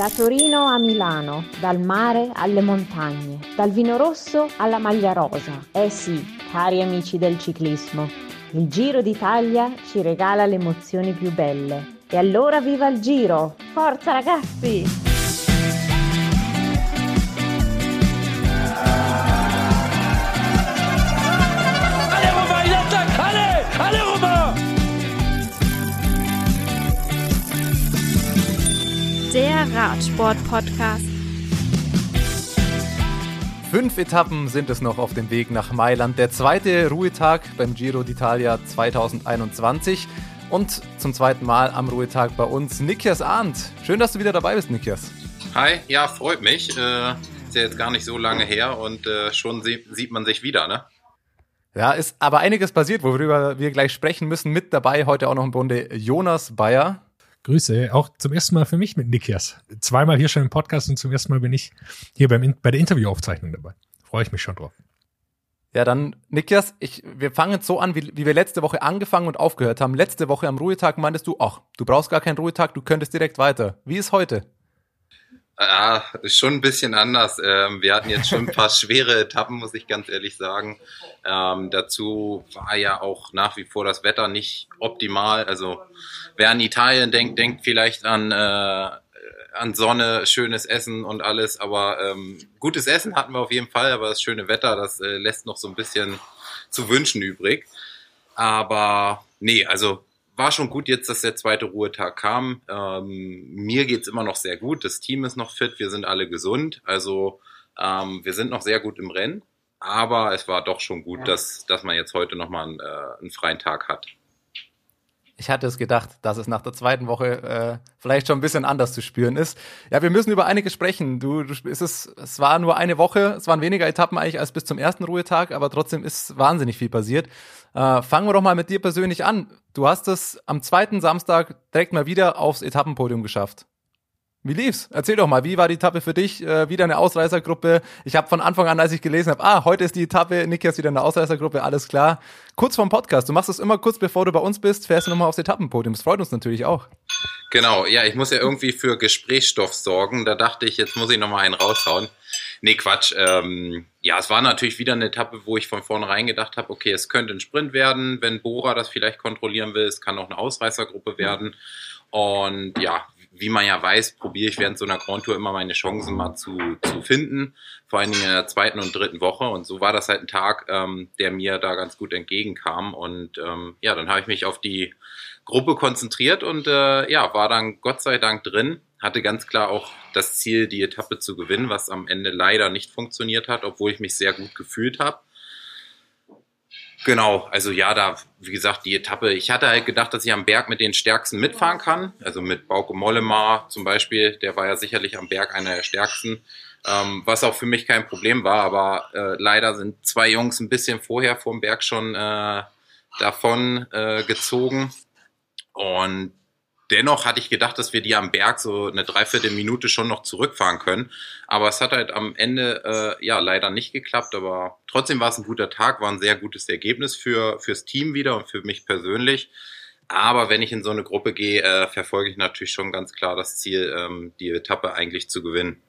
Da Torino a Milano, dal mare alle montagne, dal vino rosso alla maglia rosa. Eh sì, cari amici del ciclismo, il Giro d'Italia ci regala le emozioni più belle. E allora viva il Giro! Forza ragazzi! Der Radsport-Podcast. Fünf Etappen sind es noch auf dem Weg nach Mailand. Der zweite Ruhetag beim Giro d'Italia 2021. Und zum zweiten Mal am Ruhetag bei uns Nikias Arndt. Schön, dass du wieder dabei bist, Nikias. Hi, ja, freut mich. Äh, ist ja jetzt gar nicht so lange her und äh, schon sie sieht man sich wieder, ne? Ja, ist aber einiges passiert, worüber wir gleich sprechen müssen. Mit dabei heute auch noch im Bunde Jonas Bayer. Grüße, auch zum ersten Mal für mich mit Nikias. Zweimal hier schon im Podcast und zum ersten Mal bin ich hier beim, bei der Interviewaufzeichnung dabei. Freue ich mich schon drauf. Ja, dann, Nikias, ich, wir fangen jetzt so an, wie, wie wir letzte Woche angefangen und aufgehört haben. Letzte Woche am Ruhetag meintest du, ach, du brauchst gar keinen Ruhetag, du könntest direkt weiter. Wie ist heute? Ja, ist schon ein bisschen anders. Ähm, wir hatten jetzt schon ein paar schwere Etappen, muss ich ganz ehrlich sagen. Ähm, dazu war ja auch nach wie vor das Wetter nicht optimal. Also wer an Italien denkt, denkt vielleicht an, äh, an Sonne, schönes Essen und alles. Aber ähm, gutes Essen hatten wir auf jeden Fall, aber das schöne Wetter, das äh, lässt noch so ein bisschen zu wünschen übrig. Aber nee, also war schon gut jetzt, dass der zweite Ruhetag kam. Ähm, mir geht's immer noch sehr gut. Das Team ist noch fit, wir sind alle gesund. Also ähm, wir sind noch sehr gut im Rennen. Aber es war doch schon gut, dass, dass man jetzt heute nochmal einen, äh, einen freien Tag hat. Ich hatte es gedacht, dass es nach der zweiten Woche äh, vielleicht schon ein bisschen anders zu spüren ist. Ja, wir müssen über einiges sprechen. Du, du es, ist, es war nur eine Woche, es waren weniger Etappen eigentlich als bis zum ersten Ruhetag, aber trotzdem ist wahnsinnig viel passiert. Äh, fangen wir doch mal mit dir persönlich an. Du hast es am zweiten Samstag direkt mal wieder aufs Etappenpodium geschafft. Wie lief's? Erzähl doch mal, wie war die Etappe für dich? Äh, wieder eine Ausreißergruppe. Ich habe von Anfang an, als ich gelesen habe, ah, heute ist die Etappe, Nikias wieder eine Ausreißergruppe, alles klar. Kurz vorm Podcast, du machst es immer kurz bevor du bei uns bist, fährst du nochmal aufs Etappenpodium. Das freut uns natürlich auch. Genau, ja, ich muss ja irgendwie für Gesprächsstoff sorgen. Da dachte ich, jetzt muss ich nochmal einen raushauen. Nee, Quatsch. Ähm, ja, es war natürlich wieder eine Etappe, wo ich von vornherein gedacht habe, okay, es könnte ein Sprint werden, wenn Bora das vielleicht kontrollieren will. Es kann auch eine Ausreißergruppe werden. Und ja, wie man ja weiß, probiere ich während so einer Grand Tour immer meine Chancen mal zu, zu finden, vor allen Dingen in der zweiten und dritten Woche. Und so war das halt ein Tag, ähm, der mir da ganz gut entgegenkam. Und ähm, ja, dann habe ich mich auf die Gruppe konzentriert und äh, ja, war dann Gott sei Dank drin. Hatte ganz klar auch das Ziel, die Etappe zu gewinnen, was am Ende leider nicht funktioniert hat, obwohl ich mich sehr gut gefühlt habe. Genau, also ja, da, wie gesagt, die Etappe, ich hatte halt gedacht, dass ich am Berg mit den Stärksten mitfahren kann. Also mit Bauke Mollema zum Beispiel, der war ja sicherlich am Berg einer der Stärksten. Ähm, was auch für mich kein Problem war, aber äh, leider sind zwei Jungs ein bisschen vorher vom Berg schon äh, davon äh, gezogen. Und dennoch hatte ich gedacht, dass wir die am Berg so eine Dreiviertelminute schon noch zurückfahren können. Aber es hat halt am Ende äh, ja leider nicht geklappt. Aber trotzdem war es ein guter Tag, war ein sehr gutes Ergebnis für fürs Team wieder und für mich persönlich. Aber wenn ich in so eine Gruppe gehe, äh, verfolge ich natürlich schon ganz klar das Ziel, ähm, die Etappe eigentlich zu gewinnen.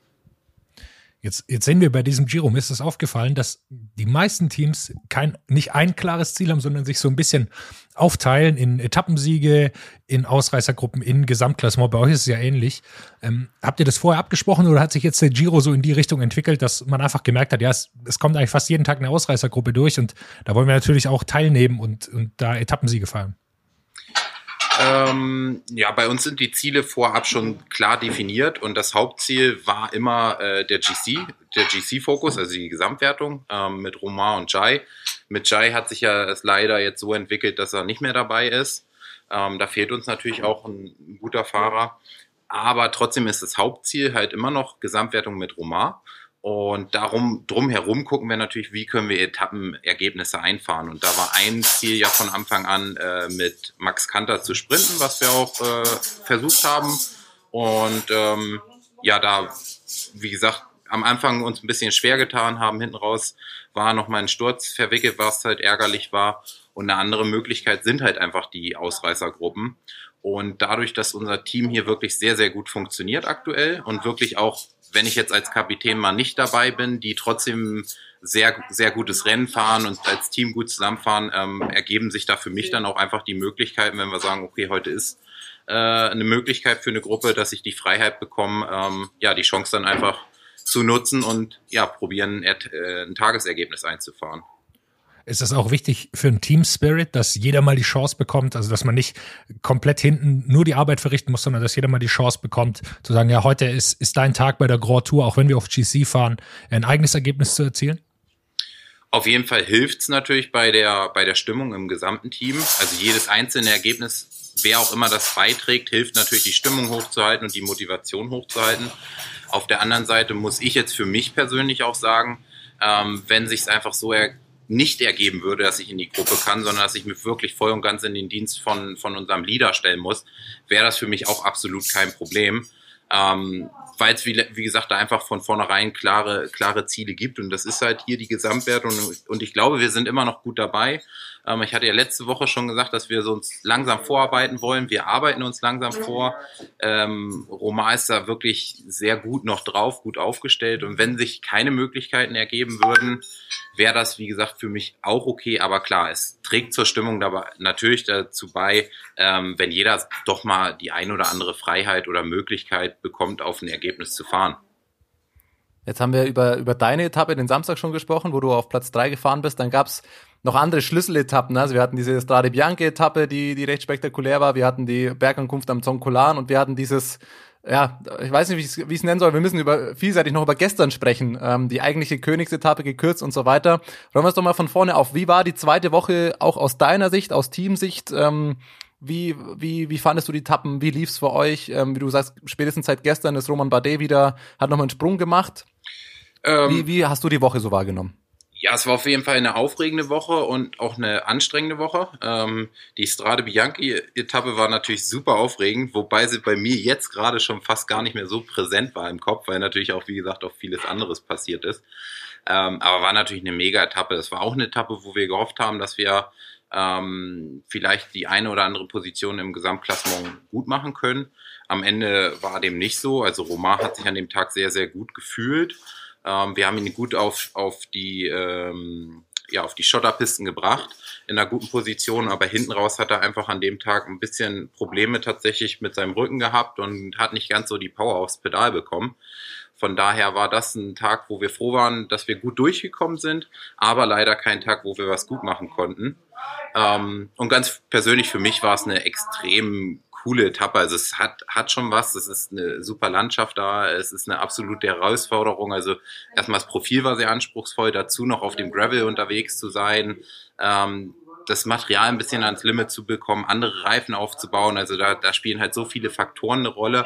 Jetzt, jetzt sehen wir bei diesem Giro, mir ist es aufgefallen, dass die meisten Teams kein, nicht ein klares Ziel haben, sondern sich so ein bisschen aufteilen in Etappensiege, in Ausreißergruppen, in Gesamtklassement. Bei euch ist es ja ähnlich. Ähm, habt ihr das vorher abgesprochen oder hat sich jetzt der Giro so in die Richtung entwickelt, dass man einfach gemerkt hat, ja, es, es kommt eigentlich fast jeden Tag eine Ausreißergruppe durch und da wollen wir natürlich auch teilnehmen und, und da Etappensiege feiern? Ähm, ja, bei uns sind die Ziele vorab schon klar definiert und das Hauptziel war immer äh, der GC, der GC-Fokus, also die Gesamtwertung ähm, mit Romain und Jai. Mit Jai hat sich ja es leider jetzt so entwickelt, dass er nicht mehr dabei ist. Ähm, da fehlt uns natürlich auch ein, ein guter Fahrer. Aber trotzdem ist das Hauptziel halt immer noch Gesamtwertung mit Romain. Und darum, drumherum gucken wir natürlich, wie können wir Etappenergebnisse einfahren. Und da war ein Ziel ja von Anfang an äh, mit Max Kanter zu sprinten, was wir auch äh, versucht haben. Und ähm, ja, da, wie gesagt, am Anfang uns ein bisschen schwer getan haben. Hinten raus war noch mal ein Sturz verwickelt, was halt ärgerlich war. Und eine andere Möglichkeit sind halt einfach die Ausreißergruppen. Und dadurch, dass unser Team hier wirklich sehr, sehr gut funktioniert aktuell und wirklich auch, wenn ich jetzt als Kapitän mal nicht dabei bin, die trotzdem sehr, sehr gutes Rennen fahren und als Team gut zusammenfahren, ähm, ergeben sich da für mich dann auch einfach die Möglichkeiten, wenn wir sagen, okay, heute ist äh, eine Möglichkeit für eine Gruppe, dass ich die Freiheit bekomme, ähm, ja, die Chance dann einfach zu nutzen und ja, probieren, äh, ein Tagesergebnis einzufahren. Ist das auch wichtig für ein Team Spirit, dass jeder mal die Chance bekommt, also dass man nicht komplett hinten nur die Arbeit verrichten muss, sondern dass jeder mal die Chance bekommt, zu sagen, ja, heute ist, ist dein Tag bei der Grand Tour, auch wenn wir auf GC fahren, ein eigenes Ergebnis zu erzielen? Auf jeden Fall hilft's natürlich bei der, bei der Stimmung im gesamten Team. Also jedes einzelne Ergebnis, wer auch immer das beiträgt, hilft natürlich die Stimmung hochzuhalten und die Motivation hochzuhalten. Auf der anderen Seite muss ich jetzt für mich persönlich auch sagen, ähm, wenn sich's einfach so er nicht ergeben würde, dass ich in die Gruppe kann, sondern dass ich mich wirklich voll und ganz in den Dienst von, von unserem Leader stellen muss, wäre das für mich auch absolut kein Problem. Ähm, weil es, wie, wie gesagt, da einfach von vornherein klare, klare Ziele gibt. Und das ist halt hier die Gesamtwertung. Und ich glaube, wir sind immer noch gut dabei. Ähm, ich hatte ja letzte Woche schon gesagt, dass wir so uns langsam vorarbeiten wollen. Wir arbeiten uns langsam vor. Ähm, Roma ist da wirklich sehr gut noch drauf, gut aufgestellt. Und wenn sich keine Möglichkeiten ergeben würden, wäre das, wie gesagt, für mich auch okay. Aber klar, es trägt zur Stimmung dabei natürlich dazu bei, ähm, wenn jeder doch mal die ein oder andere Freiheit oder Möglichkeit bekommt, auf ein Ergebnis zu fahren. Jetzt haben wir über, über deine Etappe den Samstag schon gesprochen, wo du auf Platz drei gefahren bist. Dann gab's noch andere Schlüsseletappen. Also wir hatten diese Strade Bianche Etappe, die, die recht spektakulär war. Wir hatten die Bergankunft am Zonkolan und wir hatten dieses, ja, ich weiß nicht, wie ich es nennen soll. Wir müssen über vielseitig noch über gestern sprechen. Ähm, die eigentliche Königsetappe gekürzt und so weiter. Räumen wir es doch mal von vorne auf. Wie war die zweite Woche auch aus deiner Sicht, aus Teamsicht? Ähm, wie, wie, wie fandest du die Etappen? Wie lief's für euch? Ähm, wie du sagst, spätestens seit gestern ist Roman Bardet wieder, hat nochmal einen Sprung gemacht. Ähm, wie, wie hast du die Woche so wahrgenommen? Ja, es war auf jeden Fall eine aufregende Woche und auch eine anstrengende Woche. Ähm, die Strade Bianchi-Etappe war natürlich super aufregend, wobei sie bei mir jetzt gerade schon fast gar nicht mehr so präsent war im Kopf, weil natürlich auch, wie gesagt, auch vieles anderes passiert ist. Ähm, aber war natürlich eine mega Etappe. Es war auch eine Etappe, wo wir gehofft haben, dass wir ähm, vielleicht die eine oder andere Position im Gesamtklassement gut machen können. Am Ende war dem nicht so. Also Romar hat sich an dem Tag sehr, sehr gut gefühlt. Ähm, wir haben ihn gut auf, auf die, ähm, ja, auf die Schotterpisten gebracht in einer guten Position, aber hinten raus hat er einfach an dem Tag ein bisschen Probleme tatsächlich mit seinem Rücken gehabt und hat nicht ganz so die Power aufs Pedal bekommen. Von daher war das ein Tag, wo wir froh waren, dass wir gut durchgekommen sind, aber leider kein Tag, wo wir was gut machen konnten. Ähm, und ganz persönlich für mich war es eine extrem coole Etappe. Also es hat, hat schon was. Es ist eine super Landschaft da. Es ist eine absolute Herausforderung. Also erstmal das Profil war sehr anspruchsvoll. Dazu noch auf dem Gravel unterwegs zu sein. Ähm, das Material ein bisschen ans Limit zu bekommen, andere Reifen aufzubauen. Also da, da spielen halt so viele Faktoren eine Rolle,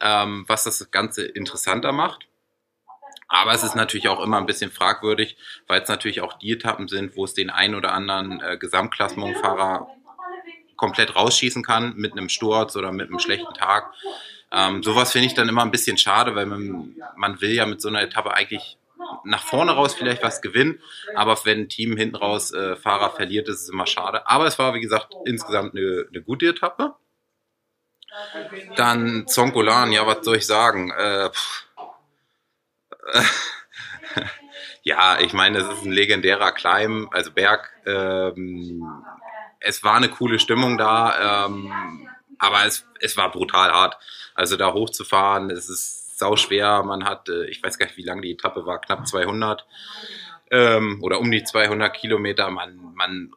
ähm, was das Ganze interessanter macht. Aber es ist natürlich auch immer ein bisschen fragwürdig, weil es natürlich auch die Etappen sind, wo es den einen oder anderen äh, Gesamtklassementfahrer komplett rausschießen kann mit einem Sturz oder mit einem schlechten Tag. Ähm, sowas finde ich dann immer ein bisschen schade, weil man, man will ja mit so einer Etappe eigentlich nach vorne raus vielleicht was gewinnen, aber wenn ein Team hinten raus äh, Fahrer verliert, ist es immer schade. Aber es war, wie gesagt, insgesamt eine, eine gute Etappe. Dann Zonkolan, ja, was soll ich sagen? Äh, ja, ich meine, es ist ein legendärer Climb, also Berg. Ähm, es war eine coole Stimmung da, ähm, aber es, es war brutal hart. Also da hochzufahren, es ist sau schwer. Man hat, äh, ich weiß gar nicht, wie lang die Etappe war, knapp 200 ähm, oder um die 200 Kilometer. Man, man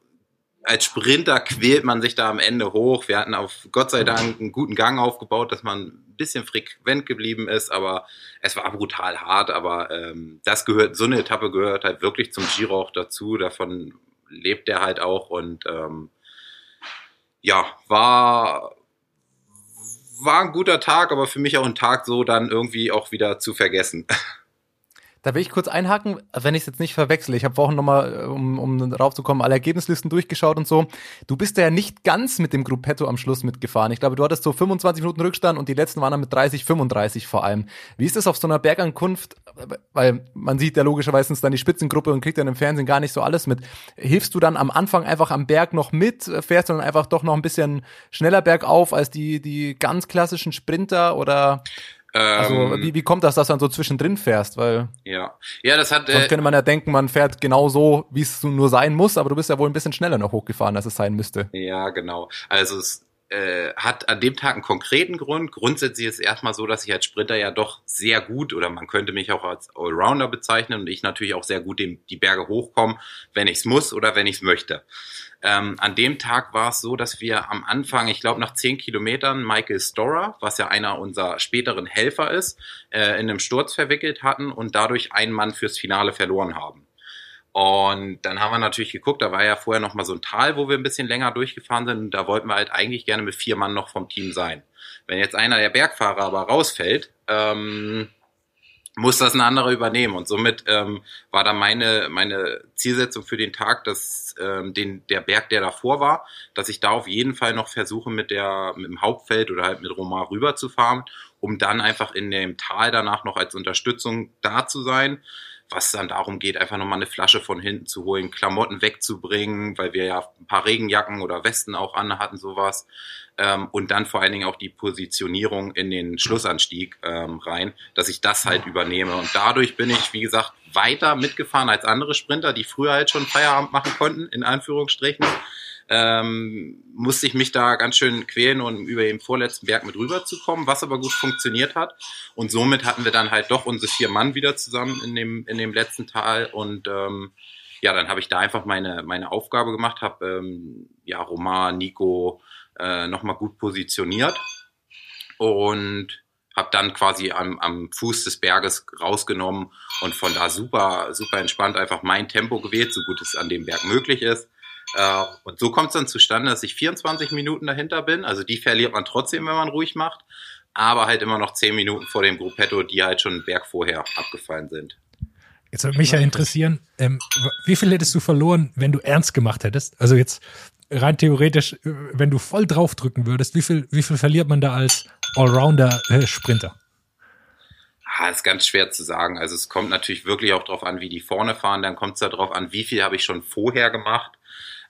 als Sprinter quält man sich da am Ende hoch. Wir hatten auf Gott sei Dank einen guten Gang aufgebaut, dass man ein bisschen frequent geblieben ist, aber es war brutal hart. Aber ähm, das gehört, so eine Etappe gehört halt wirklich zum Giro auch dazu. Davon lebt er halt auch und ähm, ja, war, war ein guter Tag, aber für mich auch ein Tag so dann irgendwie auch wieder zu vergessen. Da will ich kurz einhaken, wenn ich es jetzt nicht verwechsel. Ich habe vorhin nochmal, um, um raufzukommen, alle Ergebnislisten durchgeschaut und so. Du bist ja nicht ganz mit dem Gruppetto am Schluss mitgefahren. Ich glaube, du hattest so 25 Minuten Rückstand und die letzten waren dann mit 30, 35 vor allem. Wie ist das auf so einer Bergankunft? Weil man sieht ja logischerweise dann die Spitzengruppe und kriegt dann im Fernsehen gar nicht so alles mit. Hilfst du dann am Anfang einfach am Berg noch mit? Fährst du dann einfach doch noch ein bisschen schneller bergauf als die, die ganz klassischen Sprinter oder? Also ähm, wie, wie kommt das, dass du dann so zwischendrin fährst? Weil ja, ja, das hat. Sonst äh, könnte man ja denken, man fährt genau so, wie es nur sein muss, aber du bist ja wohl ein bisschen schneller noch hochgefahren, als es sein müsste. Ja, genau. Also es äh, hat an dem Tag einen konkreten Grund. Grundsätzlich ist es erstmal so, dass ich als Sprinter ja doch sehr gut oder man könnte mich auch als Allrounder bezeichnen und ich natürlich auch sehr gut die Berge hochkomme, wenn ich es muss oder wenn ich es möchte. Ähm, an dem Tag war es so, dass wir am Anfang, ich glaube nach zehn Kilometern, Michael Storer, was ja einer unserer späteren Helfer ist, äh, in einem Sturz verwickelt hatten und dadurch einen Mann fürs Finale verloren haben. Und dann haben wir natürlich geguckt, da war ja vorher noch mal so ein Tal, wo wir ein bisschen länger durchgefahren sind. Und da wollten wir halt eigentlich gerne mit vier Mann noch vom Team sein. Wenn jetzt einer der Bergfahrer aber rausfällt, ähm, muss das ein anderer übernehmen. Und somit ähm, war dann meine, meine Zielsetzung für den Tag, dass ähm, den, der Berg, der davor war, dass ich da auf jeden Fall noch versuche, mit, der, mit dem Hauptfeld oder halt mit Romar rüberzufahren, um dann einfach in dem Tal danach noch als Unterstützung da zu sein was dann darum geht, einfach nochmal eine Flasche von hinten zu holen, Klamotten wegzubringen, weil wir ja ein paar Regenjacken oder Westen auch an hatten, sowas. Ähm, und dann vor allen Dingen auch die Positionierung in den Schlussanstieg ähm, rein, dass ich das halt übernehme. Und dadurch bin ich, wie gesagt, weiter mitgefahren als andere Sprinter, die früher halt schon Feierabend machen konnten, in Anführungsstrichen ähm, musste ich mich da ganz schön quälen, um über den vorletzten Berg mit rüberzukommen, was aber gut funktioniert hat. Und somit hatten wir dann halt doch unsere vier Mann wieder zusammen in dem, in dem letzten Tal. Und ähm, ja, dann habe ich da einfach meine, meine Aufgabe gemacht, habe ähm, ja Roman, Nico äh, nochmal gut positioniert und habe dann quasi am, am Fuß des Berges rausgenommen und von da super, super entspannt einfach mein Tempo gewählt, so gut es an dem Berg möglich ist. Äh, und so kommt es dann zustande, dass ich 24 Minuten dahinter bin. Also die verliert man trotzdem, wenn man ruhig macht. Aber halt immer noch 10 Minuten vor dem Gruppetto, die halt schon einen Berg vorher abgefallen sind. Jetzt würde mich ja interessieren, ähm, wie viel hättest du verloren, wenn du ernst gemacht hättest? Also jetzt rein theoretisch, äh, wenn du voll draufdrücken würdest, wie viel, wie viel verliert man da als Allrounder-Sprinter? Äh, ah, ist ganz schwer zu sagen. Also es kommt natürlich wirklich auch darauf an, wie die vorne fahren. Dann kommt es darauf an, wie viel habe ich schon vorher gemacht.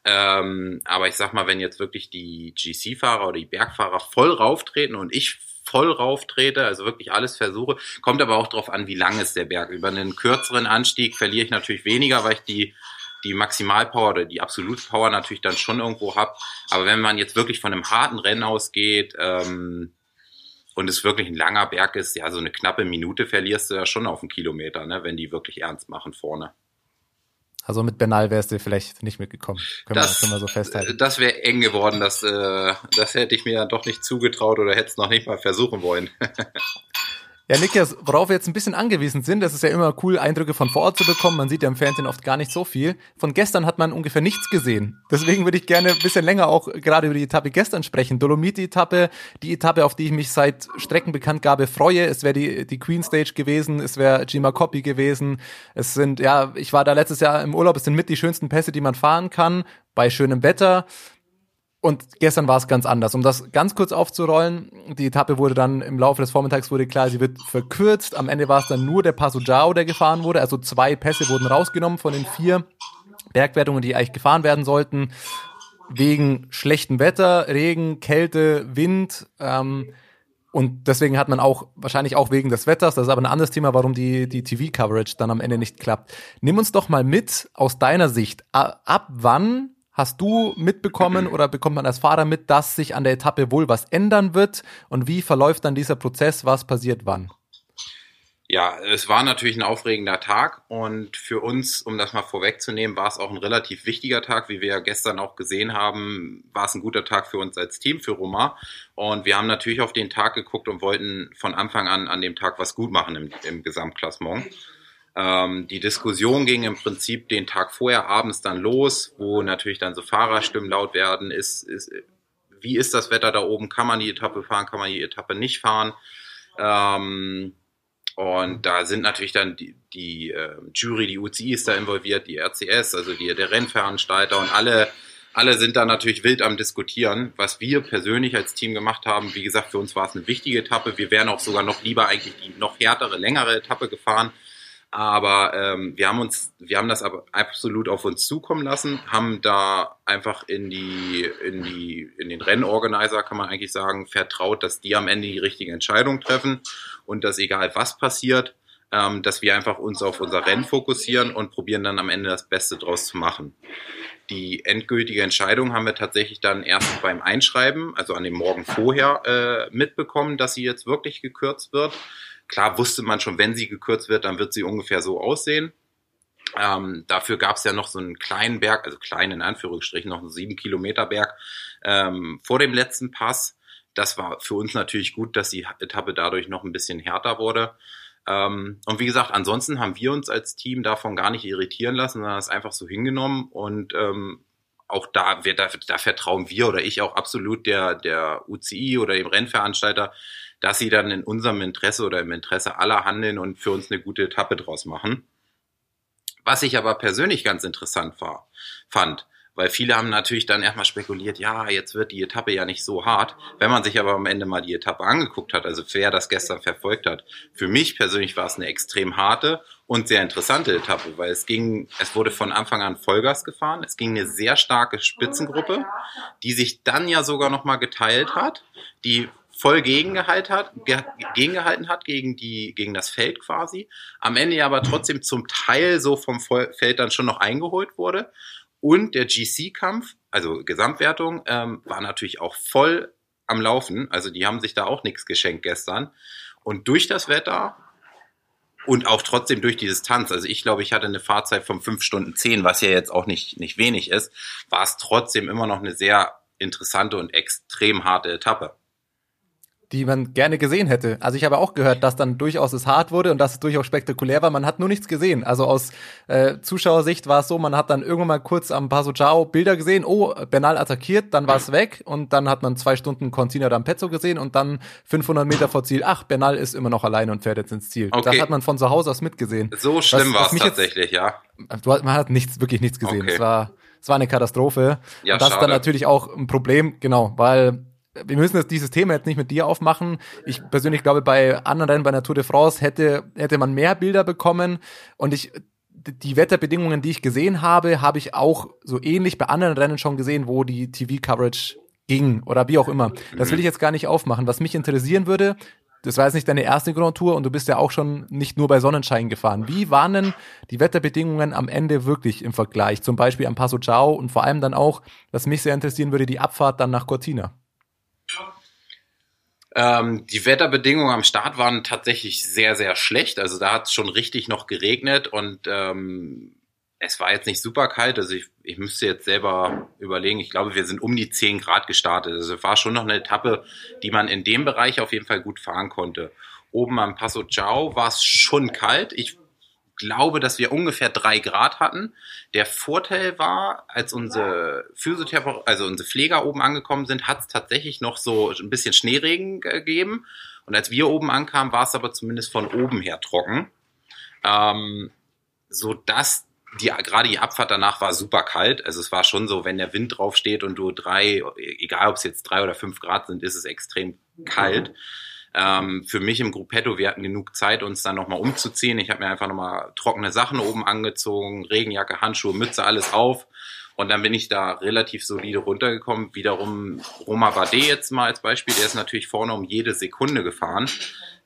Ähm, aber ich sag mal, wenn jetzt wirklich die GC-Fahrer oder die Bergfahrer voll rauftreten und ich voll rauftrete, also wirklich alles versuche, kommt aber auch darauf an, wie lang ist der Berg. Über einen kürzeren Anstieg verliere ich natürlich weniger, weil ich die die Maximalpower oder die Absolutpower natürlich dann schon irgendwo habe. Aber wenn man jetzt wirklich von einem harten Rennen ausgeht ähm, und es wirklich ein langer Berg ist, ja, so eine knappe Minute verlierst du ja schon auf einen Kilometer, ne, wenn die wirklich ernst machen vorne. Also mit Bernal wärst du vielleicht nicht mitgekommen. Können, das, wir, können wir so festhalten. Das wäre eng geworden. Das, äh, das hätte ich mir dann doch nicht zugetraut oder hätte es noch nicht mal versuchen wollen. Ja, Niklas, worauf wir jetzt ein bisschen angewiesen sind, das ist ja immer cool, Eindrücke von vor Ort zu bekommen. Man sieht ja im Fernsehen oft gar nicht so viel. Von gestern hat man ungefähr nichts gesehen. Deswegen würde ich gerne ein bisschen länger auch gerade über die Etappe gestern sprechen. Dolomiti-Etappe, die Etappe, auf die ich mich seit Streckenbekanntgabe freue. Es wäre die, die Queen Stage gewesen, es wäre Gima Copy gewesen. Es sind, ja, ich war da letztes Jahr im Urlaub, es sind mit die schönsten Pässe, die man fahren kann, bei schönem Wetter. Und gestern war es ganz anders. Um das ganz kurz aufzurollen, die Etappe wurde dann im Laufe des Vormittags wurde klar, sie wird verkürzt. Am Ende war es dann nur der Passo Giao, der gefahren wurde. Also zwei Pässe wurden rausgenommen von den vier Bergwertungen, die eigentlich gefahren werden sollten. Wegen schlechtem Wetter, Regen, Kälte, Wind. Ähm, und deswegen hat man auch, wahrscheinlich auch wegen des Wetters, das ist aber ein anderes Thema, warum die, die TV-Coverage dann am Ende nicht klappt. Nimm uns doch mal mit aus deiner Sicht. Ab wann Hast du mitbekommen oder bekommt man als Fahrer mit, dass sich an der Etappe wohl was ändern wird? Und wie verläuft dann dieser Prozess? Was passiert wann? Ja, es war natürlich ein aufregender Tag und für uns, um das mal vorwegzunehmen, war es auch ein relativ wichtiger Tag. Wie wir ja gestern auch gesehen haben, war es ein guter Tag für uns als Team, für Roma. Und wir haben natürlich auf den Tag geguckt und wollten von Anfang an an dem Tag was gut machen im, im Gesamtklassement. Ähm, die Diskussion ging im Prinzip den Tag vorher abends dann los, wo natürlich dann so Fahrerstimmen laut werden. Ist, ist, wie ist das Wetter da oben? Kann man die Etappe fahren? Kann man die Etappe nicht fahren? Ähm, Und da sind natürlich dann die, die äh, Jury, die UCI ist da involviert, die RCS, also die, der Rennveranstalter und alle, alle sind da natürlich wild am Diskutieren. Was wir persönlich als Team gemacht haben, wie gesagt, für uns war es eine wichtige Etappe. Wir wären auch sogar noch lieber eigentlich die noch härtere, längere Etappe gefahren. Aber ähm, wir haben uns, wir haben das aber absolut auf uns zukommen lassen, haben da einfach in die, in die, in den Rennorganizer kann man eigentlich sagen, vertraut, dass die am Ende die richtige Entscheidung treffen und dass egal was passiert, ähm, dass wir einfach uns auf unser Rennen fokussieren und probieren dann am Ende das Beste draus zu machen. Die endgültige Entscheidung haben wir tatsächlich dann erst beim Einschreiben, also an dem Morgen vorher, äh, mitbekommen, dass sie jetzt wirklich gekürzt wird. Klar wusste man schon, wenn sie gekürzt wird, dann wird sie ungefähr so aussehen. Ähm, dafür gab es ja noch so einen kleinen Berg, also klein in Anführungsstrichen, noch einen sieben Kilometer Berg ähm, vor dem letzten Pass. Das war für uns natürlich gut, dass die Etappe dadurch noch ein bisschen härter wurde. Ähm, und wie gesagt, ansonsten haben wir uns als Team davon gar nicht irritieren lassen, sondern es einfach so hingenommen und ähm, auch da, wir, da, da vertrauen wir oder ich auch absolut der, der UCI oder dem Rennveranstalter, dass sie dann in unserem Interesse oder im Interesse aller handeln und für uns eine gute Etappe draus machen. Was ich aber persönlich ganz interessant war, fand, weil viele haben natürlich dann erstmal spekuliert, ja, jetzt wird die Etappe ja nicht so hart. Wenn man sich aber am Ende mal die Etappe angeguckt hat, also wer das gestern verfolgt hat, für mich persönlich war es eine extrem harte und sehr interessante Etappe, weil es ging, es wurde von Anfang an Vollgas gefahren. Es ging eine sehr starke Spitzengruppe, die sich dann ja sogar nochmal geteilt hat, die voll gegengehalten hat, gegengehalten hat gegen die, gegen das Feld quasi. Am Ende aber trotzdem zum Teil so vom Feld dann schon noch eingeholt wurde. Und der GC-Kampf, also Gesamtwertung, ähm, war natürlich auch voll am Laufen. Also die haben sich da auch nichts geschenkt gestern. Und durch das Wetter und auch trotzdem durch die Distanz, also ich glaube, ich hatte eine Fahrzeit von fünf Stunden zehn, was ja jetzt auch nicht, nicht wenig ist, war es trotzdem immer noch eine sehr interessante und extrem harte Etappe die man gerne gesehen hätte. Also ich habe auch gehört, dass dann durchaus es hart wurde und dass es durchaus spektakulär war. Man hat nur nichts gesehen. Also aus äh, Zuschauersicht war es so, man hat dann irgendwann mal kurz am Paso Ciao Bilder gesehen, oh, Bernal attackiert, dann war es weg und dann hat man zwei Stunden Contina D'Ampezzo gesehen und dann 500 Meter vor Ziel, ach, Bernal ist immer noch allein und fährt jetzt ins Ziel. Okay. Das hat man von zu Hause aus mitgesehen. So schlimm war es tatsächlich, jetzt, ja. Man hat nichts, wirklich nichts gesehen. Okay. Es war es war eine Katastrophe. Ja, und das schade. ist dann natürlich auch ein Problem, genau, weil wir müssen jetzt dieses Thema jetzt nicht mit dir aufmachen. Ich persönlich glaube, bei anderen Rennen, bei der Tour de France hätte, hätte man mehr Bilder bekommen und ich, die Wetterbedingungen, die ich gesehen habe, habe ich auch so ähnlich bei anderen Rennen schon gesehen, wo die TV-Coverage ging oder wie auch immer. Das will ich jetzt gar nicht aufmachen. Was mich interessieren würde, das war jetzt nicht deine erste Grand Tour und du bist ja auch schon nicht nur bei Sonnenschein gefahren. Wie waren denn die Wetterbedingungen am Ende wirklich im Vergleich? Zum Beispiel am Passo Ciao und vor allem dann auch, was mich sehr interessieren würde, die Abfahrt dann nach Cortina. Ähm, die Wetterbedingungen am Start waren tatsächlich sehr, sehr schlecht. Also da hat es schon richtig noch geregnet und ähm, es war jetzt nicht super kalt. Also ich, ich müsste jetzt selber überlegen. Ich glaube, wir sind um die 10 Grad gestartet. Also es war schon noch eine Etappe, die man in dem Bereich auf jeden Fall gut fahren konnte. Oben am Passo Ciao war es schon kalt. Ich glaube, dass wir ungefähr drei Grad hatten. Der Vorteil war, als unsere Physiotherapeuten, also unsere Pfleger oben angekommen sind, hat es tatsächlich noch so ein bisschen Schneeregen gegeben. Und als wir oben ankamen, war es aber zumindest von oben her trocken. Ähm, so dass die, gerade die Abfahrt danach war super kalt. Also es war schon so, wenn der Wind drauf steht und du drei, egal ob es jetzt drei oder fünf Grad sind, ist es extrem kalt. Mhm. Ähm, für mich im Gruppetto, wir hatten genug Zeit, uns dann nochmal umzuziehen. Ich habe mir einfach nochmal trockene Sachen oben angezogen, Regenjacke, Handschuhe, Mütze, alles auf. Und dann bin ich da relativ solide runtergekommen. Wiederum Roma Bade jetzt mal als Beispiel, der ist natürlich vorne um jede Sekunde gefahren.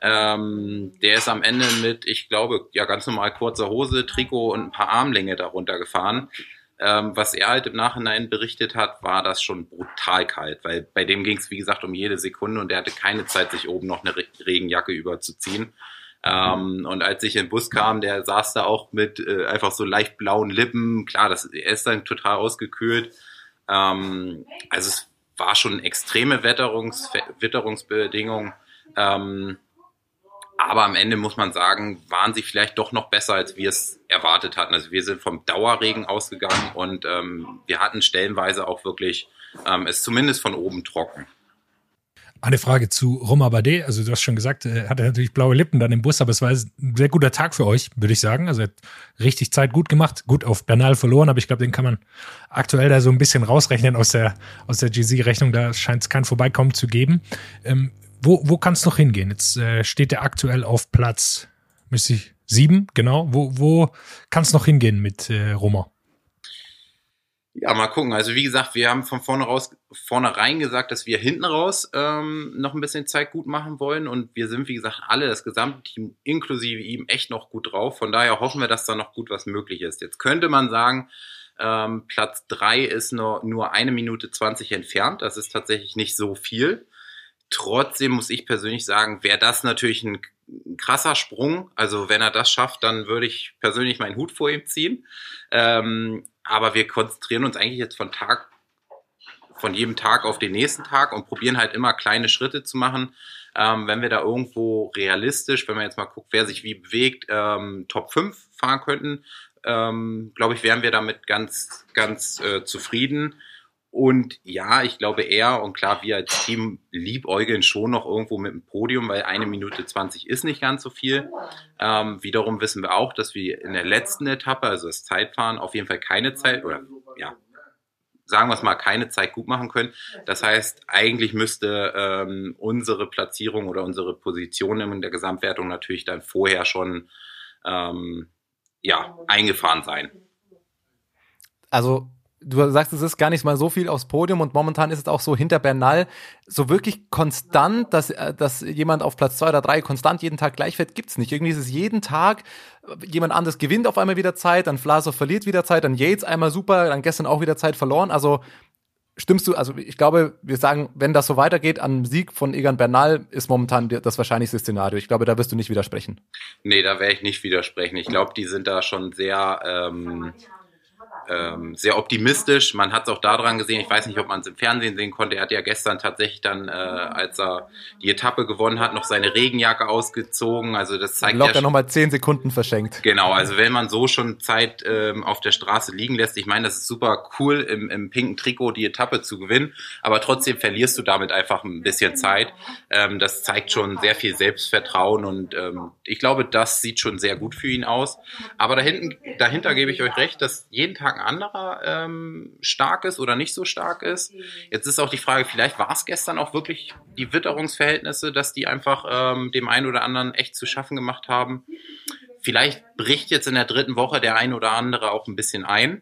Ähm, der ist am Ende mit, ich glaube, ja ganz normal kurzer Hose, Trikot und ein paar Armlänge darunter gefahren. Ähm, was er halt im Nachhinein berichtet hat, war das schon brutal kalt, weil bei dem ging es, wie gesagt, um jede Sekunde und er hatte keine Zeit, sich oben noch eine Regenjacke überzuziehen. Ähm, und als ich in den Bus kam, der saß da auch mit äh, einfach so leicht blauen Lippen. Klar, das, er ist dann total ausgekühlt. Ähm, also es war schon extreme Wetterungs, Witterungsbedingungen. Ähm, aber am Ende muss man sagen, waren sie vielleicht doch noch besser, als wir es erwartet hatten. Also wir sind vom Dauerregen ausgegangen und ähm, wir hatten stellenweise auch wirklich ähm, es zumindest von oben trocken. Eine Frage zu Roma Bade. Also du hast schon gesagt, er hatte natürlich blaue Lippen dann im Bus, aber es war ein sehr guter Tag für euch, würde ich sagen. Also er hat richtig Zeit gut gemacht. Gut auf Bernal verloren, aber ich glaube, den kann man aktuell da so ein bisschen rausrechnen aus der, aus der GZ-Rechnung. Da scheint es kein Vorbeikommen zu geben. Ähm, wo wo kann es noch hingehen? Jetzt äh, steht er aktuell auf Platz, müsste ich, sieben, genau. Wo, wo kann es noch hingehen mit äh, Roma? Ja, mal gucken. Also wie gesagt, wir haben von vorne raus, vornherein gesagt, dass wir hinten raus ähm, noch ein bisschen Zeit gut machen wollen. Und wir sind, wie gesagt, alle, das gesamte Team inklusive ihm, echt noch gut drauf. Von daher hoffen wir, dass da noch gut was möglich ist. Jetzt könnte man sagen, ähm, Platz drei ist nur, nur eine Minute zwanzig entfernt. Das ist tatsächlich nicht so viel. Trotzdem muss ich persönlich sagen, wäre das natürlich ein, krasser Sprung. Also wenn er das schafft, dann würde ich persönlich meinen Hut vor ihm ziehen. Ähm, aber wir konzentrieren uns eigentlich jetzt von Tag, von jedem Tag auf den nächsten Tag und probieren halt immer kleine Schritte zu machen. Ähm, wenn wir da irgendwo realistisch, wenn man jetzt mal guckt, wer sich wie bewegt, ähm, Top 5 fahren könnten, ähm, glaube ich, wären wir damit ganz, ganz äh, zufrieden. Und ja, ich glaube er und klar, wir als Team liebäugeln schon noch irgendwo mit dem Podium, weil eine Minute 20 ist nicht ganz so viel. Ähm, wiederum wissen wir auch, dass wir in der letzten Etappe, also das Zeitfahren, auf jeden Fall keine Zeit oder ja, sagen wir es mal, keine Zeit gut machen können. Das heißt, eigentlich müsste ähm, unsere Platzierung oder unsere Position in der Gesamtwertung natürlich dann vorher schon ähm, ja, eingefahren sein. Also du sagst, es ist gar nicht mal so viel aufs Podium und momentan ist es auch so hinter Bernal so wirklich konstant, dass, äh, dass jemand auf Platz zwei oder drei konstant jeden Tag gleich fährt, gibt's nicht. Irgendwie ist es jeden Tag, jemand anderes gewinnt auf einmal wieder Zeit, dann Vlasov verliert wieder Zeit, dann Yates einmal super, dann gestern auch wieder Zeit verloren. Also stimmst du, also ich glaube, wir sagen, wenn das so weitergeht, an Sieg von Egan Bernal ist momentan das wahrscheinlichste Szenario. Ich glaube, da wirst du nicht widersprechen. Nee, da werde ich nicht widersprechen. Ich glaube, die sind da schon sehr ähm, ähm, sehr optimistisch. Man hat es auch daran gesehen, ich weiß nicht, ob man es im Fernsehen sehen konnte, er hat ja gestern tatsächlich dann, äh, als er die Etappe gewonnen hat, noch seine Regenjacke ausgezogen. Also das zeigt Locker ja nochmal zehn Sekunden verschenkt. Genau, also wenn man so schon Zeit ähm, auf der Straße liegen lässt, ich meine, das ist super cool, im, im pinken Trikot die Etappe zu gewinnen, aber trotzdem verlierst du damit einfach ein bisschen Zeit. Ähm, das zeigt schon sehr viel Selbstvertrauen und ähm, ich glaube, das sieht schon sehr gut für ihn aus. Aber da hinten, dahinter gebe ich euch recht, dass jeden Tag ein anderer ähm, stark ist oder nicht so stark ist. Jetzt ist auch die Frage, vielleicht war es gestern auch wirklich die Witterungsverhältnisse, dass die einfach ähm, dem einen oder anderen echt zu schaffen gemacht haben. Vielleicht bricht jetzt in der dritten Woche der ein oder andere auch ein bisschen ein.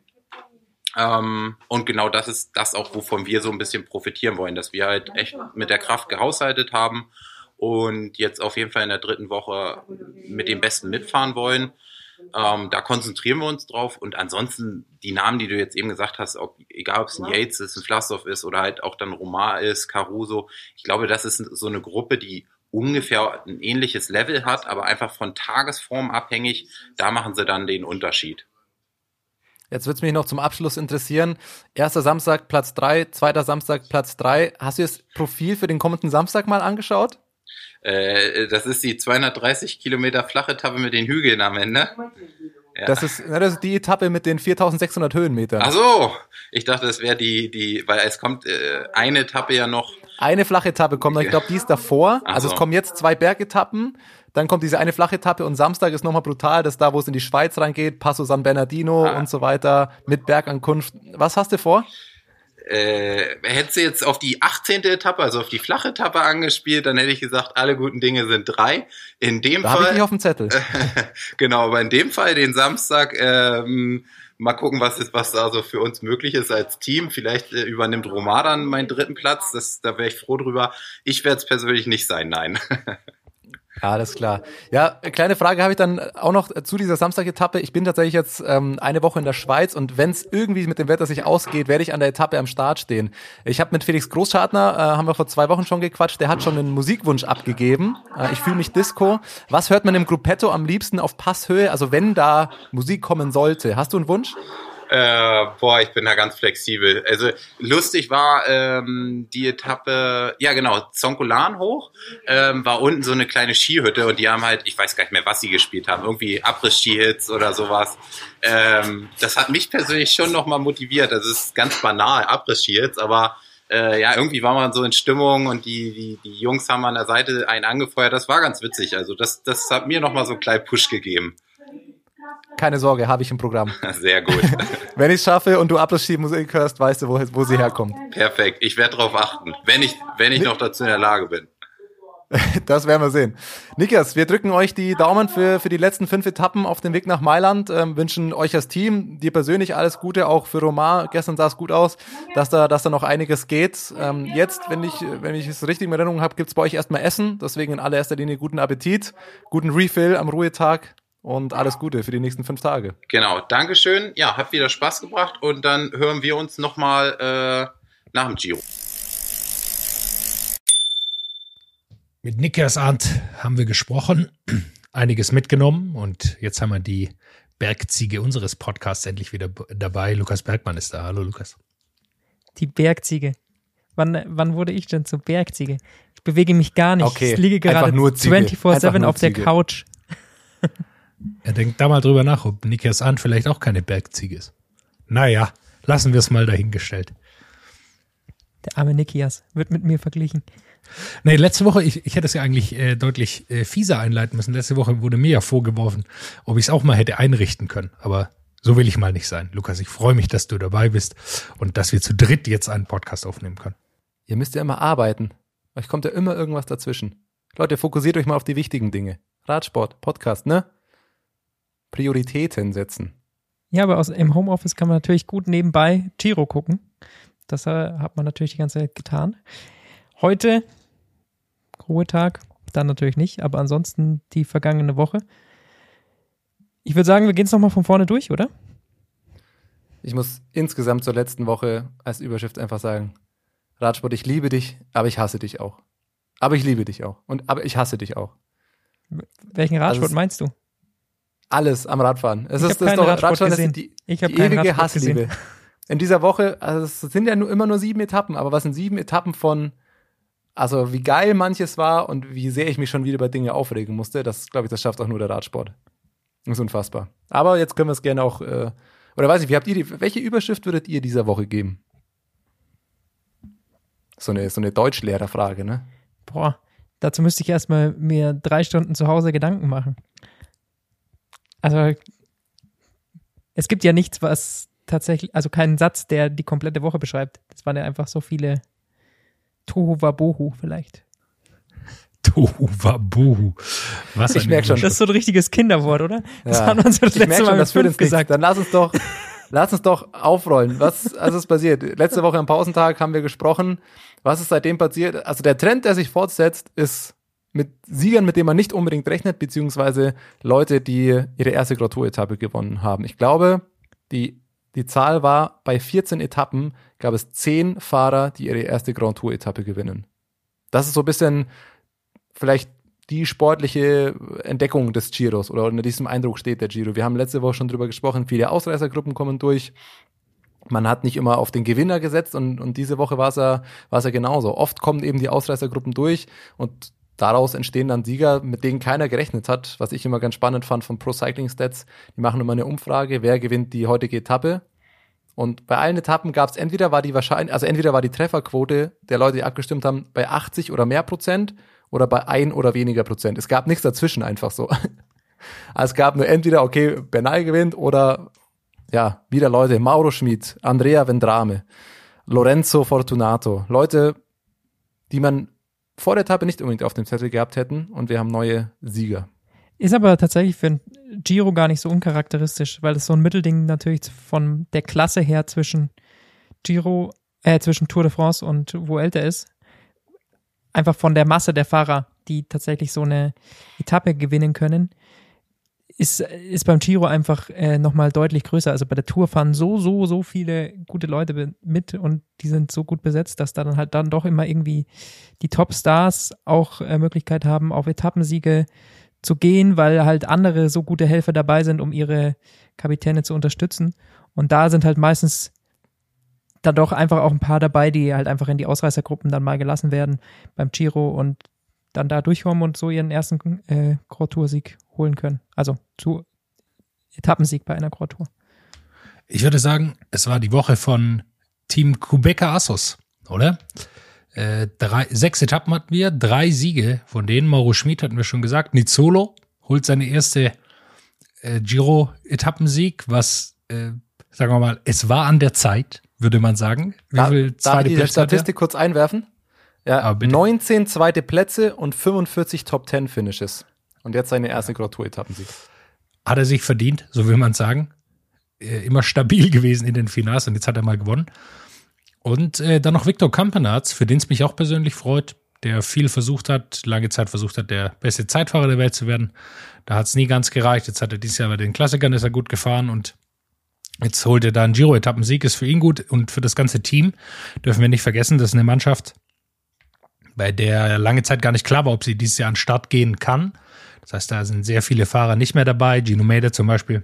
Ähm, und genau das ist das auch, wovon wir so ein bisschen profitieren wollen, dass wir halt echt mit der Kraft gehaushaltet haben und jetzt auf jeden Fall in der dritten Woche mit dem Besten mitfahren wollen. Ähm, da konzentrieren wir uns drauf und ansonsten die Namen, die du jetzt eben gesagt hast, ob, egal ob es ein Yates ist, ein Flassow ist oder halt auch dann Romar ist, Caruso, ich glaube, das ist so eine Gruppe, die ungefähr ein ähnliches Level hat, aber einfach von Tagesform abhängig, da machen sie dann den Unterschied. Jetzt würde es mich noch zum Abschluss interessieren. Erster Samstag Platz drei, zweiter Samstag Platz drei. Hast du das Profil für den kommenden Samstag mal angeschaut? Äh, das ist die 230 Kilometer flache Etappe mit den Hügeln am Ende. Ja. Das, ist, na, das ist die Etappe mit den 4600 Höhenmetern. Ach so, ich dachte, das wäre die, die, weil es kommt äh, eine Etappe ja noch. Eine flache Etappe kommt noch, ich glaube, die ist davor. Ach also so. es kommen jetzt zwei Bergetappen, dann kommt diese eine flache Etappe und Samstag ist nochmal brutal, das da, wo es in die Schweiz reingeht, Passo San Bernardino ah. und so weiter, mit Bergankunft. Was hast du vor? Äh, hätte sie jetzt auf die 18. Etappe, also auf die flache Etappe angespielt, dann hätte ich gesagt, alle guten Dinge sind drei. In dem da Fall. ich nicht auf dem Zettel. genau, aber in dem Fall den Samstag, ähm, mal gucken, was ist, was da so für uns möglich ist als Team. Vielleicht äh, übernimmt Romar dann meinen dritten Platz. Das, da wäre ich froh drüber. Ich werde es persönlich nicht sein, nein. Ja, alles klar. Ja, kleine Frage habe ich dann auch noch zu dieser Samstag-Etappe. Ich bin tatsächlich jetzt ähm, eine Woche in der Schweiz und wenn es irgendwie mit dem Wetter sich ausgeht, werde ich an der Etappe am Start stehen. Ich habe mit Felix Großschartner, äh, haben wir vor zwei Wochen schon gequatscht, der hat schon einen Musikwunsch abgegeben. Äh, ich fühle mich Disco. Was hört man im Gruppetto am liebsten auf Passhöhe? Also wenn da Musik kommen sollte. Hast du einen Wunsch? Äh, boah, ich bin da ganz flexibel. Also lustig war ähm, die Etappe, ja genau, Zonkolan hoch, ähm, war unten so eine kleine Skihütte und die haben halt, ich weiß gar nicht mehr, was sie gespielt haben, irgendwie Abriss-Ski-Hits oder sowas. Ähm, das hat mich persönlich schon nochmal motiviert. Das ist ganz banal, Abriss-Ski-Hits, aber äh, ja, irgendwie war man so in Stimmung und die, die, die Jungs haben an der Seite einen angefeuert. Das war ganz witzig. Also das, das hat mir nochmal so einen kleinen Push gegeben. Keine Sorge, habe ich im Programm. Sehr gut. Wenn ich es schaffe und du Abschlussmusik hörst, weißt du, wo, wo sie herkommt. Perfekt. Ich werde darauf achten, wenn ich, wenn ich noch dazu in der Lage bin. Das werden wir sehen. Nikas, wir drücken euch die Daumen für, für die letzten fünf Etappen auf dem Weg nach Mailand, ähm, wünschen euch als Team, dir persönlich alles Gute, auch für Romar. Gestern sah es gut aus, dass da, dass da noch einiges geht. Ähm, jetzt, wenn ich, wenn ich es richtig in Erinnerung habe, gibt's bei euch erstmal Essen. Deswegen in allererster Linie guten Appetit, guten Refill am Ruhetag und alles Gute für die nächsten fünf Tage. Genau, Dankeschön. Ja, hat wieder Spaß gebracht und dann hören wir uns nochmal äh, nach dem Giro. Mit Niklas Arndt haben wir gesprochen, einiges mitgenommen und jetzt haben wir die Bergziege unseres Podcasts endlich wieder dabei. Lukas Bergmann ist da. Hallo Lukas. Die Bergziege. Wann, wann wurde ich denn zur Bergziege? Ich bewege mich gar nicht. Okay, ich liege gerade 24-7 auf der Couch. Er denkt da mal drüber nach, ob Niklas Arndt vielleicht auch keine Bergziege ist. Naja, lassen wir es mal dahingestellt. Der arme Nikias wird mit mir verglichen. Nee, letzte Woche, ich, ich hätte es ja eigentlich äh, deutlich äh, fieser einleiten müssen. Letzte Woche wurde mir ja vorgeworfen, ob ich es auch mal hätte einrichten können. Aber so will ich mal nicht sein. Lukas, ich freue mich, dass du dabei bist und dass wir zu dritt jetzt einen Podcast aufnehmen können. Ihr müsst ja immer arbeiten. Euch kommt ja immer irgendwas dazwischen. Leute, fokussiert euch mal auf die wichtigen Dinge. Radsport, Podcast, ne? Prioritäten setzen. Ja, aber aus, im Homeoffice kann man natürlich gut nebenbei Giro gucken. Das äh, hat man natürlich die ganze Zeit getan. Heute Ruhetag, dann natürlich nicht, aber ansonsten die vergangene Woche. Ich würde sagen, wir gehen es nochmal von vorne durch, oder? Ich muss insgesamt zur letzten Woche als Überschrift einfach sagen, Radsport, ich liebe dich, aber ich hasse dich auch. Aber ich liebe dich auch. Und aber ich hasse dich auch. Welchen Radsport also meinst du? Alles am Radfahren. Es ich ist, das doch gesehen. ist die, die ewige Radsport Hassliebe. Gesehen. In dieser Woche, also es sind ja nur immer nur sieben Etappen, aber was sind sieben Etappen von also wie geil manches war und wie sehr ich mich schon wieder über Dinge aufregen musste, das glaube ich, das schafft auch nur der Radsport. Das ist unfassbar. Aber jetzt können wir es gerne auch, äh, oder weiß ich, wie habt ihr die, welche Überschrift würdet ihr dieser Woche geben? So eine, so eine Deutschlehrerfrage, ne? Boah, dazu müsste ich erstmal mir drei Stunden zu Hause Gedanken machen. Also, es gibt ja nichts, was tatsächlich, also keinen Satz, der die komplette Woche beschreibt. Das waren ja einfach so viele Tohu Wabohu vielleicht. Tohu Wabohu. Was ich merke schon. Das ist so ein richtiges Kinderwort, oder? Das ja. hat man so das ich letzte Mal schon, das führt gesagt. Dann lass uns doch, lass uns doch aufrollen. Was also ist passiert? Letzte Woche am Pausentag haben wir gesprochen. Was ist seitdem passiert? Also der Trend, der sich fortsetzt, ist mit Siegern, mit denen man nicht unbedingt rechnet, beziehungsweise Leute, die ihre erste Grand Tour-Etappe gewonnen haben. Ich glaube, die die Zahl war, bei 14 Etappen gab es 10 Fahrer, die ihre erste Grand Tour-Etappe gewinnen. Das ist so ein bisschen vielleicht die sportliche Entdeckung des Giros oder unter diesem Eindruck steht der Giro. Wir haben letzte Woche schon drüber gesprochen, viele Ausreißergruppen kommen durch. Man hat nicht immer auf den Gewinner gesetzt und, und diese Woche war es ja, war es ja genauso. Oft kommen eben die Ausreißergruppen durch und daraus entstehen dann Sieger, mit denen keiner gerechnet hat, was ich immer ganz spannend fand von Pro Cycling Stats. Die machen immer eine Umfrage, wer gewinnt die heutige Etappe. Und bei allen Etappen gab es entweder war die wahrscheinlich, also entweder war die Trefferquote der Leute, die abgestimmt haben, bei 80 oder mehr Prozent oder bei ein oder weniger Prozent. Es gab nichts dazwischen einfach so. Also es gab nur entweder, okay, Bernal gewinnt oder ja, wieder Leute, Mauro Schmid, Andrea Vendrame, Lorenzo Fortunato, Leute, die man vor der Etappe nicht unbedingt auf dem Zettel gehabt hätten und wir haben neue Sieger. Ist aber tatsächlich für ein Giro gar nicht so uncharakteristisch, weil es so ein Mittelding natürlich von der Klasse her zwischen Giro, äh, zwischen Tour de France und Vuelta ist. Einfach von der Masse der Fahrer, die tatsächlich so eine Etappe gewinnen können ist, ist beim Giro einfach äh, nochmal deutlich größer. Also bei der Tour fahren so, so, so viele gute Leute mit und die sind so gut besetzt, dass da dann halt dann doch immer irgendwie die Top-Stars auch äh, Möglichkeit haben, auf Etappensiege zu gehen, weil halt andere so gute Helfer dabei sind, um ihre Kapitäne zu unterstützen. Und da sind halt meistens dann doch einfach auch ein paar dabei, die halt einfach in die Ausreißergruppen dann mal gelassen werden beim Giro und dann da durchkommen und so ihren ersten äh, Grand Tour-Sieg holen können. Also zu Etappensieg bei einer Grand Tour. Ich würde sagen, es war die Woche von Team Kubeka Assos. oder? Äh, drei, sechs Etappen hatten wir, drei Siege, von denen Mauro Schmid hatten wir schon gesagt. Nizzolo holt seine erste äh, Giro-Etappensieg, was, äh, sagen wir mal, es war an der Zeit, würde man sagen. Wie da, viel darf ich die Statistik kurz einwerfen? Ja, 19 zweite Plätze und 45 Top 10 Finishes. Und jetzt seine erste Grand Tour Etappensieg. Hat er sich verdient, so will man sagen. Äh, immer stabil gewesen in den Finals und jetzt hat er mal gewonnen. Und äh, dann noch Viktor Kampenarz, für den es mich auch persönlich freut, der viel versucht hat, lange Zeit versucht hat, der beste Zeitfahrer der Welt zu werden. Da hat es nie ganz gereicht. Jetzt hat er dieses Jahr bei den Klassikern ist er gut gefahren und jetzt holt er da einen Giro-Etappensieg, ist für ihn gut und für das ganze Team dürfen wir nicht vergessen, das ist eine Mannschaft, bei der lange Zeit gar nicht klar war, ob sie dieses Jahr an den Start gehen kann. Das heißt, da sind sehr viele Fahrer nicht mehr dabei. Gino Mede zum Beispiel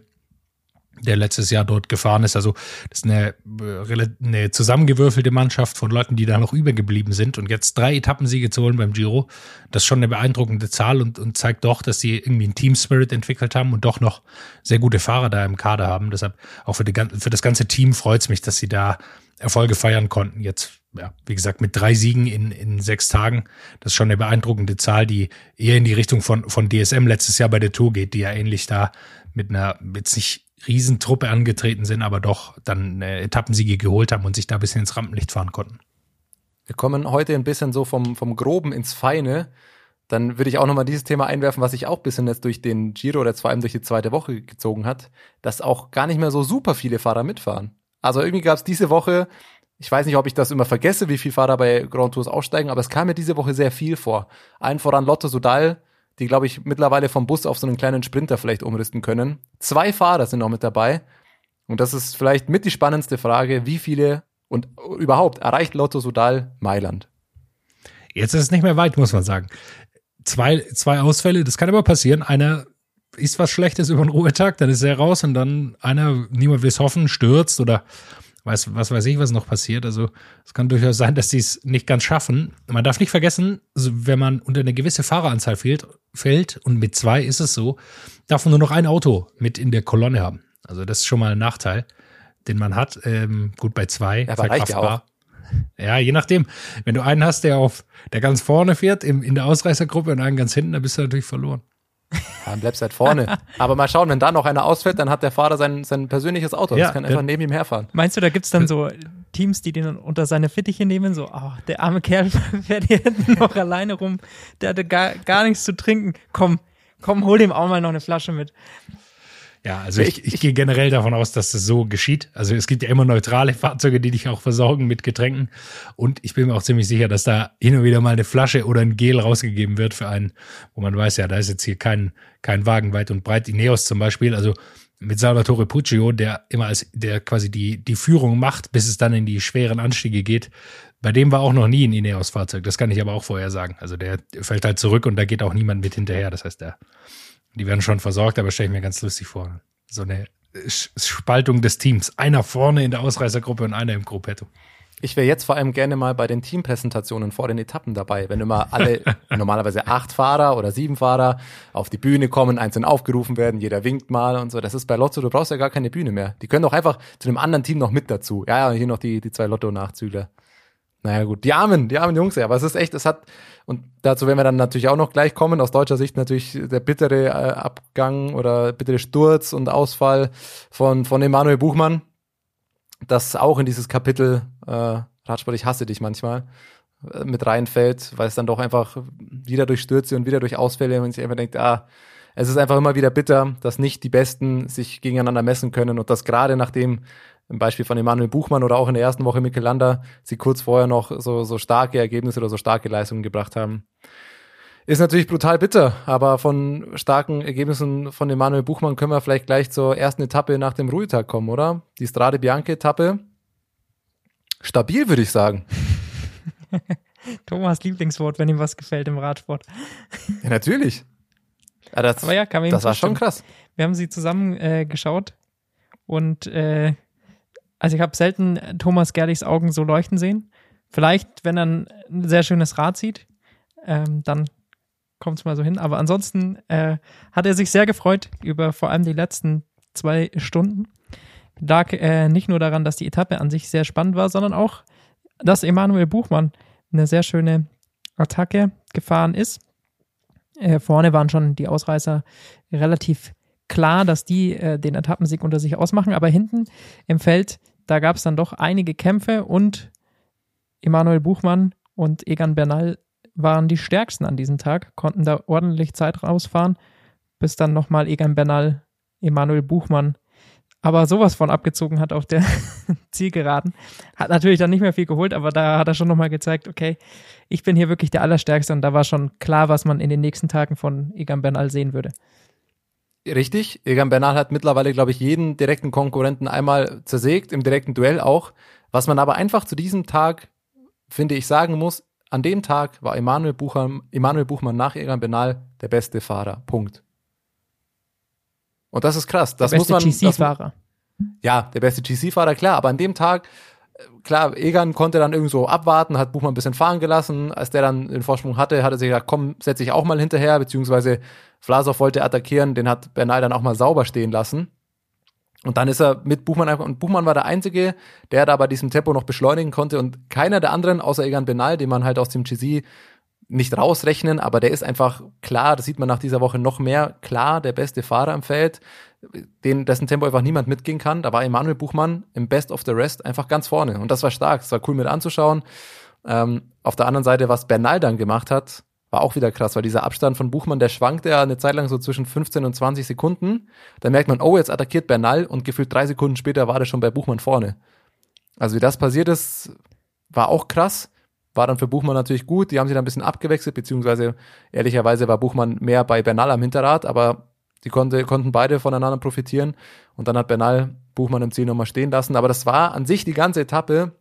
der letztes Jahr dort gefahren ist. Also das ist eine, äh, eine zusammengewürfelte Mannschaft von Leuten, die da noch übergeblieben sind. Und jetzt drei Etappensiege zu holen beim Giro, das ist schon eine beeindruckende Zahl und, und zeigt doch, dass sie irgendwie einen Team Spirit entwickelt haben und doch noch sehr gute Fahrer da im Kader haben. Deshalb auch für, die, für das ganze Team freut es mich, dass sie da Erfolge feiern konnten. Jetzt, ja, wie gesagt, mit drei Siegen in, in sechs Tagen. Das ist schon eine beeindruckende Zahl, die eher in die Richtung von, von DSM letztes Jahr bei der Tour geht, die ja ähnlich da mit einer, jetzt nicht Riesentruppe angetreten sind, aber doch dann äh, Etappensiege geholt haben und sich da ein bisschen ins Rampenlicht fahren konnten. Wir kommen heute ein bisschen so vom, vom Groben ins Feine. Dann würde ich auch nochmal dieses Thema einwerfen, was sich auch ein bisschen jetzt durch den Giro oder vor allem durch die zweite Woche gezogen hat, dass auch gar nicht mehr so super viele Fahrer mitfahren. Also irgendwie gab es diese Woche, ich weiß nicht, ob ich das immer vergesse, wie viele Fahrer bei Grand Tours aussteigen, aber es kam mir diese Woche sehr viel vor. Allen voran Lotto Sudal, die, glaube ich, mittlerweile vom Bus auf so einen kleinen Sprinter vielleicht umrüsten können. Zwei Fahrer sind noch mit dabei. Und das ist vielleicht mit die spannendste Frage, wie viele und überhaupt erreicht Lotto Sudal Mailand? Jetzt ist es nicht mehr weit, muss man sagen. Zwei, zwei Ausfälle, das kann aber passieren. Einer ist was Schlechtes über den Ruhetag, dann ist er raus und dann einer, niemand will es hoffen, stürzt oder weiß, was weiß ich, was noch passiert. Also es kann durchaus sein, dass sie es nicht ganz schaffen. Man darf nicht vergessen, wenn man unter eine gewisse Fahreranzahl fehlt, fällt, und mit zwei ist es so, darf man nur noch ein Auto mit in der Kolonne haben. Also das ist schon mal ein Nachteil, den man hat. Ähm, gut, bei zwei ja, verkraftbar. Ja, je nachdem. Wenn du einen hast, der auf, der ganz vorne fährt im, in der Ausreißergruppe und einen ganz hinten, dann bist du natürlich verloren. Dann bleibst halt vorne. Aber mal schauen, wenn da noch einer ausfällt, dann hat der Fahrer sein, sein persönliches Auto. Ja, das kann einfach neben ihm herfahren. Meinst du, da gibt's dann so Teams, die den unter seine Fittiche nehmen? So, oh, der arme Kerl fährt hier noch alleine rum. Der hatte gar, gar nichts zu trinken. Komm, komm, hol dem auch mal noch eine Flasche mit. Ja, also ich, ich, ich gehe generell davon aus, dass das so geschieht. Also es gibt ja immer neutrale Fahrzeuge, die dich auch versorgen mit Getränken. Und ich bin mir auch ziemlich sicher, dass da hin und wieder mal eine Flasche oder ein Gel rausgegeben wird für einen, wo man weiß, ja, da ist jetzt hier kein, kein Wagen weit und breit. Ineos zum Beispiel, also mit Salvatore Puccio, der immer als, der quasi die, die Führung macht, bis es dann in die schweren Anstiege geht. Bei dem war auch noch nie ein Ineos-Fahrzeug. Das kann ich aber auch vorher sagen. Also der fällt halt zurück und da geht auch niemand mit hinterher. Das heißt, der die werden schon versorgt, aber stelle ich mir ganz lustig vor. So eine Spaltung des Teams. Einer vorne in der Ausreißergruppe und einer im Gruppetto. Ich wäre jetzt vor allem gerne mal bei den Teampräsentationen vor den Etappen dabei, wenn immer alle, normalerweise acht Fahrer oder sieben Fahrer auf die Bühne kommen, einzeln aufgerufen werden, jeder winkt mal und so. Das ist bei Lotto, du brauchst ja gar keine Bühne mehr. Die können doch einfach zu einem anderen Team noch mit dazu. Ja, ja, hier noch die, die zwei Lotto-Nachzügler. Naja, gut, die armen, die armen Jungs, ja, aber es ist echt, es hat, und dazu werden wir dann natürlich auch noch gleich kommen, aus deutscher Sicht natürlich der bittere äh, Abgang oder bittere Sturz und Ausfall von, von Emanuel Buchmann, das auch in dieses Kapitel äh, Radsport, ich hasse dich manchmal, äh, mit reinfällt, weil es dann doch einfach wieder durch Stürze und wieder durch Ausfälle und sich einfach denkt, ah, es ist einfach immer wieder bitter, dass nicht die Besten sich gegeneinander messen können und das gerade nachdem im Beispiel von Emanuel Buchmann oder auch in der ersten Woche Mikkel Lander, sie kurz vorher noch so, so starke Ergebnisse oder so starke Leistungen gebracht haben. Ist natürlich brutal bitter, aber von starken Ergebnissen von Emanuel Buchmann können wir vielleicht gleich zur ersten Etappe nach dem Ruhetag kommen, oder? Die Strade Bianche Etappe. Stabil, würde ich sagen. Thomas Lieblingswort, wenn ihm was gefällt im Radsport. Ja, natürlich. Ja, das, aber ja, kann man das war schon krass. Wir haben sie zusammen äh, geschaut und äh, also ich habe selten Thomas Gerlichs Augen so leuchten sehen. Vielleicht, wenn er ein sehr schönes Rad sieht, ähm, dann kommt es mal so hin. Aber ansonsten äh, hat er sich sehr gefreut über vor allem die letzten zwei Stunden. Lag äh, nicht nur daran, dass die Etappe an sich sehr spannend war, sondern auch dass Emanuel Buchmann eine sehr schöne Attacke gefahren ist. Äh, vorne waren schon die Ausreißer relativ klar, dass die äh, den Etappensieg unter sich ausmachen, aber hinten im Feld, da gab es dann doch einige Kämpfe und Emanuel Buchmann und Egan Bernal waren die stärksten an diesem Tag, konnten da ordentlich Zeit rausfahren, bis dann nochmal Egan Bernal Emanuel Buchmann aber sowas von abgezogen hat auf der Zielgeraden. Hat natürlich dann nicht mehr viel geholt, aber da hat er schon nochmal gezeigt, okay, ich bin hier wirklich der Allerstärkste und da war schon klar, was man in den nächsten Tagen von Egan Bernal sehen würde. Richtig, Egan Bernal hat mittlerweile, glaube ich, jeden direkten Konkurrenten einmal zersägt, im direkten Duell auch. Was man aber einfach zu diesem Tag, finde ich, sagen muss, an dem Tag war Emanuel Buchmann, Emanuel Buchmann nach Egan Bernal der beste Fahrer. Punkt. Und das ist krass. Das der beste muss man. GC-Fahrer. Ja, der beste GC-Fahrer, klar. Aber an dem Tag, klar, Egan konnte dann irgendwo so abwarten, hat Buchmann ein bisschen fahren gelassen. Als der dann den Vorsprung hatte, hat er sich gesagt, komm, setz ich auch mal hinterher, beziehungsweise Vlasov wollte attackieren, den hat Bernal dann auch mal sauber stehen lassen. Und dann ist er mit Buchmann einfach, und Buchmann war der Einzige, der da bei diesem Tempo noch beschleunigen konnte und keiner der anderen, außer Egan Benal, den man halt aus dem GC nicht rausrechnen, aber der ist einfach klar, das sieht man nach dieser Woche noch mehr, klar der beste Fahrer im Feld, den, dessen Tempo einfach niemand mitgehen kann. Da war Emanuel Buchmann im Best of the Rest einfach ganz vorne und das war stark, das war cool mit anzuschauen. Ähm, auf der anderen Seite, was Bernal dann gemacht hat, war auch wieder krass, weil dieser Abstand von Buchmann, der schwankte ja eine Zeit lang so zwischen 15 und 20 Sekunden. Da merkt man, oh, jetzt attackiert Bernal und gefühlt drei Sekunden später war der schon bei Buchmann vorne. Also wie das passiert ist, war auch krass. War dann für Buchmann natürlich gut. Die haben sich dann ein bisschen abgewechselt, beziehungsweise ehrlicherweise war Buchmann mehr bei Bernal am Hinterrad, aber die konnte, konnten beide voneinander profitieren. Und dann hat Bernal Buchmann im Ziel nochmal stehen lassen. Aber das war an sich die ganze Etappe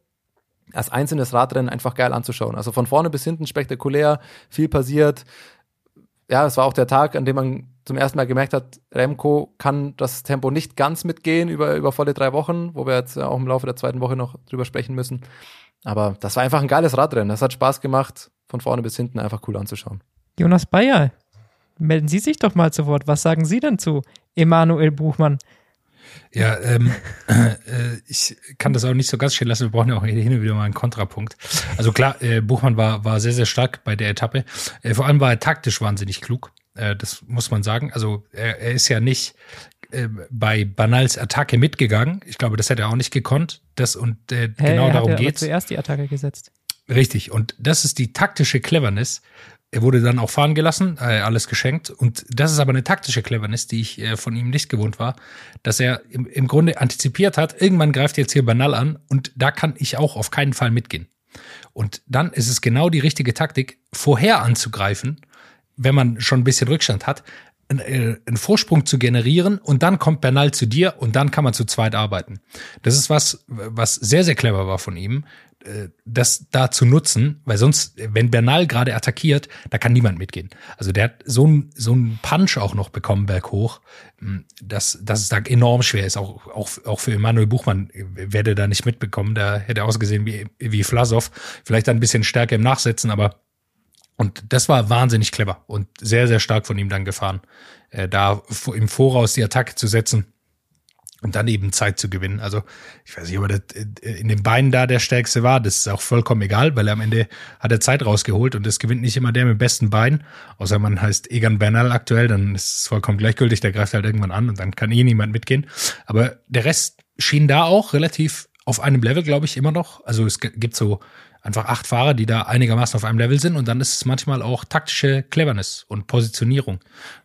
als einzelnes Radrennen einfach geil anzuschauen. Also von vorne bis hinten spektakulär, viel passiert. Ja, es war auch der Tag, an dem man zum ersten Mal gemerkt hat, Remco kann das Tempo nicht ganz mitgehen über, über volle drei Wochen, wo wir jetzt auch im Laufe der zweiten Woche noch drüber sprechen müssen. Aber das war einfach ein geiles Radrennen. Das hat Spaß gemacht, von vorne bis hinten einfach cool anzuschauen. Jonas Bayer, melden Sie sich doch mal zu Wort. Was sagen Sie denn zu Emanuel Buchmann? Ja, ähm, äh, ich kann das auch nicht so ganz stehen lassen. Wir brauchen ja auch hin und wieder mal einen Kontrapunkt. Also klar, äh, Buchmann war, war sehr, sehr stark bei der Etappe. Äh, vor allem war er taktisch wahnsinnig klug. Äh, das muss man sagen. Also er, er ist ja nicht äh, bei Banals Attacke mitgegangen. Ich glaube, das hätte er auch nicht gekonnt. Das und äh, Hä, genau er darum hat ja geht's. zuerst die Attacke gesetzt. Richtig. Und das ist die taktische Cleverness. Er wurde dann auch fahren gelassen, äh, alles geschenkt. Und das ist aber eine taktische Cleverness, die ich äh, von ihm nicht gewohnt war, dass er im, im Grunde antizipiert hat, irgendwann greift jetzt hier Banal an und da kann ich auch auf keinen Fall mitgehen. Und dann ist es genau die richtige Taktik, vorher anzugreifen, wenn man schon ein bisschen Rückstand hat, einen, äh, Vorsprung zu generieren und dann kommt Bernal zu dir und dann kann man zu zweit arbeiten. Das ist was, was sehr, sehr clever war von ihm, das da zu nutzen, weil sonst, wenn Bernal gerade attackiert, da kann niemand mitgehen. Also der hat so ein so Punch auch noch bekommen berghoch, mh, dass, dass es da enorm schwer ist. Auch, auch, auch für Emanuel Buchmann äh, werde da nicht mitbekommen. Da hätte er ausgesehen wie, wie Vlasov. Vielleicht ein bisschen stärker im Nachsetzen, aber und das war wahnsinnig clever und sehr, sehr stark von ihm dann gefahren, äh, da im Voraus die Attacke zu setzen und dann eben Zeit zu gewinnen. Also ich weiß nicht, ob er das in den Beinen da der Stärkste war. Das ist auch vollkommen egal, weil er am Ende hat er Zeit rausgeholt und es gewinnt nicht immer der mit besten Beinen. Außer man heißt Egan Bernal aktuell, dann ist es vollkommen gleichgültig, der greift halt irgendwann an und dann kann eh niemand mitgehen. Aber der Rest schien da auch relativ auf einem Level, glaube ich, immer noch. Also es gibt so einfach acht Fahrer, die da einigermaßen auf einem Level sind und dann ist es manchmal auch taktische Cleverness und Positionierung,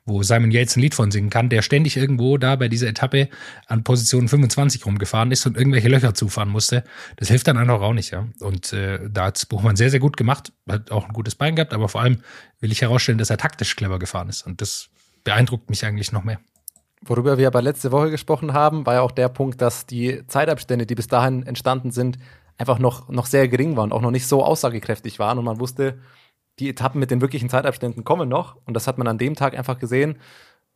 wo Simon Yates ein Lied von singen kann, der ständig irgendwo da bei dieser Etappe an Position 25 rumgefahren ist und irgendwelche Löcher zufahren musste. Das hilft dann einfach auch nicht, ja. Und äh, da hat Buchmann sehr, sehr gut gemacht, hat auch ein gutes Bein gehabt, aber vor allem will ich herausstellen, dass er taktisch clever gefahren ist und das beeindruckt mich eigentlich noch mehr. Worüber wir aber letzte Woche gesprochen haben, war ja auch der Punkt, dass die Zeitabstände, die bis dahin entstanden sind, einfach noch, noch sehr gering waren, auch noch nicht so aussagekräftig waren und man wusste, die Etappen mit den wirklichen Zeitabständen kommen noch und das hat man an dem Tag einfach gesehen.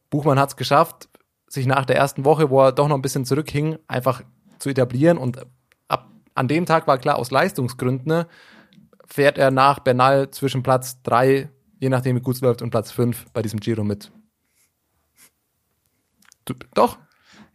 Buchmann hat es geschafft, sich nach der ersten Woche, wo er doch noch ein bisschen zurückhing, einfach zu etablieren und ab an dem Tag war klar, aus Leistungsgründen ne, fährt er nach Bernal zwischen Platz drei, je nachdem wie gut es läuft, und Platz fünf bei diesem Giro mit. Du, doch,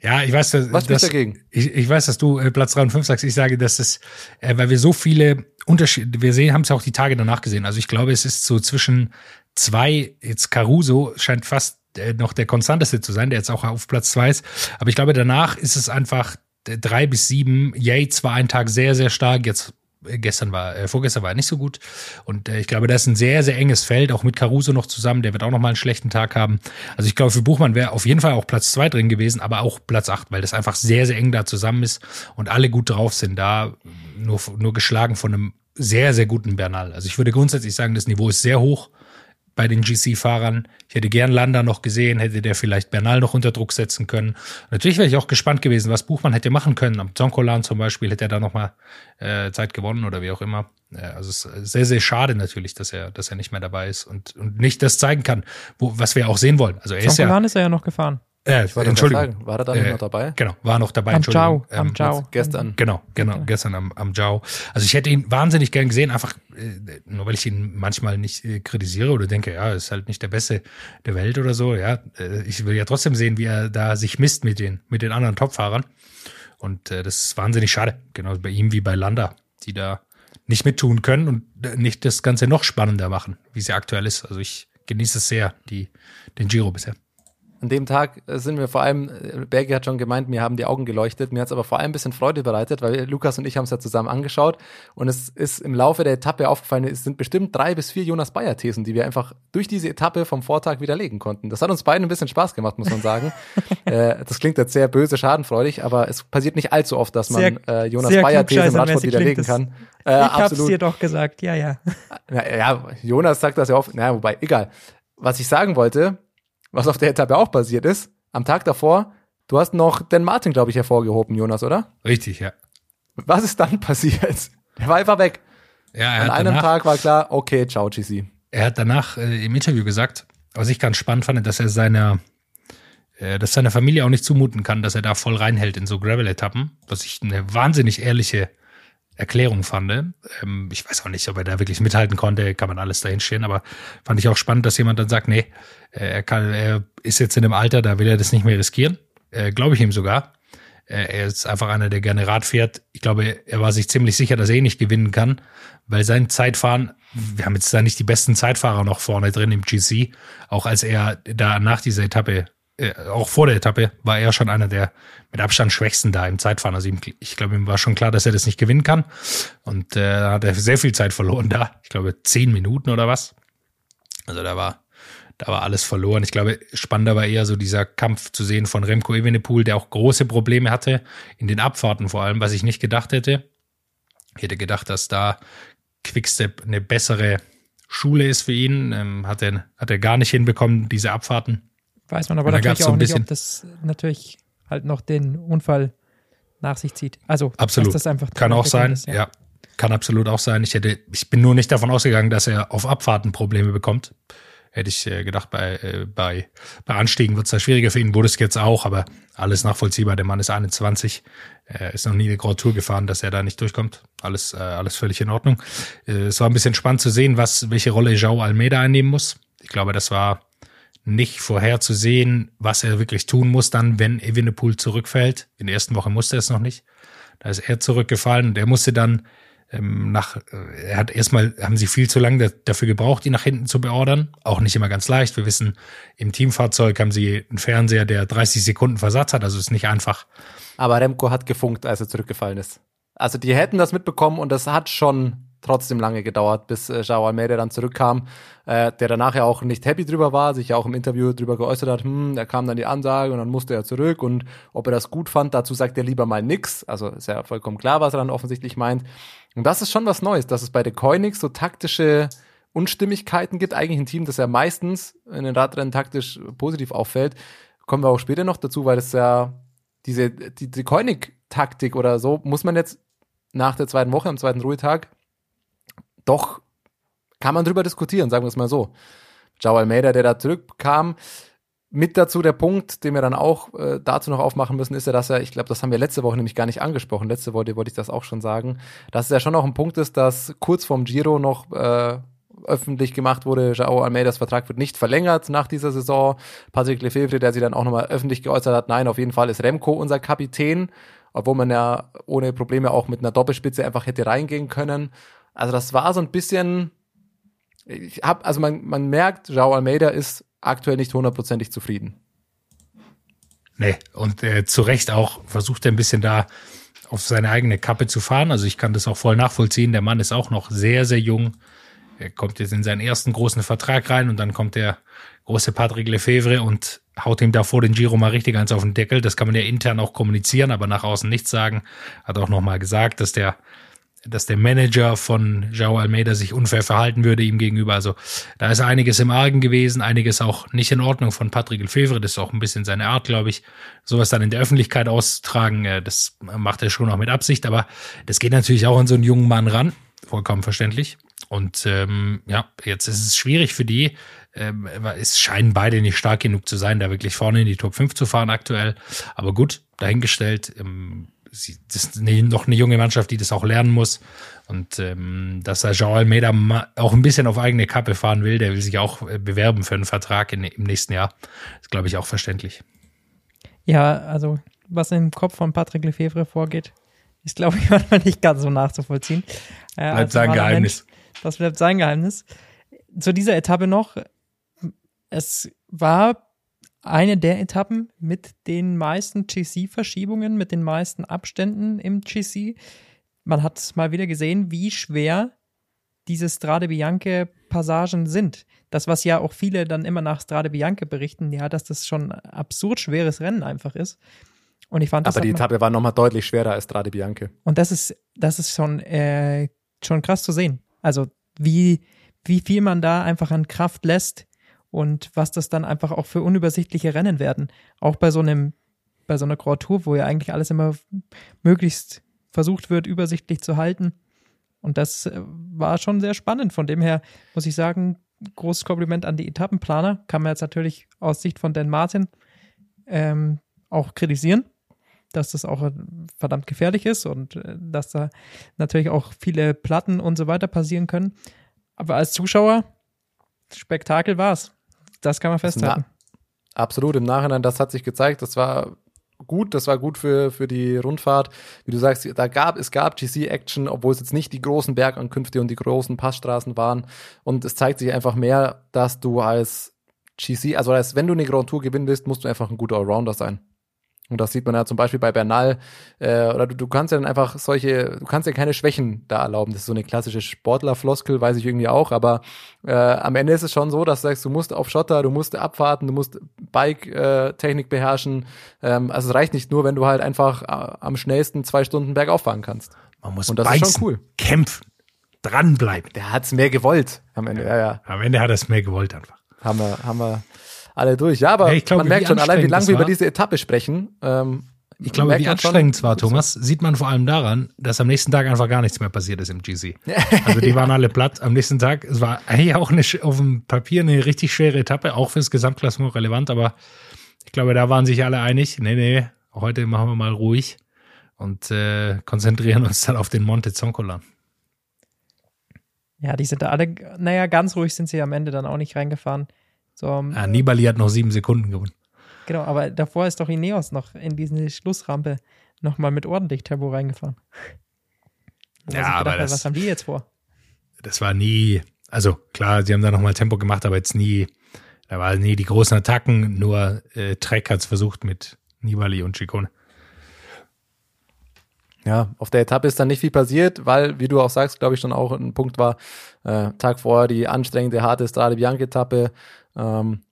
Ja, ich weiß, dass, Was dass, dagegen? Ich, ich weiß, dass du äh, Platz 3 und 5 sagst. Ich sage, dass es, äh, weil wir so viele Unterschiede, wir sehen, haben es ja auch die Tage danach gesehen. Also ich glaube, es ist so zwischen zwei, jetzt Caruso scheint fast äh, noch der konstanteste zu sein, der jetzt auch auf Platz zwei ist. Aber ich glaube, danach ist es einfach äh, drei bis sieben. Yates war einen Tag sehr, sehr stark. Jetzt gestern war, äh, vorgestern war er nicht so gut. Und äh, ich glaube, das ist ein sehr, sehr enges Feld, auch mit Caruso noch zusammen. Der wird auch noch mal einen schlechten Tag haben. Also ich glaube, für Buchmann wäre auf jeden Fall auch Platz zwei drin gewesen, aber auch Platz acht, weil das einfach sehr, sehr eng da zusammen ist und alle gut drauf sind. Da nur, nur geschlagen von einem sehr, sehr guten Bernal. Also ich würde grundsätzlich sagen, das Niveau ist sehr hoch bei den GC-Fahrern. Ich hätte gern Landa noch gesehen, hätte der vielleicht Bernal noch unter Druck setzen können. Natürlich wäre ich auch gespannt gewesen, was Buchmann hätte machen können. Am Zonkolan zum Beispiel hätte er da noch mal äh, Zeit gewonnen oder wie auch immer. Äh, also es ist sehr, sehr schade natürlich, dass er, dass er nicht mehr dabei ist und, und nicht das zeigen kann, wo, was wir auch sehen wollen. Also er ist ja, Zonkolan ist er ja noch gefahren. Äh, Ich wollte Entschuldigung, Sagen, war er da nicht Äh, noch dabei? genau, war noch dabei. Am Entschuldigung. Ciao, am Ähm, Ciao. Gestern. Genau, genau, gestern am, am Jiao. Also ich hätte ihn wahnsinnig gern gesehen, einfach äh, nur weil ich ihn manchmal nicht äh, kritisiere oder denke, ja, ist halt nicht der Beste der Welt oder so. Ja, äh, ich will ja trotzdem sehen, wie er da sich misst mit den mit den anderen Topfahrern. Und äh, das ist wahnsinnig schade, genau bei ihm wie bei Landa, die da nicht mittun können und äh, nicht das Ganze noch spannender machen, wie sie aktuell ist. Also ich genieße es sehr, die den Giro bisher. An dem Tag äh, sind wir vor allem, äh, Bergi hat schon gemeint, mir haben die Augen geleuchtet. Mir hat es aber vor allem ein bisschen Freude bereitet, weil Lukas und ich haben es ja zusammen angeschaut. Und es ist im Laufe der Etappe aufgefallen, es sind bestimmt drei bis vier Jonas Bayer-Thesen, die wir einfach durch diese Etappe vom Vortag widerlegen konnten. Das hat uns beiden ein bisschen Spaß gemacht, muss man sagen. äh, das klingt jetzt sehr böse, schadenfreudig, aber es passiert nicht allzu oft, dass man Sehr- äh, Jonas sehr Bayer-These im Radsport widerlegen kann. Äh, ich hab's dir doch gesagt, ja, ja. ja, ja, Jonas sagt das ja oft. Naja, wobei, egal. Was ich sagen wollte, was auf der Etappe auch passiert ist, am Tag davor, du hast noch den Martin, glaube ich, hervorgehoben, Jonas, oder? Richtig, ja. Was ist dann passiert? Der war einfach weg. Ja, er An einem danach, Tag war klar, okay, ciao, GC. er hat danach äh, im Interview gesagt, was ich ganz spannend fand, dass er seiner, äh, dass seiner Familie auch nicht zumuten kann, dass er da voll reinhält in so Gravel-Etappen, was ich eine wahnsinnig ehrliche Erklärung fand. Ähm, ich weiß auch nicht, ob er da wirklich mithalten konnte, kann man alles dahinstehen, aber fand ich auch spannend, dass jemand dann sagt, nee, äh, er kann, er ist jetzt in einem Alter, da will er das nicht mehr riskieren. Äh, Glaube ich ihm sogar. Äh, er ist einfach einer, der gerne Rad fährt. Ich glaube, er war sich ziemlich sicher, dass er eh nicht gewinnen kann, weil sein Zeitfahren, wir haben jetzt da nicht die besten Zeitfahrer noch vorne drin im GC. Auch als er da nach dieser Etappe, auch vor der Etappe, war er schon einer der mit Abstand schwächsten da im Zeitfahren. Also ihm, ich glaube, ihm war schon klar, dass er das nicht gewinnen kann. Und äh, da hat er sehr viel Zeit verloren da. Ich glaube, zehn Minuten oder was. Also da war, da war alles verloren. Ich glaube, spannender war eher so dieser Kampf zu sehen von Remco Evenepoel, der auch große Probleme hatte, in den Abfahrten vor allem, was ich nicht gedacht hätte. Ich hätte gedacht, dass da Quickstep eine bessere Schule ist für ihn. Ähm, hat, er, hat er gar nicht hinbekommen, diese Abfahrten. Weiß man aber da natürlich so auch ein nicht, bisschen- ob das natürlich halt noch den Unfall nach sich zieht. Also, Absolut. das einfach Kann auch sein, ist, ja. Kann absolut auch sein. Ich hätte, ich bin nur nicht davon ausgegangen, dass er auf Abfahrten Probleme bekommt. Hätte ich äh, gedacht, bei, äh, bei, bei Anstiegen wird es da schwieriger für ihn, wurde es jetzt auch, aber alles nachvollziehbar. Der Mann ist 21, äh, ist noch nie eine Grand Tour gefahren, dass er da nicht durchkommt. Alles, äh, alles völlig in Ordnung. Es war ein bisschen spannend zu sehen, was, welche Rolle João Almeida einnehmen muss. Ich glaube, das war nicht vorherzusehen, was er wirklich tun muss dann, wenn Evenepoel zurückfällt. In der ersten Woche musste er es noch nicht. Da ist er zurückgefallen und er musste dann ähm, nach, äh, er hat erstmal, haben sie viel zu lange da- dafür gebraucht, ihn nach hinten zu beordern. Auch nicht immer ganz leicht. Wir wissen, im Teamfahrzeug haben sie einen Fernseher, der 30 Sekunden Versatz hat, also ist nicht einfach. Aber Remco hat gefunkt, als er zurückgefallen ist. Also die hätten das mitbekommen und das hat schon trotzdem lange gedauert, bis äh, Joao Almeida dann zurückkam, äh, der danach ja auch nicht happy drüber war, sich ja auch im Interview drüber geäußert hat, hm, da kam dann die Ansage und dann musste er zurück und ob er das gut fand, dazu sagt er lieber mal nix. Also ist ja vollkommen klar, was er dann offensichtlich meint. Und das ist schon was Neues, dass es bei der Koenig so taktische Unstimmigkeiten gibt. Eigentlich ein Team, das ja meistens in den Radrennen taktisch positiv auffällt. Kommen wir auch später noch dazu, weil es ja diese, die, die Koenig-Taktik oder so, muss man jetzt nach der zweiten Woche, am zweiten Ruhetag, doch kann man drüber diskutieren, sagen wir es mal so. Joao Almeida, der da zurückkam, mit dazu der Punkt, den wir dann auch äh, dazu noch aufmachen müssen, ist ja, dass er, ich glaube, das haben wir letzte Woche nämlich gar nicht angesprochen. Letzte Woche wollte ich das auch schon sagen, dass es ja schon auch ein Punkt ist, dass kurz vorm Giro noch äh, öffentlich gemacht wurde, Joao Almeidas Vertrag wird nicht verlängert nach dieser Saison. Patrick Lefebvre, der sich dann auch nochmal öffentlich geäußert hat, nein, auf jeden Fall ist Remco unser Kapitän, obwohl man ja ohne Probleme auch mit einer Doppelspitze einfach hätte reingehen können. Also das war so ein bisschen, ich hab, also man, man merkt, Joao Almeida ist aktuell nicht hundertprozentig zufrieden. Nee, und äh, zu Recht auch versucht er ein bisschen da auf seine eigene Kappe zu fahren. Also ich kann das auch voll nachvollziehen. Der Mann ist auch noch sehr, sehr jung. Er kommt jetzt in seinen ersten großen Vertrag rein und dann kommt der große Patrick Lefevre und haut ihm da vor den Giro mal richtig eins auf den Deckel. Das kann man ja intern auch kommunizieren, aber nach außen nichts sagen. Hat auch nochmal gesagt, dass der dass der Manager von Joao Almeida sich unfair verhalten würde ihm gegenüber. Also da ist einiges im Argen gewesen, einiges auch nicht in Ordnung von Patrick Lefevre. Das ist auch ein bisschen seine Art, glaube ich. Sowas dann in der Öffentlichkeit auszutragen, äh, das macht er schon auch mit Absicht. Aber das geht natürlich auch an so einen jungen Mann ran. Vollkommen verständlich. Und ähm, ja, jetzt ist es schwierig für die. Ähm, es scheinen beide nicht stark genug zu sein, da wirklich vorne in die Top 5 zu fahren aktuell. Aber gut, dahingestellt. Ähm, sie, das ist eine, noch eine junge Mannschaft, die das auch lernen muss. Und ähm, dass er Jean Almeida auch ein bisschen auf eigene Kappe fahren will, der will sich auch äh, bewerben für einen Vertrag in, im nächsten Jahr. ist, glaube ich, auch verständlich. Ja, also was im Kopf von Patrick Lefevre vorgeht, ist, glaube ich, manchmal nicht ganz so nachzuvollziehen. Äh, bleibt sein Geheimnis. Mensch, das bleibt sein Geheimnis. Zu dieser Etappe noch, es war eine der Etappen mit den meisten GC-Verschiebungen, mit den meisten Abständen im GC. Man hat mal wieder gesehen, wie schwer diese Strade Bianche Passagen sind. Das, was ja auch viele dann immer nach Strade Bianche berichten, ja, dass das schon absurd schweres Rennen einfach ist. Und ich fand das Aber die Etappe war nochmal deutlich schwerer als Strade Bianche. Und das ist, das ist schon, äh, schon krass zu sehen. Also, wie, wie viel man da einfach an Kraft lässt, und was das dann einfach auch für unübersichtliche Rennen werden. Auch bei so einem, bei so einer Grand Tour, wo ja eigentlich alles immer möglichst versucht wird, übersichtlich zu halten. Und das äh, war schon sehr spannend. Von dem her muss ich sagen, großes Kompliment an die Etappenplaner. Kann man jetzt natürlich aus Sicht von Dan Martin ähm, auch kritisieren, dass das auch verdammt gefährlich ist und äh, dass da natürlich auch viele Platten und so weiter passieren können. Aber als Zuschauer, Spektakel war's. Das kann man festhalten. Na, absolut, im Nachhinein, das hat sich gezeigt, das war gut, das war gut für, für die Rundfahrt. Wie du sagst, da gab, es gab GC-Action, obwohl es jetzt nicht die großen Bergankünfte und die großen Passstraßen waren. Und es zeigt sich einfach mehr, dass du als GC, also als wenn du eine Grand Tour gewinnen willst, musst du einfach ein guter Allrounder sein. Und das sieht man ja zum Beispiel bei Bernal. Äh, oder du, du kannst ja dann einfach solche, du kannst ja keine Schwächen da erlauben. Das ist so eine klassische Sportlerfloskel, weiß ich irgendwie auch. Aber äh, am Ende ist es schon so, dass du sagst, du musst auf Schotter, du musst abwarten, du musst Bike-Technik äh, beherrschen. Ähm, also es reicht nicht nur, wenn du halt einfach äh, am schnellsten zwei Stunden bergauf fahren kannst. Man muss Und das beißen, ist schon cool. kämpfen, dranbleiben. Der hat's mehr gewollt am Ende. Ja, ja. Am Ende hat er es mehr gewollt einfach. Haben wir, haben wir alle durch. Ja, aber ja, glaub, man merkt schon allein, wie lange wir über diese Etappe sprechen. Ähm, ich glaube, wie anstrengend es war, Thomas, sieht man vor allem daran, dass am nächsten Tag einfach gar nichts mehr passiert ist im GC. Also die waren alle platt am nächsten Tag. Es war eigentlich auch eine, auf dem Papier eine richtig schwere Etappe, auch fürs Gesamtklassement relevant, aber ich glaube, da waren sich alle einig. Nee, nee, heute machen wir mal ruhig und äh, konzentrieren uns dann auf den Monte Zoncolan. Ja, die sind da alle, naja, ganz ruhig sind sie am Ende dann auch nicht reingefahren. So, ah, Nibali hat noch sieben Sekunden gewonnen. Genau, aber davor ist doch Ineos noch in diese Schlussrampe nochmal mit ordentlich Tempo reingefahren. ja, aber das, was haben die jetzt vor? Das war nie, also klar, sie haben da nochmal Tempo gemacht, aber jetzt nie, da waren nie die großen Attacken, nur äh, Trek hat es versucht mit Nibali und Chicone. Ja, auf der Etappe ist dann nicht viel passiert, weil, wie du auch sagst, glaube ich, schon auch ein Punkt war, äh, Tag vorher die anstrengende, harte Strade Bianca-Etappe, ähm,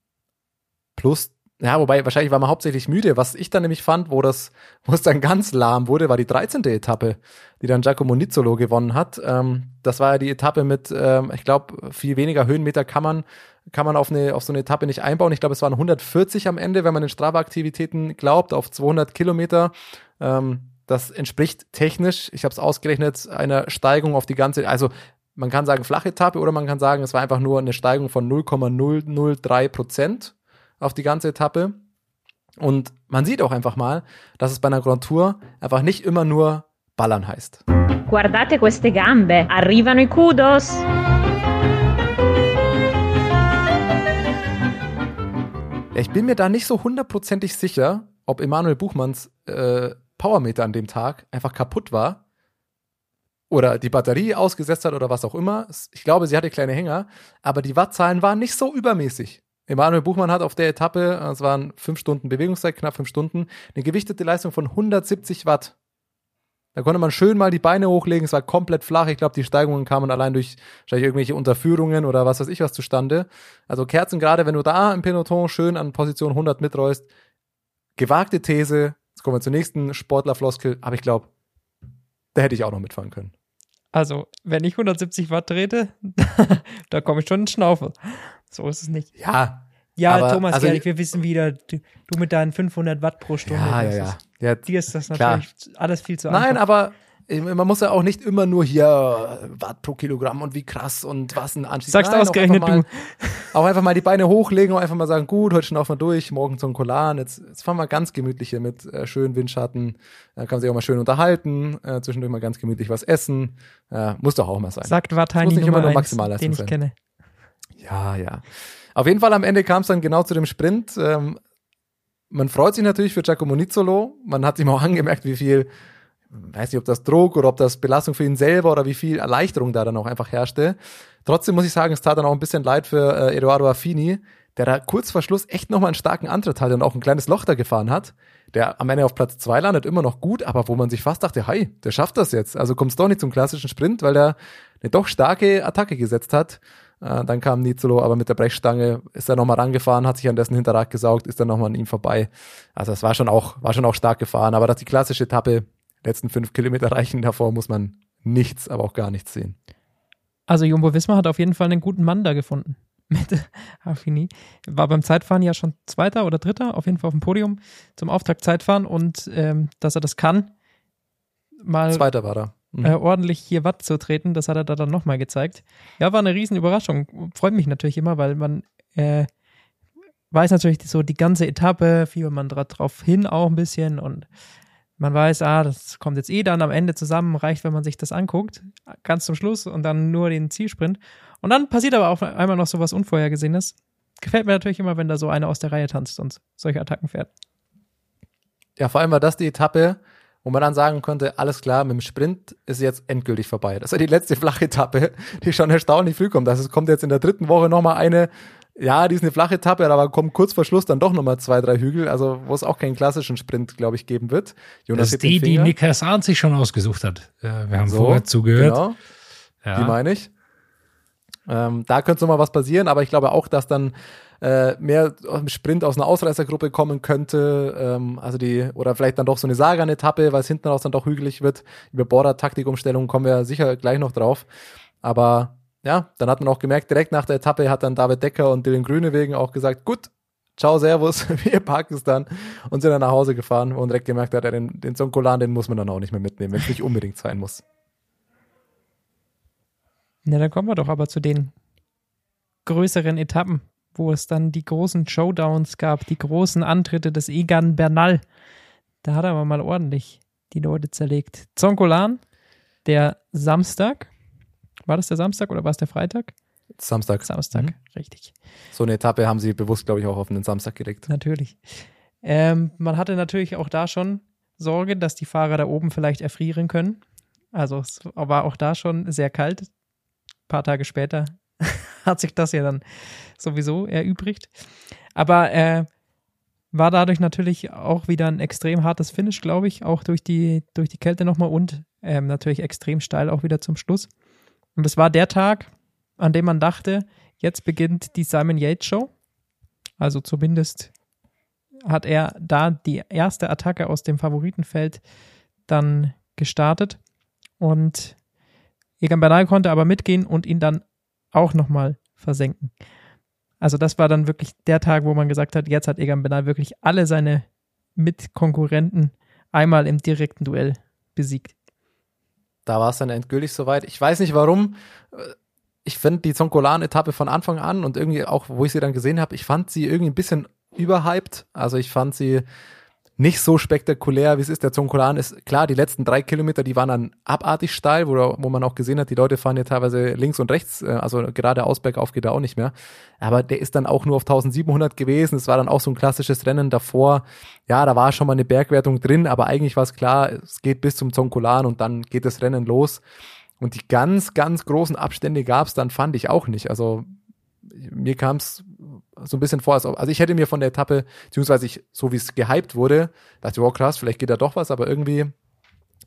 plus, ja, wobei wahrscheinlich war man hauptsächlich müde. Was ich dann nämlich fand, wo das, wo es dann ganz lahm wurde, war die 13. Etappe, die dann Giacomo Nizzolo gewonnen hat. Ähm, das war ja die Etappe mit, ähm, ich glaube, viel weniger Höhenmeter kann man, kann man auf, eine, auf so eine Etappe nicht einbauen. Ich glaube, es waren 140 am Ende, wenn man den Strava-Aktivitäten glaubt, auf 200 Kilometer. Ähm, das entspricht technisch, ich habe es ausgerechnet, einer Steigung auf die ganze, also man kann sagen Flachetappe oder man kann sagen, es war einfach nur eine Steigung von 0,003 Prozent auf die ganze Etappe. Und man sieht auch einfach mal, dass es bei einer Grand Tour einfach nicht immer nur Ballern heißt. Guardate queste gambe, arrivano i kudos. Ich bin mir da nicht so hundertprozentig sicher, ob Emanuel Buchmanns äh, Powermeter an dem Tag einfach kaputt war oder die Batterie ausgesetzt hat oder was auch immer. Ich glaube, sie hatte kleine Hänger, aber die Wattzahlen waren nicht so übermäßig. Emanuel Buchmann hat auf der Etappe, es waren fünf Stunden Bewegungszeit, knapp fünf Stunden, eine gewichtete Leistung von 170 Watt. Da konnte man schön mal die Beine hochlegen, es war komplett flach. Ich glaube, die Steigungen kamen allein durch wahrscheinlich irgendwelche Unterführungen oder was weiß ich was zustande. Also Kerzen gerade, wenn du da im Peloton schön an Position 100 miträust, gewagte These, jetzt kommen wir zur nächsten Sportlerfloskel, aber ich glaube, da hätte ich auch noch mitfahren können. Also, wenn ich 170 Watt trete, da komme ich schon in Schnaufe. So ist es nicht. Ja. Ja, aber, Thomas also, Gerlich, wir wissen wieder, du, du mit deinen 500 Watt pro Stunde. Ja, ja, ja. Ist, ja. Dir ist das Klar. natürlich alles viel zu Nein, einfach. aber äh, man muss ja auch nicht immer nur hier äh, Watt pro Kilogramm und wie krass und was ein Anstieg. Sagst Nein, auch ausgerechnet einfach mal, du. Auch einfach mal die Beine hochlegen und einfach mal sagen, gut, heute schnaufen wir durch, morgen zum Kolan. Jetzt, jetzt fahren wir ganz gemütlich hier mit äh, schönen Windschatten. Da kann man sich auch mal schön unterhalten, äh, zwischendurch mal ganz gemütlich was essen. Äh, muss doch auch mal sein. Sagt muss Wattani nicht Nummer immer nur eins, Maximalleistung den ich sein. kenne. Ja, ja. Auf jeden Fall am Ende kam es dann genau zu dem Sprint. Ähm, man freut sich natürlich für Giacomo Nizzolo. Man hat ihm auch angemerkt, wie viel, weiß nicht, ob das Druck oder ob das Belastung für ihn selber oder wie viel Erleichterung da dann auch einfach herrschte. Trotzdem muss ich sagen, es tat dann auch ein bisschen leid für äh, Eduardo Affini, der da kurz vor Schluss echt nochmal einen starken Antritt hatte und auch ein kleines Loch da gefahren hat. Der am Ende auf Platz zwei landet, immer noch gut, aber wo man sich fast dachte, hey, der schafft das jetzt. Also kommt es doch nicht zum klassischen Sprint, weil der eine doch starke Attacke gesetzt hat. Äh, dann kam Nizolo, aber mit der Brechstange ist er nochmal rangefahren, hat sich an dessen Hinterrad gesaugt, ist dann nochmal an ihm vorbei. Also es war schon auch, war schon auch stark gefahren. Aber dass die klassische Etappe, letzten fünf Kilometer reichen, davor muss man nichts, aber auch gar nichts sehen. Also Jumbo Wismar hat auf jeden Fall einen guten Mann da gefunden. Mit Affini. War beim Zeitfahren ja schon Zweiter oder Dritter, auf jeden Fall auf dem Podium zum Auftakt Zeitfahren und ähm, dass er das kann, mal Zweiter war er. Mhm. äh, ordentlich hier Watt zu treten, das hat er da dann nochmal gezeigt. Ja, war eine riesen Überraschung. Freut mich natürlich immer, weil man äh, weiß natürlich so die ganze Etappe, fiebert man dra- drauf hin auch ein bisschen und man weiß, ah, das kommt jetzt eh dann am Ende zusammen, reicht, wenn man sich das anguckt, ganz zum Schluss und dann nur den Zielsprint. Und dann passiert aber auch einmal noch so was Unvorhergesehenes. Gefällt mir natürlich immer, wenn da so einer aus der Reihe tanzt und solche Attacken fährt. Ja, vor allem war das die Etappe, wo man dann sagen konnte, alles klar, mit dem Sprint ist jetzt endgültig vorbei. Das ist ja die letzte flache Etappe, die schon erstaunlich früh kommt. Also es kommt jetzt in der dritten Woche nochmal eine, ja, die ist eine flache Etappe, aber kommt kurz vor Schluss dann doch nochmal zwei, drei Hügel, also wo es auch keinen klassischen Sprint, glaube ich, geben wird. Das ist die, die. Nick Hassan sich schon ausgesucht hat. Äh, wir haben So, vorher zugehört. Genau. Ja. Die meine ich. Ähm, da könnte noch mal was passieren, aber ich glaube auch, dass dann äh, mehr Sprint aus einer Ausreißergruppe kommen könnte, ähm, also die, oder vielleicht dann doch so eine Sagan-Etappe, weil es hinten raus dann doch hügelig wird. Über Border-Taktikumstellung kommen wir sicher gleich noch drauf. Aber ja, dann hat man auch gemerkt, direkt nach der Etappe hat dann David Decker und Dylan Grünewegen auch gesagt, gut, ciao, servus, wir dann und sind dann nach Hause gefahren und direkt gemerkt hat, den, den Sonkolan, den muss man dann auch nicht mehr mitnehmen, wenn es nicht unbedingt sein muss. Na, dann kommen wir doch aber zu den größeren Etappen, wo es dann die großen Showdowns gab, die großen Antritte des Egan Bernal. Da hat er aber mal ordentlich die Leute zerlegt. Zonkolan, der Samstag. War das der Samstag oder war es der Freitag? Samstag. Samstag, Mhm. richtig. So eine Etappe haben sie bewusst, glaube ich, auch auf den Samstag gelegt. Natürlich. Ähm, man hatte natürlich auch da schon Sorge, dass die Fahrer da oben vielleicht erfrieren können. Also es war auch da schon sehr kalt. Ein paar Tage später hat sich das ja dann sowieso erübrigt. Aber äh, war dadurch natürlich auch wieder ein extrem hartes Finish, glaube ich, auch durch die, durch die Kälte nochmal und ähm, natürlich extrem steil auch wieder zum Schluss. Und es war der Tag, an dem man dachte, jetzt beginnt die Simon Yates Show. Also zumindest hat er da die erste Attacke aus dem Favoritenfeld dann gestartet und Egan Bernal konnte aber mitgehen und ihn dann auch nochmal versenken. Also das war dann wirklich der Tag, wo man gesagt hat, jetzt hat Egan Bernal wirklich alle seine Mitkonkurrenten einmal im direkten Duell besiegt. Da war es dann endgültig soweit. Ich weiß nicht warum. Ich finde die Zonkolan-Etappe von Anfang an und irgendwie auch, wo ich sie dann gesehen habe, ich fand sie irgendwie ein bisschen überhyped. Also ich fand sie nicht so spektakulär, wie es ist. Der Zonkolan ist klar, die letzten drei Kilometer, die waren dann abartig steil, wo, wo man auch gesehen hat, die Leute fahren ja teilweise links und rechts, äh, also gerade Ausbergauf geht da auch nicht mehr. Aber der ist dann auch nur auf 1700 gewesen. Es war dann auch so ein klassisches Rennen davor. Ja, da war schon mal eine Bergwertung drin, aber eigentlich war es klar, es geht bis zum Zonkolan und dann geht das Rennen los. Und die ganz, ganz großen Abstände gab es dann, fand ich auch nicht. Also mir kam es so ein bisschen vor, also ich hätte mir von der Etappe, beziehungsweise ich, so wie es gehypt wurde, dachte, oh krass, vielleicht geht da doch was, aber irgendwie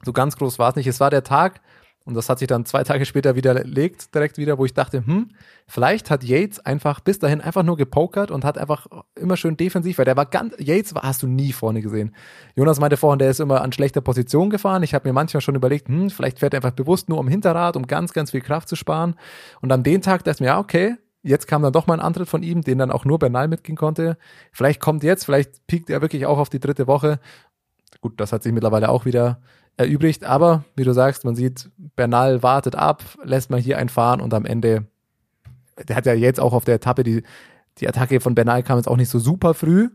so ganz groß war es nicht. Es war der Tag, und das hat sich dann zwei Tage später widerlegt, direkt wieder, wo ich dachte, hm, vielleicht hat Yates einfach bis dahin einfach nur gepokert und hat einfach immer schön defensiv, weil der war ganz, Yates war, hast du nie vorne gesehen. Jonas meinte vorhin, der ist immer an schlechter Position gefahren. Ich habe mir manchmal schon überlegt, hm, vielleicht fährt er einfach bewusst nur um Hinterrad, um ganz, ganz viel Kraft zu sparen. Und an den Tag dachte ich mir, ja, okay, jetzt kam dann doch mal ein Antritt von ihm, den dann auch nur Bernal mitgehen konnte. Vielleicht kommt jetzt, vielleicht piekt er wirklich auch auf die dritte Woche. Gut, das hat sich mittlerweile auch wieder erübrigt, aber wie du sagst, man sieht, Bernal wartet ab, lässt mal hier einfahren und am Ende, der hat ja jetzt auch auf der Etappe, die, die Attacke von Bernal kam jetzt auch nicht so super früh.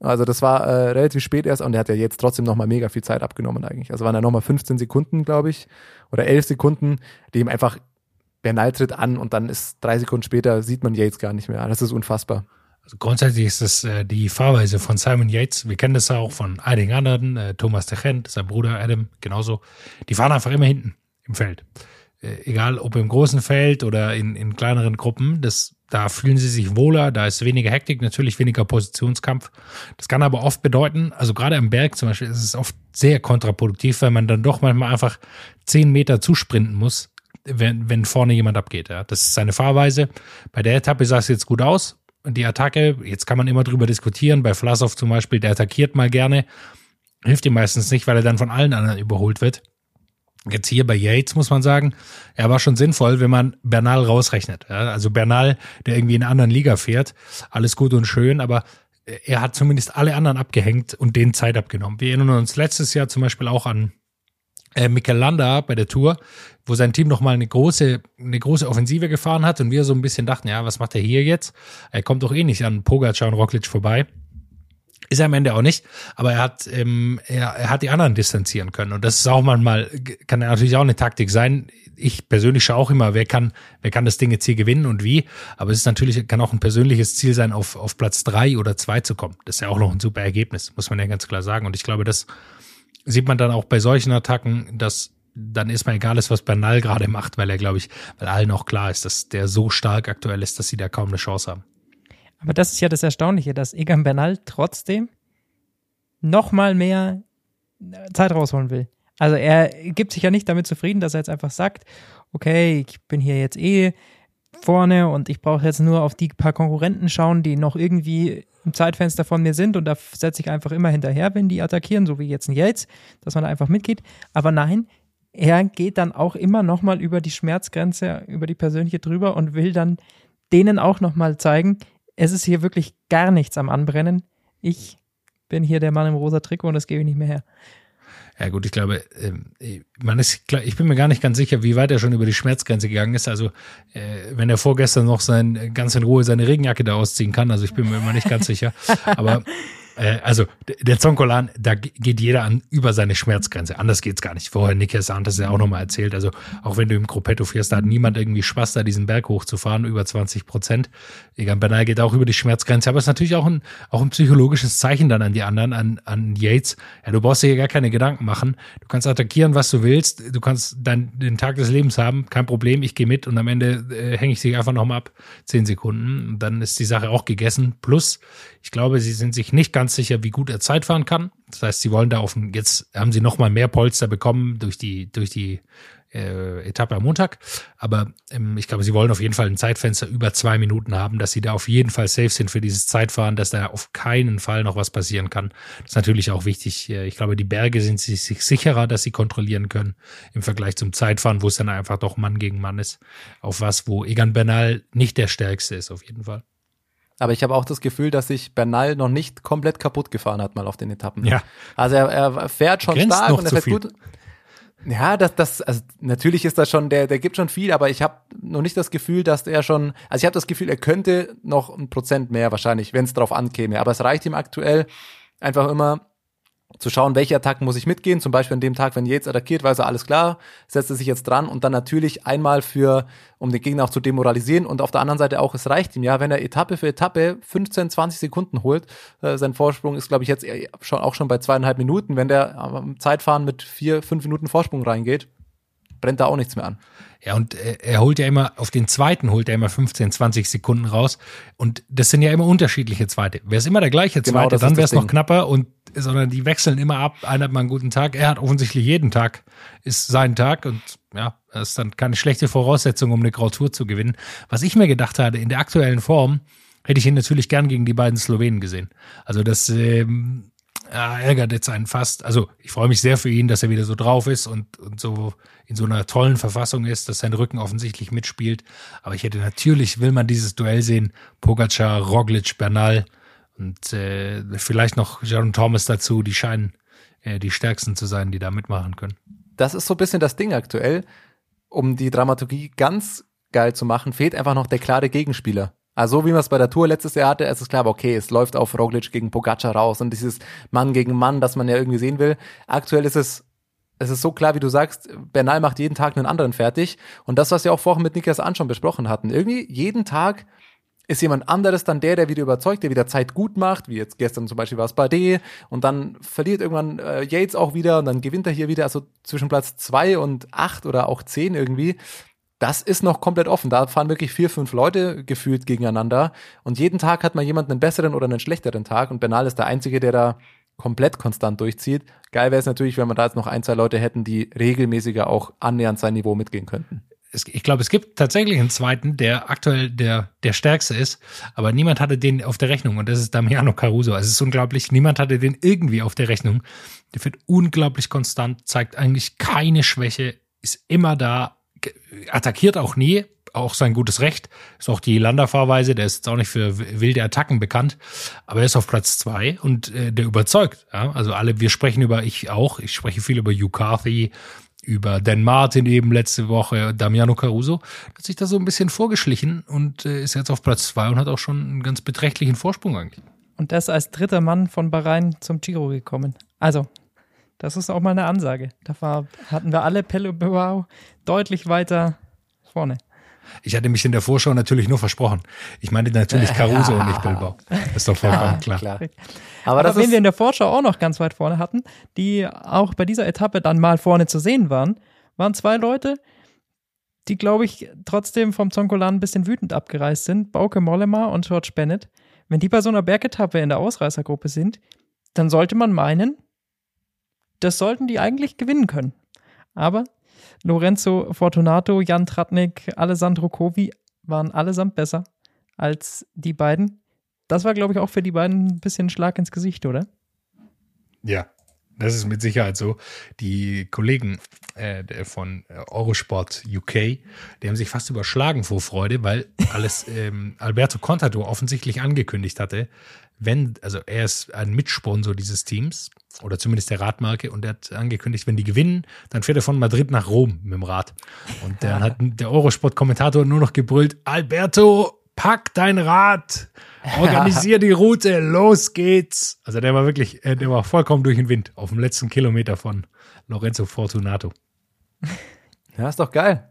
Also das war äh, relativ spät erst und der hat ja jetzt trotzdem nochmal mega viel Zeit abgenommen eigentlich. Also waren ja nochmal 15 Sekunden, glaube ich, oder 11 Sekunden, die ihm einfach Bernal tritt an und dann ist drei Sekunden später, sieht man Yates gar nicht mehr. Das ist unfassbar. Also grundsätzlich ist das äh, die Fahrweise von Simon Yates. Wir kennen das ja auch von einigen anderen. Äh, Thomas de Gent, sein Bruder Adam, genauso. Die fahren einfach immer hinten im Feld. Äh, egal ob im großen Feld oder in, in kleineren Gruppen. Das, da fühlen sie sich wohler, da ist weniger Hektik, natürlich weniger Positionskampf. Das kann aber oft bedeuten, also gerade am Berg zum Beispiel ist es oft sehr kontraproduktiv, weil man dann doch manchmal einfach zehn Meter zusprinten muss, wenn, wenn vorne jemand abgeht. Ja. Das ist seine Fahrweise. Bei der Etappe sah es jetzt gut aus. Und die Attacke, jetzt kann man immer drüber diskutieren. Bei Vlasov zum Beispiel, der attackiert mal gerne. Hilft ihm meistens nicht, weil er dann von allen anderen überholt wird. Jetzt hier bei Yates muss man sagen, er war schon sinnvoll, wenn man Bernal rausrechnet. Ja, also Bernal, der irgendwie in einer anderen Liga fährt, alles gut und schön, aber er hat zumindest alle anderen abgehängt und den Zeit abgenommen. Wir erinnern uns letztes Jahr zum Beispiel auch an äh, Mikel Landa bei der Tour, wo sein Team nochmal eine große, eine große Offensive gefahren hat und wir so ein bisschen dachten, ja, was macht er hier jetzt? Er kommt doch eh nicht an Pogacar und Roglic vorbei. Ist er am Ende auch nicht, aber er hat, ähm, er, er hat die anderen distanzieren können. Und das ist auch manchmal, kann natürlich auch eine Taktik sein. Ich persönlich schaue auch immer, wer kann, wer kann das Ding jetzt hier gewinnen und wie. Aber es ist natürlich, kann auch ein persönliches Ziel sein, auf, auf Platz drei oder zwei zu kommen. Das ist ja auch noch ein super Ergebnis, muss man ja ganz klar sagen. Und ich glaube, das, sieht man dann auch bei solchen Attacken, dass dann ist mal egal ist, was Bernal gerade macht, weil er, glaube ich, weil allen auch klar ist, dass der so stark aktuell ist, dass sie da kaum eine Chance haben. Aber das ist ja das Erstaunliche, dass Egan Bernal trotzdem noch mal mehr Zeit rausholen will. Also er gibt sich ja nicht damit zufrieden, dass er jetzt einfach sagt, okay, ich bin hier jetzt eh vorne und ich brauche jetzt nur auf die paar Konkurrenten schauen, die noch irgendwie im Zeitfenster von mir sind und da setze ich einfach immer hinterher, wenn die attackieren, so wie jetzt ein Yates, dass man da einfach mitgeht. Aber nein, er geht dann auch immer nochmal über die Schmerzgrenze, über die persönliche drüber und will dann denen auch nochmal zeigen, es ist hier wirklich gar nichts am Anbrennen. Ich bin hier der Mann im rosa Trikot und das gebe ich nicht mehr her. Ja gut, ich glaube, ähm, man ist, ich bin mir gar nicht ganz sicher, wie weit er schon über die Schmerzgrenze gegangen ist. Also äh, wenn er vorgestern noch sein ganz in Ruhe seine Regenjacke da ausziehen kann, also ich bin mir immer nicht ganz sicher. Aber äh, also der Zonkolan, da geht jeder an über seine Schmerzgrenze. Anders geht's gar nicht. Vorher Nick Santos ja auch nochmal erzählt. Also auch wenn du im Gruppetto fährst, da hat niemand irgendwie Spaß, da diesen Berg hochzufahren, über 20 Prozent. Egan Bernal geht auch über die Schmerzgrenze. Aber es ist natürlich auch ein, auch ein psychologisches Zeichen dann an die anderen, an, an Yates. Ja, du brauchst dir hier gar keine Gedanken machen. Du kannst attackieren, was du willst. Du kannst dann den Tag des Lebens haben. Kein Problem. Ich gehe mit und am Ende äh, hänge ich dich einfach nochmal ab. Zehn Sekunden. Und dann ist die Sache auch gegessen. Plus, ich glaube, sie sind sich nicht ganz sicher, wie gut er Zeit fahren kann. Das heißt, sie wollen da auf dem, jetzt haben sie noch mal mehr Polster bekommen durch die, durch die äh, Etappe am Montag. Aber ähm, ich glaube, sie wollen auf jeden Fall ein Zeitfenster über zwei Minuten haben, dass sie da auf jeden Fall safe sind für dieses Zeitfahren, dass da auf keinen Fall noch was passieren kann. Das ist natürlich auch wichtig. Ich glaube, die Berge sind sich sicherer, dass sie kontrollieren können im Vergleich zum Zeitfahren, wo es dann einfach doch Mann gegen Mann ist. Auf was, wo Egan Bernal nicht der stärkste ist, auf jeden Fall. Aber ich habe auch das Gefühl, dass sich Bernal noch nicht komplett kaputt gefahren hat mal auf den Etappen. Ja. Also er, er fährt schon Grenzt stark und er fährt viel. gut. Ja, das, das, also natürlich ist das schon, der, der gibt schon viel, aber ich habe noch nicht das Gefühl, dass er schon, also ich habe das Gefühl, er könnte noch ein Prozent mehr wahrscheinlich, wenn es drauf ankäme. Aber es reicht ihm aktuell einfach immer zu schauen, welche Attacken muss ich mitgehen. Zum Beispiel an dem Tag, wenn Yates attackiert, weiß er alles klar, setzt er sich jetzt dran und dann natürlich einmal für, um den Gegner auch zu demoralisieren und auf der anderen Seite auch, es reicht ihm ja, wenn er Etappe für Etappe 15, 20 Sekunden holt. Äh, sein Vorsprung ist, glaube ich, jetzt schon, auch schon bei zweieinhalb Minuten. Wenn der am Zeitfahren mit vier, fünf Minuten Vorsprung reingeht, brennt da auch nichts mehr an. Ja, und er holt ja immer, auf den zweiten holt er immer 15, 20 Sekunden raus. Und das sind ja immer unterschiedliche Zweite. Wäre es immer der gleiche genau, Zweite, dann wäre es noch knapper und, sondern die wechseln immer ab. Einer hat mal einen guten Tag. Er hat offensichtlich jeden Tag, ist sein Tag und ja, das ist dann keine schlechte Voraussetzung, um eine Grautour zu gewinnen. Was ich mir gedacht hatte, in der aktuellen Form hätte ich ihn natürlich gern gegen die beiden Slowenen gesehen. Also das, ähm, ja, ärgert jetzt einen fast. Also ich freue mich sehr für ihn, dass er wieder so drauf ist und, und so in so einer tollen Verfassung ist, dass sein Rücken offensichtlich mitspielt. Aber ich hätte natürlich, will man dieses Duell sehen, Pogacar, Roglic, Bernal und äh, vielleicht noch Jaron Thomas dazu, die scheinen äh, die stärksten zu sein, die da mitmachen können. Das ist so ein bisschen das Ding aktuell. Um die Dramaturgie ganz geil zu machen, fehlt einfach noch der klare Gegenspieler. Also wie man es bei der Tour letztes Jahr hatte, es ist klar, okay, es läuft auf Roglic gegen Pogacar raus und dieses Mann gegen Mann, das man ja irgendwie sehen will. Aktuell ist es es ist so klar, wie du sagst, Bernal macht jeden Tag einen anderen fertig. Und das, was wir auch vorhin mit Niklas An schon besprochen hatten, irgendwie jeden Tag ist jemand anderes dann der, der wieder überzeugt, der wieder Zeit gut macht, wie jetzt gestern zum Beispiel war es D. und dann verliert irgendwann äh, Yates auch wieder und dann gewinnt er hier wieder, also zwischen Platz zwei und acht oder auch zehn irgendwie das ist noch komplett offen. Da fahren wirklich vier, fünf Leute gefühlt gegeneinander. Und jeden Tag hat man jemanden einen besseren oder einen schlechteren Tag. Und Bernal ist der Einzige, der da komplett konstant durchzieht. Geil wäre es natürlich, wenn man da jetzt noch ein, zwei Leute hätten, die regelmäßiger auch annähernd sein Niveau mitgehen könnten. Ich glaube, es gibt tatsächlich einen zweiten, der aktuell der, der stärkste ist, aber niemand hatte den auf der Rechnung und das ist Damiano Caruso. Also es ist unglaublich, niemand hatte den irgendwie auf der Rechnung. Der wird unglaublich konstant, zeigt eigentlich keine Schwäche, ist immer da, attackiert auch nie, auch sein gutes Recht. Ist auch die Landerfahrweise, der ist jetzt auch nicht für wilde Attacken bekannt, aber er ist auf Platz zwei und äh, der überzeugt. Ja? Also alle, wir sprechen über, ich auch, ich spreche viel über Hugh Carthy, über Dan Martin eben letzte Woche, Damiano Caruso, hat sich da so ein bisschen vorgeschlichen und äh, ist jetzt auf Platz zwei und hat auch schon einen ganz beträchtlichen Vorsprung eigentlich. Und das als dritter Mann von Bahrain zum Giro gekommen. Also, das ist auch mal eine Ansage. Da war, hatten wir alle Pelle Bilbao deutlich weiter vorne. Ich hatte mich in der Vorschau natürlich nur versprochen. Ich meinte natürlich Caruso und nicht Bilbao. Ist doch vollkommen klar. klar. Aber, Aber das wen wir in der Vorschau auch noch ganz weit vorne hatten, die auch bei dieser Etappe dann mal vorne zu sehen waren, waren zwei Leute, die, glaube ich, trotzdem vom Zonkolan ein bisschen wütend abgereist sind. Bauke Mollema und George Bennett. Wenn die bei so einer Bergetappe in der Ausreißergruppe sind, dann sollte man meinen, das sollten die eigentlich gewinnen können. Aber Lorenzo Fortunato, Jan Tratnik, Alessandro Covi waren allesamt besser als die beiden. Das war, glaube ich, auch für die beiden ein bisschen ein Schlag ins Gesicht, oder? Ja, das ist mit Sicherheit so. Die Kollegen äh, von Eurosport UK, die haben sich fast überschlagen vor Freude, weil alles ähm, Alberto Contador offensichtlich angekündigt hatte, wenn, also er ist ein Mitsponsor dieses Teams oder zumindest der Radmarke und er hat angekündigt, wenn die gewinnen, dann fährt er von Madrid nach Rom mit dem Rad. Und dann hat der Eurosport-Kommentator nur noch gebrüllt, Alberto, pack dein Rad, organisier die Route, los geht's. Also der war wirklich, äh, der war vollkommen durch den Wind auf dem letzten Kilometer von Lorenzo Fortunato. Ja, ist doch geil.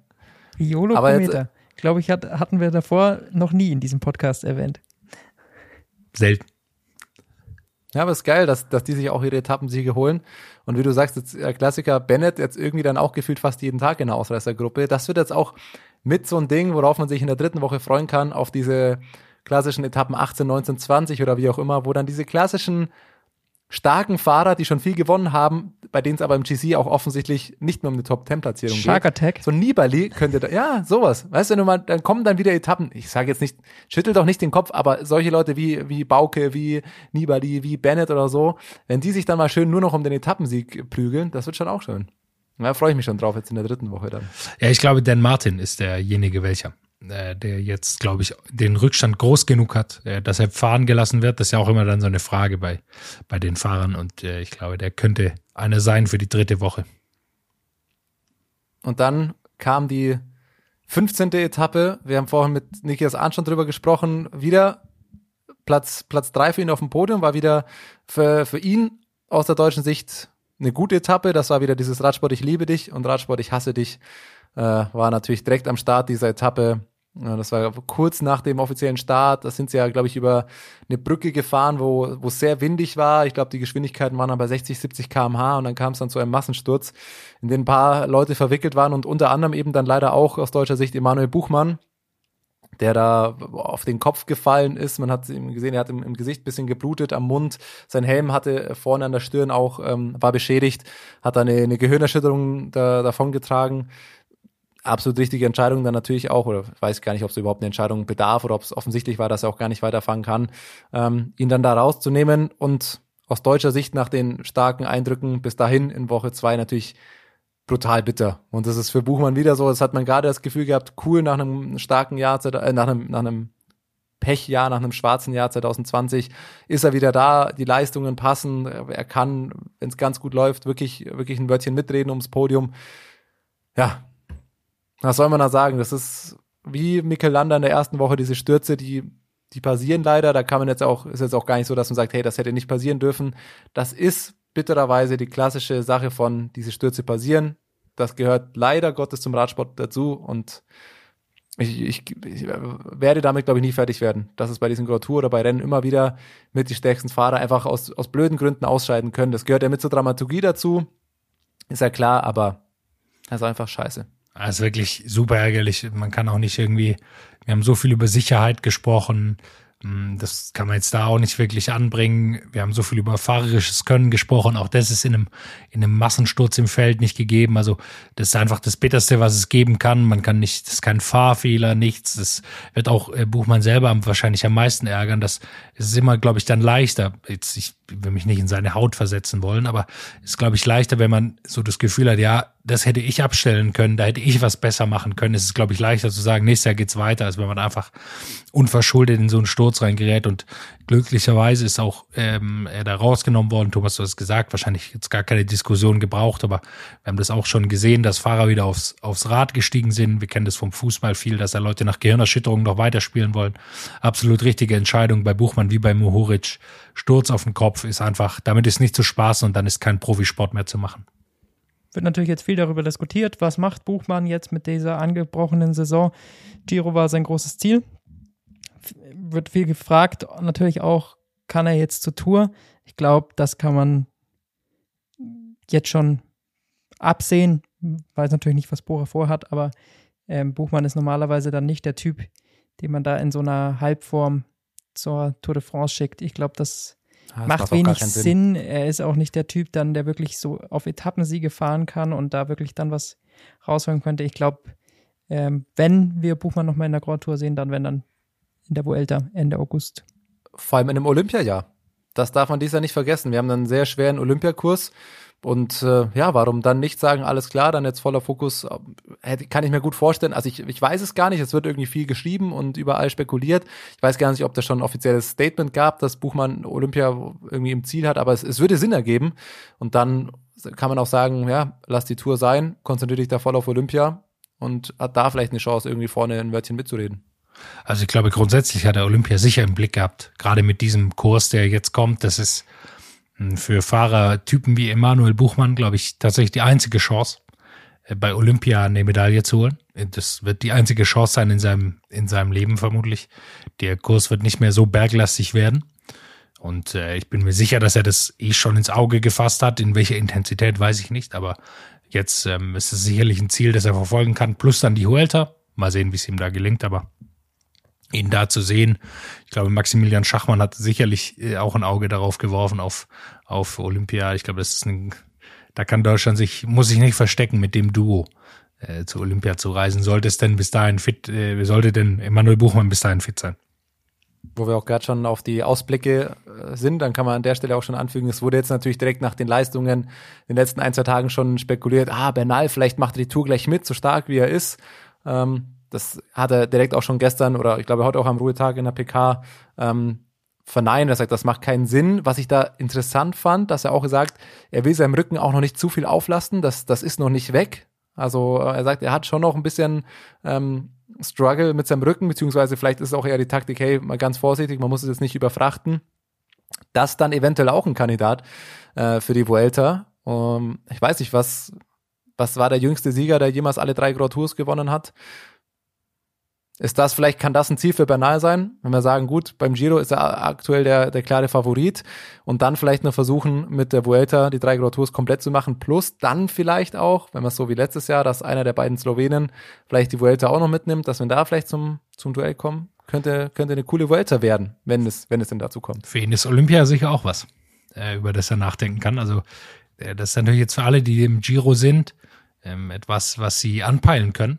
Violo-Kometer. Glaube ich, hat, hatten wir davor noch nie in diesem Podcast erwähnt. Selten. Ja, aber ist geil, dass, dass die sich auch ihre Etappensiege holen. Und wie du sagst, jetzt äh, Klassiker Bennett jetzt irgendwie dann auch gefühlt fast jeden Tag in der Ausreißergruppe. Das wird jetzt auch mit so ein Ding, worauf man sich in der dritten Woche freuen kann, auf diese klassischen Etappen 18, 19, 20 oder wie auch immer, wo dann diese klassischen starken Fahrer, die schon viel gewonnen haben, bei denen es aber im GC auch offensichtlich nicht mehr um eine Top-10-Platzierung geht. Shark Attack. So Nibali könnte da, ja, sowas. Weißt du, wenn du mal, dann kommen dann wieder Etappen. Ich sage jetzt nicht, schüttel doch nicht den Kopf, aber solche Leute wie, wie Bauke, wie Nibali, wie Bennett oder so, wenn die sich dann mal schön nur noch um den Etappensieg prügeln, das wird schon auch schön. Da freue ich mich schon drauf jetzt in der dritten Woche dann. Ja, ich glaube, Dan Martin ist derjenige, welcher äh, der jetzt, glaube ich, den Rückstand groß genug hat, äh, dass er fahren gelassen wird. Das ist ja auch immer dann so eine Frage bei, bei den Fahrern. Und äh, ich glaube, der könnte einer sein für die dritte Woche. Und dann kam die 15. Etappe. Wir haben vorhin mit Nikias Arndt schon drüber gesprochen. Wieder Platz, Platz drei für ihn auf dem Podium, war wieder für, für ihn aus der deutschen Sicht eine gute Etappe. Das war wieder dieses Radsport, ich liebe dich und Radsport, ich hasse dich. Äh, war natürlich direkt am Start dieser Etappe. Ja, das war kurz nach dem offiziellen Start. Da sind sie ja, glaube ich, über eine Brücke gefahren, wo wo es sehr windig war. Ich glaube, die Geschwindigkeiten waren dann bei 60, 70 km/h und dann kam es dann zu einem Massensturz, in den ein paar Leute verwickelt waren und unter anderem eben dann leider auch aus deutscher Sicht Emanuel Buchmann, der da auf den Kopf gefallen ist. Man hat ihm gesehen, er hat im, im Gesicht bisschen geblutet, am Mund. Sein Helm hatte vorne an der Stirn auch, ähm, war beschädigt, hat eine, eine Gehirnerschütterung da, davongetragen absolut richtige Entscheidung dann natürlich auch, oder ich weiß gar nicht, ob es überhaupt eine Entscheidung bedarf oder ob es offensichtlich war, dass er auch gar nicht weiterfangen kann, ähm, ihn dann da rauszunehmen und aus deutscher Sicht nach den starken Eindrücken bis dahin in Woche zwei natürlich brutal bitter. Und das ist für Buchmann wieder so, das hat man gerade das Gefühl gehabt, cool nach einem starken Jahr, äh, nach einem, nach einem Pechjahr, nach einem schwarzen Jahr 2020, ist er wieder da, die Leistungen passen, er kann, wenn es ganz gut läuft, wirklich, wirklich ein Wörtchen mitreden ums Podium. Ja, was soll man da sagen? Das ist wie Mikkel Lander in der ersten Woche, diese Stürze, die, die passieren leider. Da kann man jetzt auch, ist jetzt auch gar nicht so, dass man sagt, hey, das hätte nicht passieren dürfen. Das ist bittererweise die klassische Sache von, diese Stürze passieren. Das gehört leider Gottes zum Radsport dazu und ich, ich, ich werde damit, glaube ich, nie fertig werden, dass es bei diesen Grand Tour oder bei Rennen immer wieder mit die stärksten Fahrer einfach aus, aus blöden Gründen ausscheiden können. Das gehört ja mit zur Dramaturgie dazu, ist ja klar, aber das ist einfach scheiße. Das ist wirklich super ärgerlich. Man kann auch nicht irgendwie, wir haben so viel über Sicherheit gesprochen. Hm, das kann man jetzt da auch nicht wirklich anbringen. Wir haben so viel über fahrerisches Können gesprochen. Auch das ist in einem, in einem Massensturz im Feld nicht gegeben. Also das ist einfach das Bitterste, was es geben kann. Man kann nicht, das ist kein Fahrfehler, nichts. Das wird auch äh, Buchmann selber wahrscheinlich am meisten ärgern. Das ist immer, glaube ich, dann leichter. Jetzt, ich will mich nicht in seine Haut versetzen wollen, aber es ist, glaube ich, leichter, wenn man so das Gefühl hat, ja, das hätte ich abstellen können, da hätte ich was besser machen können. Es ist, glaube ich, leichter zu sagen, nächstes Jahr geht's weiter, als wenn man einfach unverschuldet in so einen Sturz reingerät. Und glücklicherweise ist auch ähm, er da rausgenommen worden. Thomas, du hast gesagt, wahrscheinlich jetzt gar keine Diskussion gebraucht, aber wir haben das auch schon gesehen, dass Fahrer wieder aufs, aufs Rad gestiegen sind. Wir kennen das vom Fußball viel, dass da Leute nach Gehirnerschütterungen noch weiterspielen wollen. Absolut richtige Entscheidung bei Buchmann wie bei Muhoric. Sturz auf den Kopf ist einfach, damit ist nicht zu spaßen und dann ist kein Profisport mehr zu machen. Wird natürlich jetzt viel darüber diskutiert, was macht Buchmann jetzt mit dieser angebrochenen Saison. Giro war sein großes Ziel. Wird viel gefragt, natürlich auch, kann er jetzt zur Tour? Ich glaube, das kann man jetzt schon absehen. Weiß natürlich nicht, was Bora vorhat, aber ähm, Buchmann ist normalerweise dann nicht der Typ, den man da in so einer Halbform zur Tour de France schickt. Ich glaube, das Ah, macht wenig Sinn. Sinn. Er ist auch nicht der Typ dann, der wirklich so auf Etappensiege fahren kann und da wirklich dann was rausholen könnte. Ich glaube, ähm, wenn wir Buchmann nochmal in der Grand Tour sehen, dann wenn dann in der Vuelta Ende August. Vor allem in einem Olympiajahr. Das darf man dies Jahr nicht vergessen. Wir haben einen sehr schweren Olympiakurs und äh, ja, warum dann nicht sagen, alles klar, dann jetzt voller Fokus, äh, kann ich mir gut vorstellen. Also ich, ich weiß es gar nicht, es wird irgendwie viel geschrieben und überall spekuliert. Ich weiß gar nicht, ob das schon ein offizielles Statement gab, dass Buchmann Olympia irgendwie im Ziel hat, aber es, es würde Sinn ergeben. Und dann kann man auch sagen, ja, lass die Tour sein, konzentriere dich da voll auf Olympia und hat da vielleicht eine Chance, irgendwie vorne ein Wörtchen mitzureden. Also ich glaube, grundsätzlich hat er Olympia sicher im Blick gehabt. Gerade mit diesem Kurs, der jetzt kommt, das ist für Fahrertypen wie Emanuel Buchmann, glaube ich, tatsächlich die einzige Chance, äh, bei Olympia eine Medaille zu holen. Das wird die einzige Chance sein in seinem, in seinem Leben vermutlich. Der Kurs wird nicht mehr so berglastig werden. Und äh, ich bin mir sicher, dass er das eh schon ins Auge gefasst hat. In welcher Intensität weiß ich nicht, aber jetzt ähm, ist es sicherlich ein Ziel, das er verfolgen kann. Plus dann die Huelta. Mal sehen, wie es ihm da gelingt, aber ihn da zu sehen. Ich glaube, Maximilian Schachmann hat sicherlich äh, auch ein Auge darauf geworfen auf, auf Olympia. Ich glaube, das ist ein, da kann Deutschland sich, muss sich nicht verstecken mit dem Duo äh, zu Olympia zu reisen. Sollte es denn bis dahin fit, äh, sollte denn Emanuel Buchmann bis dahin fit sein? Wo wir auch gerade schon auf die Ausblicke äh, sind, dann kann man an der Stelle auch schon anfügen, es wurde jetzt natürlich direkt nach den Leistungen in den letzten ein, zwei Tagen schon spekuliert, ah, Bernal, vielleicht macht er die Tour gleich mit, so stark wie er ist. Ähm, das hat er direkt auch schon gestern oder ich glaube heute auch am Ruhetag in der PK ähm, verneint. Er sagt, das macht keinen Sinn. Was ich da interessant fand, dass er auch gesagt, er will seinem Rücken auch noch nicht zu viel auflasten. Das, das ist noch nicht weg. Also äh, er sagt, er hat schon noch ein bisschen ähm, Struggle mit seinem Rücken, beziehungsweise vielleicht ist auch eher die Taktik, hey, mal ganz vorsichtig, man muss es jetzt nicht überfrachten. Das dann eventuell auch ein Kandidat, äh, für die Vuelta. Um, ich weiß nicht, was, was war der jüngste Sieger, der jemals alle drei Grand Tours gewonnen hat? Ist das, vielleicht kann das ein Ziel für Bernal sein, wenn wir sagen, gut, beim Giro ist er aktuell der, der klare Favorit und dann vielleicht noch versuchen, mit der Vuelta die drei Grand Tours komplett zu machen, plus dann vielleicht auch, wenn man so wie letztes Jahr, dass einer der beiden Slowenen vielleicht die Vuelta auch noch mitnimmt, dass wir da vielleicht zum, zum Duell kommen, könnte, könnte eine coole Vuelta werden, wenn es, wenn es denn dazu kommt. Für ihn ist Olympia sicher auch was, äh, über das er nachdenken kann. Also, äh, das ist natürlich jetzt für alle, die im Giro sind, ähm, etwas, was sie anpeilen können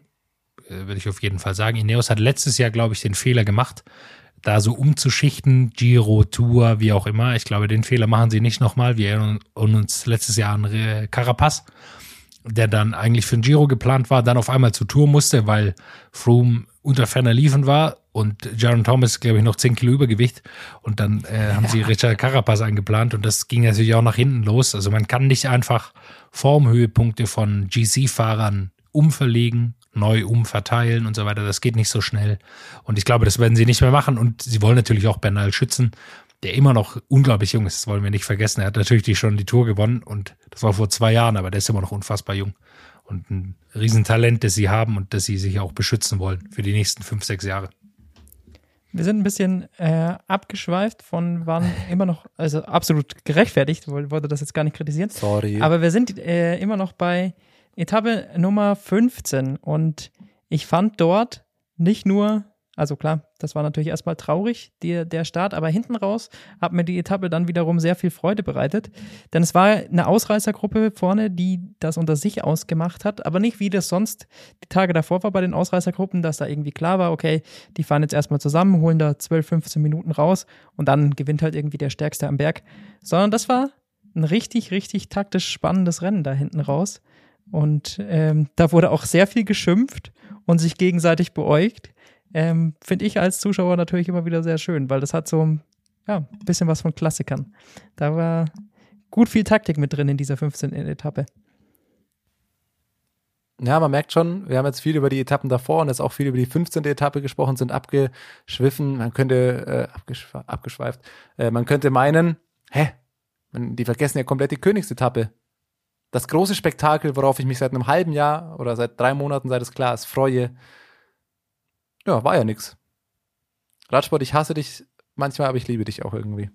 äh, würde ich auf jeden Fall sagen. Ineos hat letztes Jahr, glaube ich, den Fehler gemacht, da so umzuschichten, Giro, Tour, wie auch immer. Ich glaube, den Fehler machen sie nicht nochmal. Wir erinnern uns letztes Jahr an Carapaz, der dann eigentlich für den Giro geplant war, dann auf einmal zur Tour musste, weil Froome unter ferner Liefen war und Jaron Thomas, glaube ich, noch 10 Kilo Übergewicht. Und dann äh, haben ja. sie Richard Carapaz eingeplant und das ging natürlich auch nach hinten los. Also man kann nicht einfach Formhöhepunkte von GC-Fahrern umverlegen neu umverteilen und so weiter. Das geht nicht so schnell. Und ich glaube, das werden sie nicht mehr machen. Und sie wollen natürlich auch Bernal schützen, der immer noch unglaublich jung ist. Das wollen wir nicht vergessen. Er hat natürlich schon die Tour gewonnen und das war vor zwei Jahren, aber der ist immer noch unfassbar jung. Und ein Riesentalent, das sie haben und das sie sich auch beschützen wollen für die nächsten fünf, sechs Jahre. Wir sind ein bisschen äh, abgeschweift von, waren immer noch, also absolut gerechtfertigt, wollte das jetzt gar nicht kritisieren. Sorry. Aber wir sind äh, immer noch bei Etappe Nummer 15 und ich fand dort nicht nur, also klar, das war natürlich erstmal traurig, die, der Start, aber hinten raus hat mir die Etappe dann wiederum sehr viel Freude bereitet, denn es war eine Ausreißergruppe vorne, die das unter sich ausgemacht hat, aber nicht wie das sonst die Tage davor war bei den Ausreißergruppen, dass da irgendwie klar war, okay, die fahren jetzt erstmal zusammen, holen da 12, 15 Minuten raus und dann gewinnt halt irgendwie der Stärkste am Berg, sondern das war ein richtig, richtig taktisch spannendes Rennen da hinten raus. Und ähm, da wurde auch sehr viel geschimpft und sich gegenseitig beäugt. Ähm, Finde ich als Zuschauer natürlich immer wieder sehr schön, weil das hat so ja, ein bisschen was von Klassikern. Da war gut viel Taktik mit drin in dieser 15. Etappe. Ja, man merkt schon, wir haben jetzt viel über die Etappen davor und jetzt auch viel über die 15. Etappe gesprochen, sind abgeschwiffen, man könnte, äh, abgeschwe abgeschweift, äh, man könnte meinen, hä, die vergessen ja komplett die Königsetappe das große Spektakel, worauf ich mich seit einem halben Jahr oder seit drei Monaten, seit es klar ist, freue, ja, war ja nix. Radsport, ich hasse dich manchmal, aber ich liebe dich auch irgendwie.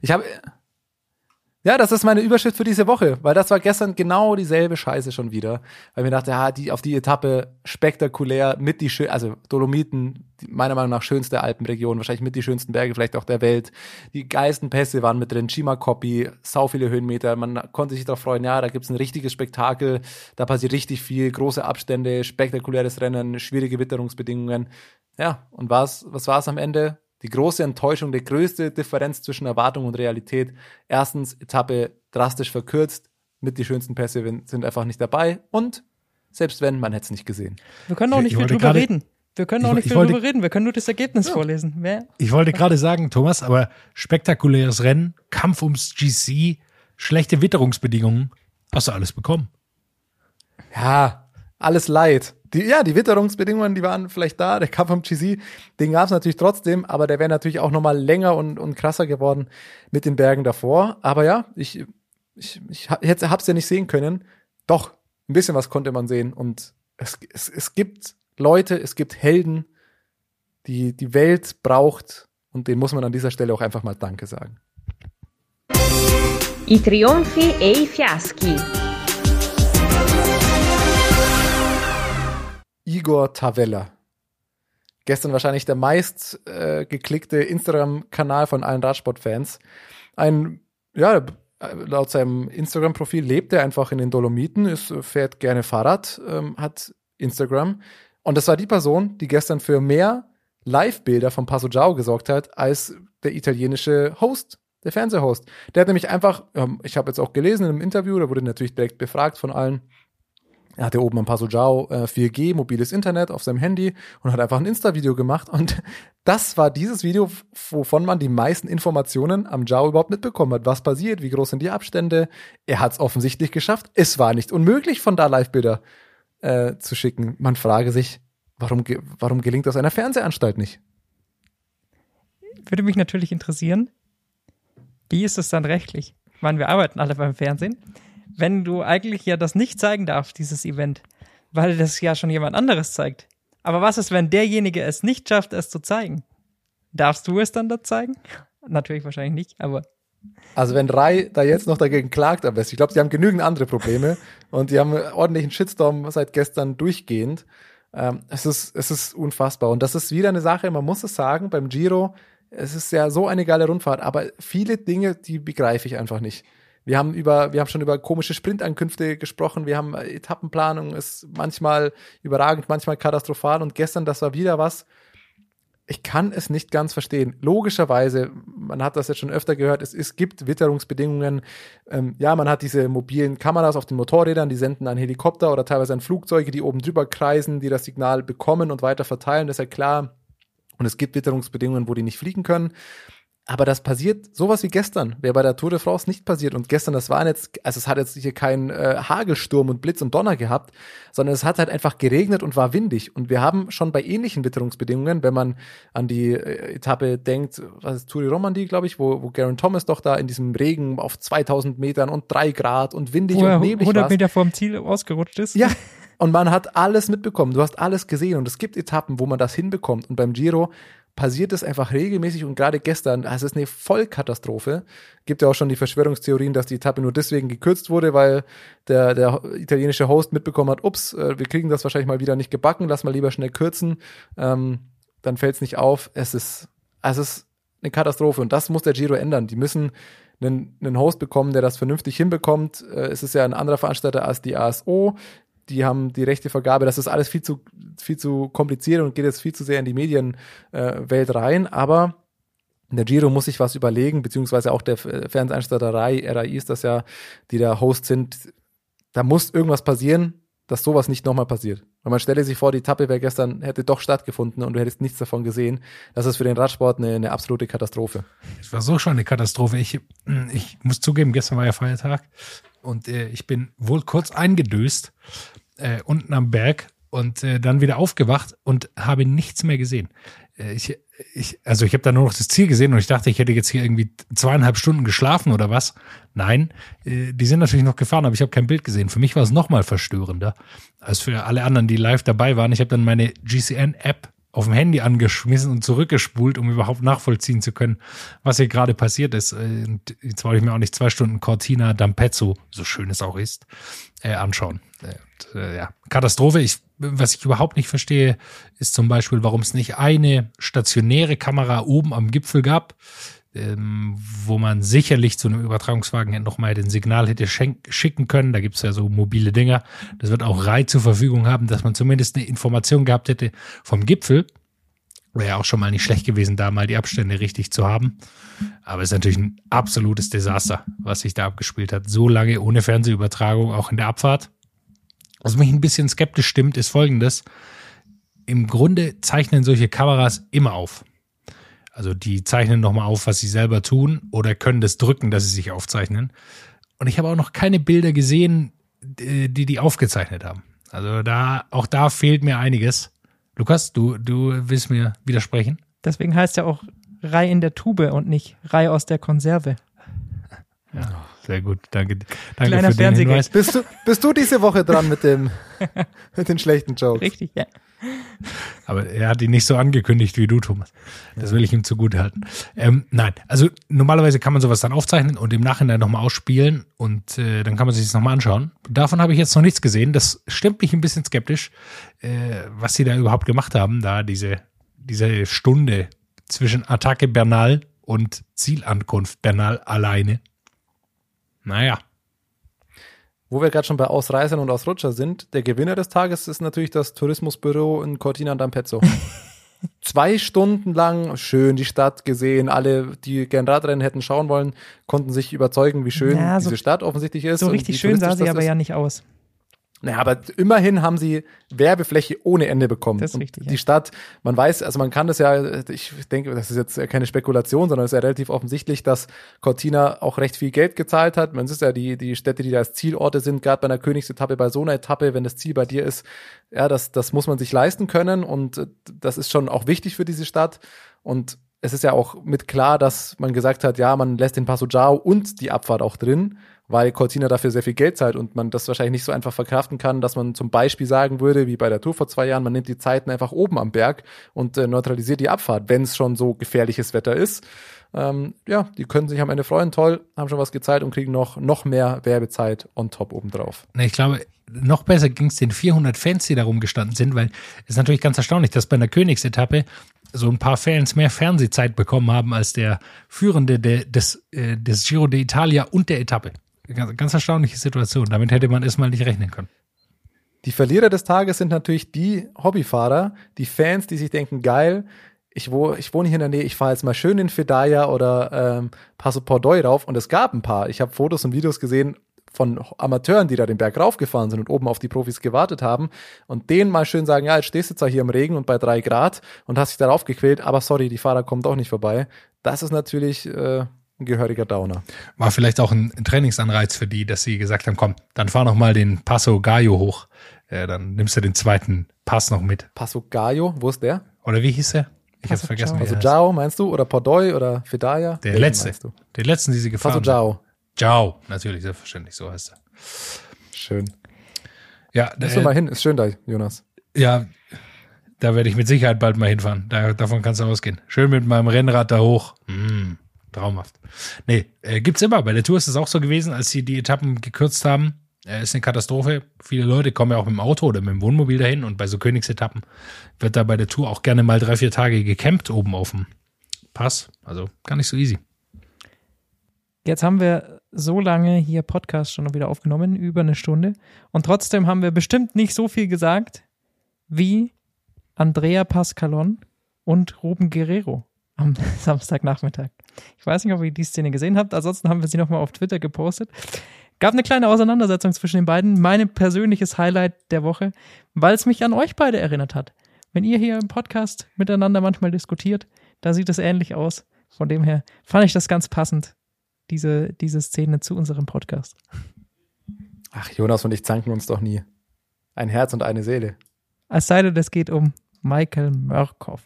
Ich habe, ja, das ist meine Überschrift für diese Woche, weil das war gestern genau dieselbe Scheiße schon wieder. Weil mir dachte, ja, die, auf die Etappe spektakulär mit die schön, also Dolomiten, die, meiner Meinung nach schönste Alpenregion, wahrscheinlich mit die schönsten Berge vielleicht auch der Welt. Die geilsten Pässe waren mit drin, Chimakopi, sau viele Höhenmeter. Man konnte sich darauf freuen, ja, da gibt's ein richtiges Spektakel, da passiert richtig viel, große Abstände, spektakuläres Rennen, schwierige Witterungsbedingungen. Ja, und was, was war es am Ende? Die große Enttäuschung, die größte Differenz zwischen Erwartung und Realität. Erstens, Etappe drastisch verkürzt, mit die schönsten Pässe sind einfach nicht dabei und selbst wenn, man hätte es nicht gesehen. Wir können auch nicht ich viel drüber grade, reden. Wir können auch nicht viel wollte, drüber reden. Wir können nur das Ergebnis ja. vorlesen. Wer? Ich wollte gerade sagen, Thomas, aber spektakuläres Rennen, Kampf ums GC, schlechte Witterungsbedingungen, hast du alles bekommen. Ja, alles leid die, ja, die Witterungsbedingungen, die waren vielleicht da. Der Cup vom GC, den gab es natürlich trotzdem, aber der wäre natürlich auch nochmal länger und, und krasser geworden mit den Bergen davor. Aber ja, ich, ich, ich hab's ja nicht sehen können. Doch, ein bisschen was konnte man sehen. Und es, es, es gibt Leute, es gibt Helden, die die Welt braucht. Und denen muss man an dieser Stelle auch einfach mal Danke sagen. I trionfi e i fiaschi. Igor Tavella. Gestern wahrscheinlich der meist äh, geklickte Instagram-Kanal von allen Radsport-Fans. Ein, ja, laut seinem Instagram-Profil lebt er einfach in den Dolomiten, ist, fährt gerne Fahrrad, ähm, hat Instagram. Und das war die Person, die gestern für mehr Live-Bilder von Passo Giao gesorgt hat, als der italienische Host, der Fernsehhost. Der hat nämlich einfach, ähm, ich habe jetzt auch gelesen in einem Interview, da wurde natürlich direkt befragt von allen, er hatte oben ein Paso Giao äh, 4G, mobiles Internet auf seinem Handy und hat einfach ein Insta-Video gemacht. Und das war dieses Video, wovon man die meisten Informationen am Giao überhaupt mitbekommen hat. Was passiert, wie groß sind die Abstände. Er hat es offensichtlich geschafft. Es war nicht unmöglich, von da Live-Bilder äh, zu schicken. Man frage sich, warum, warum gelingt das einer Fernsehanstalt nicht? Würde mich natürlich interessieren. Wie ist es dann rechtlich? Ich meine, wir arbeiten alle beim Fernsehen. Wenn du eigentlich ja das nicht zeigen darfst, dieses Event, weil das ja schon jemand anderes zeigt. Aber was ist, wenn derjenige es nicht schafft, es zu zeigen? Darfst du es dann da zeigen? Natürlich wahrscheinlich nicht, aber Also wenn Rai da jetzt noch dagegen klagt, am besten. Ich glaube, sie haben genügend andere Probleme und die haben einen ordentlichen Shitstorm seit gestern durchgehend. Ähm, es ist, es ist unfassbar. Und das ist wieder eine Sache, man muss es sagen, beim Giro, es ist ja so eine geile Rundfahrt, aber viele Dinge, die begreife ich einfach nicht. Wir haben über, wir haben schon über komische Sprintankünfte gesprochen. Wir haben äh, Etappenplanung ist manchmal überragend, manchmal katastrophal. Und gestern, das war wieder was. Ich kann es nicht ganz verstehen. Logischerweise, man hat das jetzt schon öfter gehört, es, es gibt Witterungsbedingungen. Ähm, ja, man hat diese mobilen Kameras auf den Motorrädern, die senden an Helikopter oder teilweise an Flugzeuge, die oben drüber kreisen, die das Signal bekommen und weiter verteilen. Das ist ja klar. Und es gibt Witterungsbedingungen, wo die nicht fliegen können. Aber das passiert sowas wie gestern, wäre bei der Tour de France nicht passiert. Und gestern, das waren jetzt, also es hat jetzt hier keinen äh, Hagelsturm und Blitz und Donner gehabt, sondern es hat halt einfach geregnet und war windig. Und wir haben schon bei ähnlichen Witterungsbedingungen, wenn man an die äh, Etappe denkt, was ist Tour de Romandie, glaube ich, wo, wo Garen Thomas doch da in diesem Regen auf 2000 Metern und drei Grad und windig und neblig 100 war. Meter vorm Ziel ausgerutscht ist. Ja, und man hat alles mitbekommen. Du hast alles gesehen und es gibt Etappen, wo man das hinbekommt. Und beim Giro passiert es einfach regelmäßig und gerade gestern, es ist eine Vollkatastrophe. Gibt ja auch schon die Verschwörungstheorien, dass die Etappe nur deswegen gekürzt wurde, weil der, der italienische Host mitbekommen hat, ups, äh, wir kriegen das wahrscheinlich mal wieder nicht gebacken, lass mal lieber schnell kürzen. Ähm, dann fällt es nicht auf. Es ist, es ist eine Katastrophe und das muss der Giro ändern. Die müssen einen, einen Host bekommen, der das vernünftig hinbekommt. Äh, es ist ja ein anderer Veranstalter als die ASO die haben die rechte Vergabe, das ist alles viel zu, viel zu kompliziert und geht jetzt viel zu sehr in die Medienwelt äh, rein, aber der Giro muss sich was überlegen, beziehungsweise auch der Fernsehanstalter RAI, RAI ist das ja, die da Host sind, da muss irgendwas passieren, dass sowas nicht nochmal passiert. Weil man stelle sich vor, die Etappe wäre gestern, hätte doch stattgefunden und du hättest nichts davon gesehen. Das ist für den Radsport eine, eine absolute Katastrophe. Es war so schon eine Katastrophe. Ich, ich muss zugeben, gestern war ja Feiertag und äh, ich bin wohl kurz eingedöst äh, unten am Berg und äh, dann wieder aufgewacht und habe nichts mehr gesehen. Äh, ich, ich, also ich habe da nur noch das Ziel gesehen und ich dachte, ich hätte jetzt hier irgendwie zweieinhalb Stunden geschlafen oder was. Nein, äh, die sind natürlich noch gefahren, aber ich habe kein Bild gesehen. Für mich war es nochmal verstörender als für alle anderen, die live dabei waren. Ich habe dann meine GCN-App auf dem Handy angeschmissen und zurückgespult, um überhaupt nachvollziehen zu können, was hier gerade passiert ist. Äh, und jetzt wollte ich mir auch nicht zwei Stunden Cortina d'Ampezzo, so schön es auch ist, äh, anschauen. Und, äh, ja, Katastrophe. Ich, was ich überhaupt nicht verstehe, ist zum Beispiel, warum es nicht eine stationäre Kamera oben am Gipfel gab, ähm, wo man sicherlich zu einem Übertragungswagen nochmal den Signal hätte schicken können. Da gibt's ja so mobile Dinger. Das wird auch Rai zur Verfügung haben, dass man zumindest eine Information gehabt hätte vom Gipfel. Wäre ja auch schon mal nicht schlecht gewesen, da mal die Abstände richtig zu haben. Aber es ist natürlich ein absolutes Desaster, was sich da abgespielt hat. So lange ohne Fernsehübertragung, auch in der Abfahrt. Was mich ein bisschen skeptisch stimmt, ist folgendes. Im Grunde zeichnen solche Kameras immer auf. Also die zeichnen nochmal auf, was sie selber tun oder können das drücken, dass sie sich aufzeichnen. Und ich habe auch noch keine Bilder gesehen, die die aufgezeichnet haben. Also da, auch da fehlt mir einiges. Lukas, du, du willst mir widersprechen? Deswegen heißt ja auch Rei in der Tube und nicht Rei aus der Konserve. Ja, sehr gut. Danke, danke Kleiner für den Hinweis. Bist du, bist du diese Woche dran mit dem, mit den schlechten Jokes? Richtig, ja. Aber er hat ihn nicht so angekündigt wie du, Thomas. Das will ich ihm zugute halten. Ähm, nein, also normalerweise kann man sowas dann aufzeichnen und im Nachhinein nochmal ausspielen und äh, dann kann man sich das nochmal anschauen. Davon habe ich jetzt noch nichts gesehen. Das stimmt mich ein bisschen skeptisch, äh, was sie da überhaupt gemacht haben, da diese, diese Stunde zwischen Attacke Bernal und Zielankunft Bernal alleine. Naja. Wo wir gerade schon bei Ausreißern und Ausrutscher sind, der Gewinner des Tages ist natürlich das Tourismusbüro in Cortina d'Ampezzo. Zwei Stunden lang schön die Stadt gesehen. Alle, die gern Radrennen hätten schauen wollen, konnten sich überzeugen, wie schön Ja, so- diese Stadt offensichtlich ist. So richtig schön sah sie aber ist. ja nicht aus. Naja, aber immerhin haben sie Werbefläche ohne Ende bekommen. Das ist und richtig, Die ja. Stadt, man weiß, also man kann das ja, ich denke, das ist jetzt keine Spekulation, sondern es ist ja relativ offensichtlich, dass Cortina auch recht viel Geld gezahlt hat. Man ist ja die, die Städte, die da als Zielorte sind, gerade bei einer Königsetappe, bei so einer Etappe, wenn das Ziel bei dir ist, ja, das, das muss man sich leisten können und äh, das ist schon auch wichtig für diese Stadt. Und es ist ja auch mit klar, dass man gesagt hat, ja, man lässt den Passo Giao und die Abfahrt auch drin, weil Cortina dafür sehr viel Geld zahlt und man das wahrscheinlich nicht so einfach verkraften kann, dass man zum Beispiel sagen würde, wie bei der Tour vor zwei Jahren, man nimmt die Zeiten einfach oben am Berg und äh, neutralisiert die Abfahrt, wenn es schon so gefährliches Wetter ist. Ähm, ja, die können sich am Ende freuen, toll, haben schon was gezahlt und kriegen noch, noch mehr Werbezeit on top obendrauf. Ich glaube, noch besser ging es den 400 Fans, die da rumgestanden sind, weil es ist natürlich ganz erstaunlich, dass bei einer Königsetappe so ein paar Fans mehr Fernsehzeit bekommen haben als der Führende der, des, äh, des Giro d'Italia und der Etappe. Ganz, ganz erstaunliche Situation. Damit hätte man erstmal nicht rechnen können. Die Verlierer des Tages sind natürlich die Hobbyfahrer, die Fans, die sich denken, geil, ich, wo, ich wohne hier in der Nähe, ich fahre jetzt mal schön in Fedaya oder ähm, Passo Pordoi rauf und es gab ein paar. Ich habe Fotos und Videos gesehen von Amateuren, die da den Berg raufgefahren sind und oben auf die Profis gewartet haben und denen mal schön sagen, ja, jetzt stehst du zwar hier im Regen und bei drei Grad und hast dich darauf gequält, aber sorry, die Fahrer kommen doch nicht vorbei. Das ist natürlich äh, ein gehöriger Downer. War vielleicht auch ein Trainingsanreiz für die, dass sie gesagt haben, komm, dann fahr noch mal den Passo Gallo hoch. Äh, dann nimmst du den zweiten Pass noch mit. Passo Gallo, wo ist der? Oder wie hieß der? Ich hab's Passo vergessen. Heißt. Giao, meinst du? Oder Pordoi oder Fedaya? Der Welchen letzte. Den letzten, die sie gefahren Passo Giao. sind. Ciao. Natürlich, selbstverständlich, so heißt er. Schön. Ja, Musst du äh, mal hin, ist schön da, Jonas. ja, da werde ich mit Sicherheit bald mal hinfahren. Da, davon kannst du ausgehen. Schön mit meinem Rennrad da hoch. Mm, traumhaft. Nee, äh, gibt's immer. Bei der Tour ist es auch so gewesen, als sie die Etappen gekürzt haben. Äh, ist eine Katastrophe. Viele Leute kommen ja auch mit dem Auto oder mit dem Wohnmobil dahin und bei so Königsetappen wird da bei der Tour auch gerne mal drei, vier Tage gecampt oben auf dem Pass. Also gar nicht so easy. Jetzt haben wir so lange hier Podcast schon wieder aufgenommen, über eine Stunde. Und trotzdem haben wir bestimmt nicht so viel gesagt wie Andrea Pascalon und Ruben Guerrero am Samstagnachmittag. Ich weiß nicht, ob ihr die Szene gesehen habt. Ansonsten haben wir sie nochmal auf Twitter gepostet. Gab eine kleine Auseinandersetzung zwischen den beiden. Mein persönliches Highlight der Woche, weil es mich an euch beide erinnert hat. Wenn ihr hier im Podcast miteinander manchmal diskutiert, da sieht es ähnlich aus. Von dem her fand ich das ganz passend, diese, diese Szene zu unserem Podcast. Ach, Jonas und ich zanken uns doch nie. Ein Herz und eine Seele. Es sei denn, es geht um Michael Murkoff.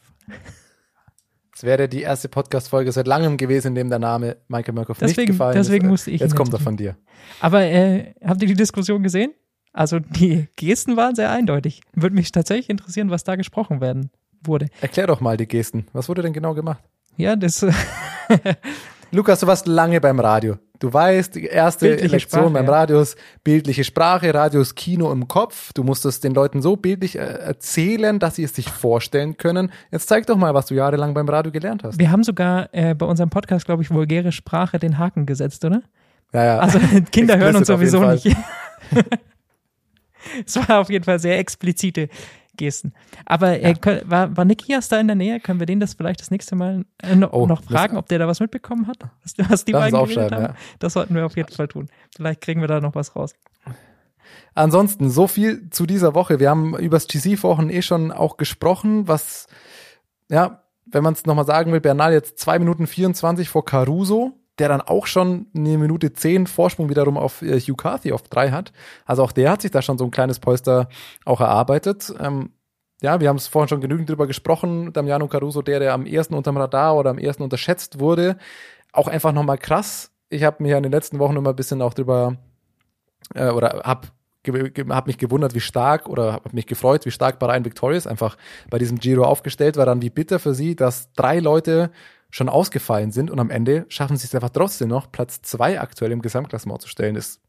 Es wäre die erste Podcast-Folge seit langem gewesen, in dem der Name Michael Murkoff nicht Deswegen- gefallen deswegen ist. musste ich Jetzt kommt er von dir. Aber äh, habt ihr die Diskussion gesehen? Also die Gesten waren sehr eindeutig. Würde mich tatsächlich interessieren, was da gesprochen werden wurde. Erklär doch mal die Gesten. Was wurde denn genau gemacht? Ja, das Lukas, du warst lange beim Radio. Du weißt, die erste Bildliche Lektion Sprache, beim ja. Ist bildliche Sprache, Radio ist Kino im Kopf. Du musst es den Leuten so bildlich äh, erzählen, dass sie es sich vorstellen können. Jetzt zeig doch mal, was du jahrelang beim Radio gelernt hast. wir haben sogar äh, bei unserem Podcast, glaube ich, vulgäre Sprache den Haken gesetzt, oder? Ja, ja. Also Kinder hören uns sowieso nicht. es war auf jeden Fall sehr explizite Gesten. Aber äh, kö- war, war Nikias da in der Nähe? Können wir den das vielleicht das nächste Mal äh, noch, Oh, noch das- fragen, ob der da was mitbekommen hat? Was, was die beiden geredet haben? Das sollten wir auf jeden Fall tun. Vielleicht kriegen wir da noch was raus. Ansonsten, so viel zu dieser Woche. Wir haben übers GC-Wochen eh schon auch gesprochen, was, ja, wenn man es nochmal sagen will, Bernal jetzt zwei Minuten 24 vor Caruso, der dann auch schon eine Minute 10 Vorsprung wiederum auf äh, Hugh Carthy auf drei hat. Also auch der hat sich da schon so ein kleines Polster auch erarbeitet. Ähm, ja, wir haben es vorhin schon genügend drüber gesprochen, Damiano Caruso, der, der am ersten unterm Radar oder am ersten unterschätzt wurde. Auch einfach nochmal krass. Ich habe mir in den letzten Wochen immer ein bisschen auch drüber äh, oder habe ge ge hab mich gewundert, wie stark oder habe mich gefreut, wie stark Bahrain Victorious einfach bei diesem Giro aufgestellt war, dann wie bitter für sie, dass drei Leute schon ausgefallen sind und am Ende schaffen sie es einfach trotzdem noch, Platz zwei aktuell im Gesamtklassement zu stellen. Ist,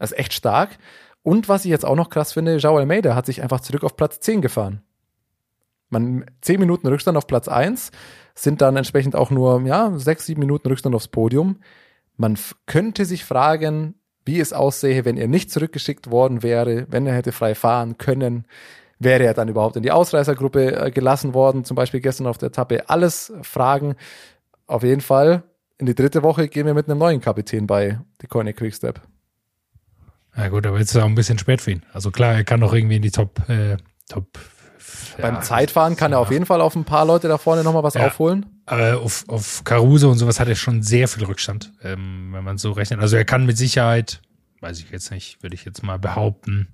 ist echt stark. Und was ich jetzt auch noch krass finde, Joao Almeida hat sich einfach zurück auf Platz 10 gefahren. Man, zehn Minuten Rückstand auf Platz 1 sind dann entsprechend auch nur, ja, sechs, sieben Minuten Rückstand aufs Podium. Man könnte sich fragen, wie es aussähe, wenn er nicht zurückgeschickt worden wäre, wenn er hätte frei fahren können. Wäre er dann überhaupt in die Ausreißergruppe äh, gelassen worden, zum Beispiel gestern auf der Etappe? Alles Fragen. Auf jeden Fall, in die dritte Woche gehen wir mit einem neuen Kapitän bei die Koenig Quickstep. Ja gut, aber jetzt ist auch ein bisschen spät für ihn. Also klar, er kann noch irgendwie in die Top, äh, Top. Beim ja, Zeitfahren kann er auf jeden Fall auf ein paar Leute da vorne nochmal was Ja. aufholen. Aber auf, auf Caruso und sowas hat er schon sehr viel Rückstand, ähm, wenn man so rechnet. Also er kann mit Sicherheit, weiß ich jetzt nicht, würde ich jetzt mal behaupten,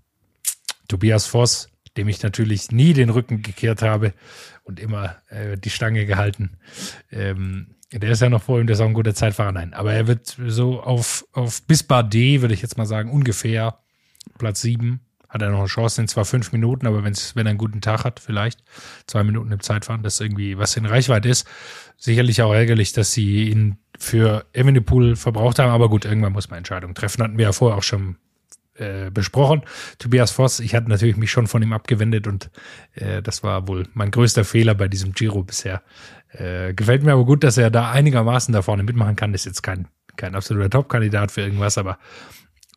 Tobias Voss, dem ich natürlich nie den Rücken gekehrt habe und immer äh, die Stange gehalten. Ähm, der ist ja noch vor ihm, der ist auch ein guter Zeitfahrer. Nein, aber er wird so auf, auf bis Bardet, würde ich jetzt mal sagen, ungefähr Platz sieben. Hat er noch eine Chance, sind zwar fünf Minuten, aber wenn's, wenn er einen guten Tag hat, vielleicht zwei Minuten im Zeitfahren, das irgendwie was in Reichweite ist. Sicherlich auch ärgerlich, dass sie ihn für Evenepoel verbraucht haben, aber gut, irgendwann muss man Entscheidungen treffen. Hatten wir ja vorher auch schon äh, besprochen. Tobias Voss, ich hatte natürlich mich schon von ihm abgewendet und äh, das war wohl mein größter Fehler bei diesem Giro bisher. Äh, gefällt mir aber gut, dass er da einigermaßen da vorne mitmachen kann. Ist jetzt kein, kein absoluter Top-Kandidat für irgendwas, aber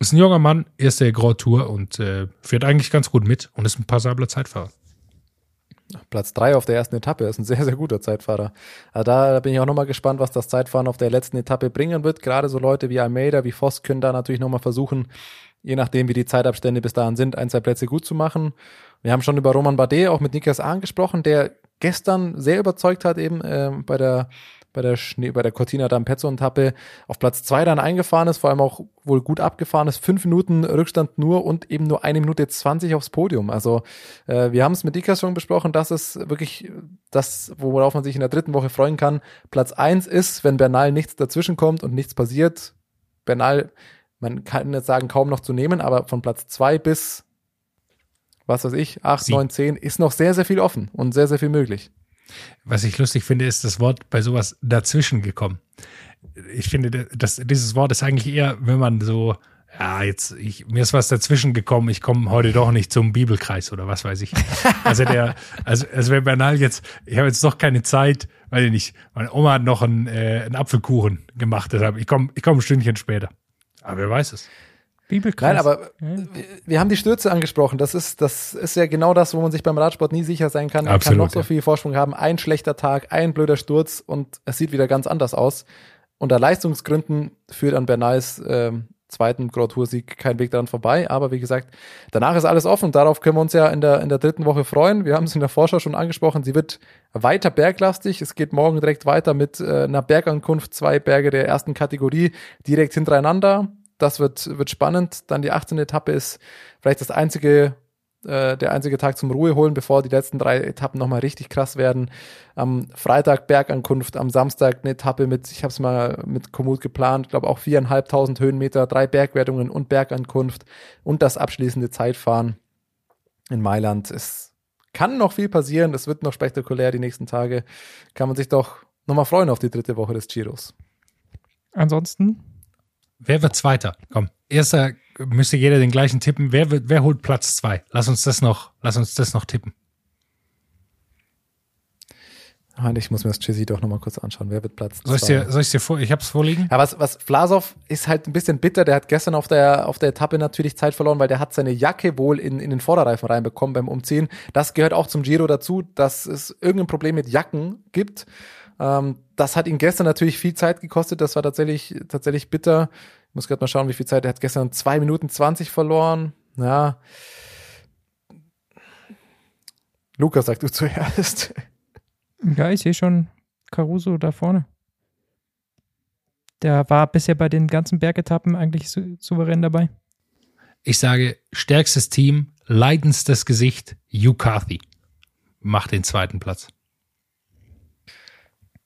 ist ein junger Mann, erste Grand Tour und äh, fährt eigentlich ganz gut mit und ist ein passabler Zeitfahrer. Platz drei auf der ersten Etappe ist ein sehr, sehr guter Zeitfahrer. Also da bin ich auch nochmal gespannt, was das Zeitfahren auf der letzten Etappe bringen wird. Gerade so Leute wie Almeida, wie Voss können da natürlich nochmal versuchen, je nachdem, wie die Zeitabstände bis dahin sind, ein, zwei Plätze gut zu machen. Wir haben schon über Roman Bardet auch mit Niklas Ahn gesprochen, der gestern sehr überzeugt hat, eben äh, bei der bei der Schnee, bei der Cortina d'Ampezzo-Etappe auf Platz zwei dann eingefahren ist, vor allem auch wohl gut abgefahren ist, fünf Minuten Rückstand nur und eben nur eine Minute zwanzig aufs Podium. Also äh, wir haben es mit Dikas schon besprochen, dass es wirklich das, worauf man sich in der dritten Woche freuen kann. Platz eins ist, wenn Bernal nichts dazwischen kommt und nichts passiert. Bernal, man kann jetzt sagen, kaum noch zu nehmen, aber von Platz zwei bis was weiß ich, acht, neun, zehn, ist noch sehr, sehr viel offen und sehr, sehr viel möglich. Was ich lustig finde, ist das Wort bei sowas dazwischen gekommen. Ich finde, dass dieses Wort ist eigentlich eher, wenn man so, ja, jetzt, ich, mir ist was dazwischen gekommen, ich komme heute doch nicht zum Bibelkreis oder was weiß ich. Also der, also, also wenn Bernal jetzt, ich habe jetzt doch keine Zeit, weil ich nicht, meine Oma hat noch einen, äh, einen Apfelkuchen gemacht, deshalb, ich komme ich komm ein Stündchen später. Aber wer weiß es. Bibelkreis. Nein, aber ja. wir haben die Stürze angesprochen. Das ist, das ist ja genau das, wo man sich beim Radsport nie sicher sein kann. Man Absolut, kann noch so viel Vorsprung haben. Ein schlechter Tag, ein blöder Sturz und es sieht wieder ganz anders aus. Unter Leistungsgründen führt an Bernals ähm, zweiten Grand Tour-Sieg kein Weg daran vorbei. Aber wie gesagt, danach ist alles offen. Darauf können wir uns ja in der, in der dritten Woche freuen. Wir haben es in der Vorschau schon angesprochen. Sie wird weiter berglastig. Es geht morgen direkt weiter mit äh, einer Bergankunft. Zwei Berge der ersten Kategorie direkt hintereinander das wird, wird spannend. Dann die 18. Etappe ist vielleicht das einzige, äh, der einzige Tag zum Ruhe holen, bevor die letzten drei Etappen nochmal richtig krass werden. Am Freitag Bergankunft, am Samstag eine Etappe mit, ich habe es mal mit Komoot geplant, glaube auch viereinhalbtausend Höhenmeter, drei Bergwertungen und Bergankunft und das abschließende Zeitfahren in Mailand. Es kann noch viel passieren, es wird noch spektakulär die nächsten Tage. Kann man sich doch nochmal freuen auf die dritte Woche des Giros. Ansonsten Wer wird Zweiter? Komm, erster müsste jeder den gleichen tippen. Wer, wird, wer holt Platz zwei? Lass uns das noch, lass uns das noch tippen. Ich muss mir das Chizzy doch nochmal kurz anschauen. Wer wird Platz soll zwei? Dir, soll ich dir vor? Ich hab's vorliegen. Ja, was, was Vlasov ist halt ein bisschen bitter. Der hat gestern auf der, auf der Etappe natürlich Zeit verloren, weil der hat seine Jacke wohl in, in den Vorderreifen reinbekommen beim Umziehen. Das gehört auch zum Giro dazu, dass es irgendein Problem mit Jacken gibt. Ähm, das hat ihn gestern natürlich viel Zeit gekostet. Das war tatsächlich, tatsächlich bitter. Ich muss gerade mal schauen, wie viel Zeit. Er hat gestern zwei Minuten zwanzig verloren. Ja. Lukas, sag du zuerst. Ja, ich sehe schon Caruso da vorne. Der war bisher bei den ganzen Bergetappen eigentlich sou souverän dabei. Ich sage, stärkstes Team, leidendstes Gesicht, Carthy macht den zweiten Platz.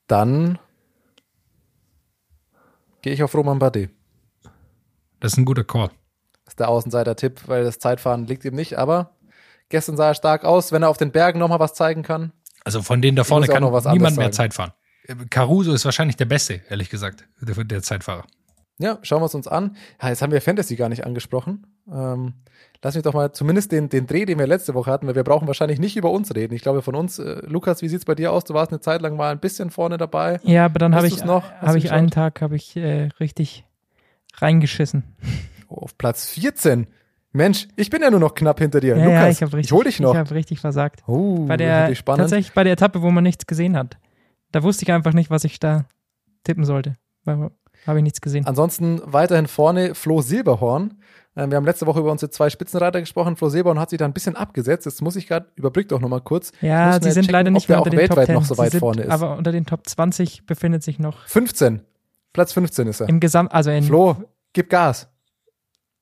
Dann gehe ich auf Roman Bardet. Das ist ein guter Call. Das ist der Außenseiter-Tipp, weil das Zeitfahren liegt ihm nicht, aber gestern sah er stark aus, wenn er auf den Bergen nochmal was zeigen kann. Also von denen da vorne kann niemand mehr Zeit fahren. Caruso ist wahrscheinlich der Beste, ehrlich gesagt, der, der Zeitfahrer. Ja, schauen wir es uns an. Ja, jetzt haben wir Fantasy gar nicht angesprochen. Ähm, lass mich doch mal zumindest den, den Dreh, den wir letzte Woche hatten, weil wir brauchen wahrscheinlich nicht über uns reden. Ich glaube, von uns, äh, Lukas, wie sieht's bei dir aus? Du warst eine Zeit lang mal ein bisschen vorne dabei. Ja, aber dann habe ich, noch? Hab ich einen Tag habe ich äh, richtig reingeschissen. Oh, auf Platz 14. Mensch, ich bin ja nur noch knapp hinter dir. Ja, Lukas, ja, ich, hab richtig, ich hol dich noch. Ich habe richtig versagt. Oh, bei der, tatsächlich bei der Etappe, wo man nichts gesehen hat. Da wusste ich einfach nicht, was ich da tippen sollte. Weil habe ich nichts gesehen. Ansonsten weiterhin vorne Flo Silberhorn. Ähm, wir haben letzte Woche über unsere zwei Spitzenreiter gesprochen. Flo Silberhorn hat sich da ein bisschen abgesetzt. Jetzt muss ich gerade, überbrückt doch nochmal kurz. Ja, sie sind checken, leider nicht mehr unter den weltweit Top 10. noch so weit sind, vorne ist. Aber unter den Top 20 befindet sich noch 15. Platz 15 ist er. Im Gesamt, also in Flo, gib Gas.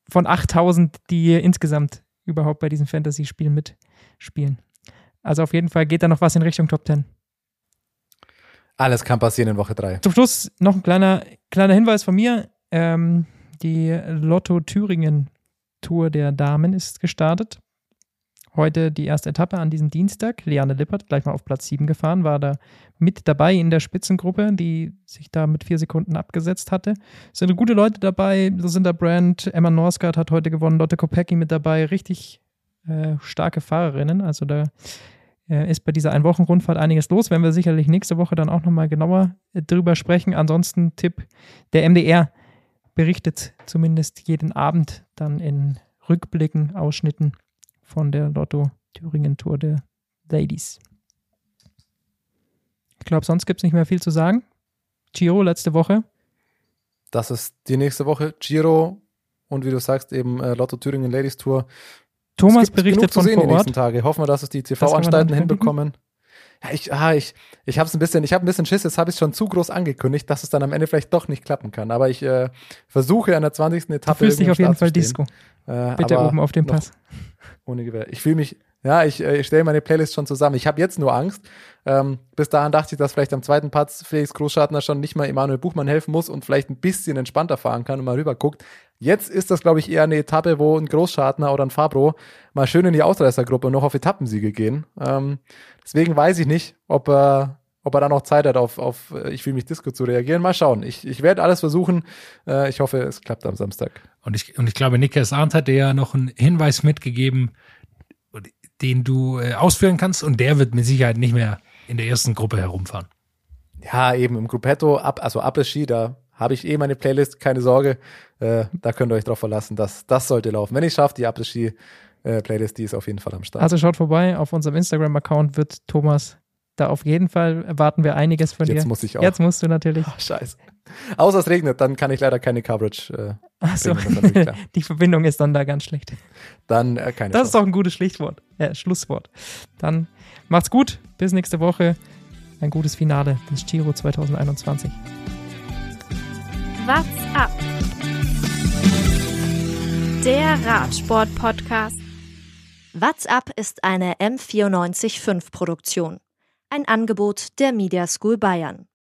Von 8000, die insgesamt überhaupt bei diesen Fantasy-Spielen mitspielen. Also auf jeden Fall geht da noch was in Richtung Top 10. Alles kann passieren in Woche 3. Zum Schluss noch ein kleiner, kleiner Hinweis von mir. Ähm, die Lotto Thüringen Tour der Damen ist gestartet. Heute die erste Etappe an diesem Dienstag. Liane Lippert gleich mal auf Platz 7 gefahren, war da mit dabei in der Spitzengruppe, die sich da mit vier Sekunden abgesetzt hatte. Es sind gute Leute dabei. Da sind da Brand, Emma Norsgaard hat heute gewonnen, Lotte Kopecki mit dabei. Richtig äh, starke Fahrerinnen. Also da äh, ist bei dieser Ein-Wochen-Rundfahrt einiges los. Werden wir sicherlich nächste Woche dann auch nochmal genauer äh, drüber sprechen. Ansonsten Tipp, der MDR berichtet zumindest jeden Abend dann in Rückblicken, Ausschnitten von der Lotto Thüringen Tour der Ladies. Ich glaube, sonst gibt es nicht mehr viel zu sagen. Giro letzte Woche. Das ist die nächste Woche. Giro und wie du sagst, eben äh, Lotto Thüringen Ladies Tour. Thomas berichtet von vor Ort. Die nächsten Tage. Hoffen wir, dass es die TV-Anstalten hinbekommen. Ja, ich, ah, ich, ich habe es ein bisschen, ich habe ein bisschen Schiss, jetzt habe ich schon zu groß angekündigt, dass es dann am Ende vielleicht doch nicht klappen kann. Aber ich äh, versuche an der 20. Etappe. Du fühlst dich auf jeden Fall Disco. Äh, Bitte oben auf dem Pass. Ohne Gewehr. Ich fühle mich, ja, ich, äh, ich stelle meine Playlist schon zusammen. Ich habe jetzt nur Angst. Ähm, bis dahin dachte ich, dass vielleicht am zweiten Platz Felix Großschartner schon nicht mal Emanuel Buchmann helfen muss und vielleicht ein bisschen entspannter fahren kann und mal rüber guckt. Jetzt ist das, glaube ich, eher eine Etappe, wo ein Großschartner oder ein Fabro mal schön in die Ausreißergruppe und noch auf Etappensiege gehen. Ähm, deswegen weiß ich nicht, ob er, ob er da noch Zeit hat, auf, auf ich fühle mich Disco zu reagieren. Mal schauen. Ich, ich werde alles versuchen. Äh, ich hoffe, es klappt am Samstag. Und ich, und ich glaube, Niklas Arndt hat dir ja noch einen Hinweis mitgegeben, den du äh, ausführen kannst und der wird mit Sicherheit nicht mehr in der ersten Gruppe herumfahren. Ja, eben im Gruppetto, ab, also Après-Ski, da habe ich eh meine Playlist, keine Sorge. Äh, da könnt ihr euch drauf verlassen, dass das sollte laufen. Wenn ich schaffe, die Après-Ski äh, Playlist, die ist auf jeden Fall am Start. Also schaut vorbei, auf unserem Instagram-Account wird Thomas da auf jeden Fall erwarten wir einiges von Jetzt dir. Jetzt muss ich auch. Jetzt musst du natürlich. Ach, scheiße. Außer es regnet, dann kann ich leider keine Coverage. Äh, Ach so. bringen, Die Verbindung ist dann da ganz schlecht. Dann äh, keine Das Chance. ist doch ein gutes Schlichtwort. Äh, Schlusswort. Dann macht's gut. Bis nächste Woche. Ein gutes Finale des Giro 2021. What's up? Der Radsport-Podcast. What's up ist eine M945 Produktion. Ein Angebot der Media School Bayern.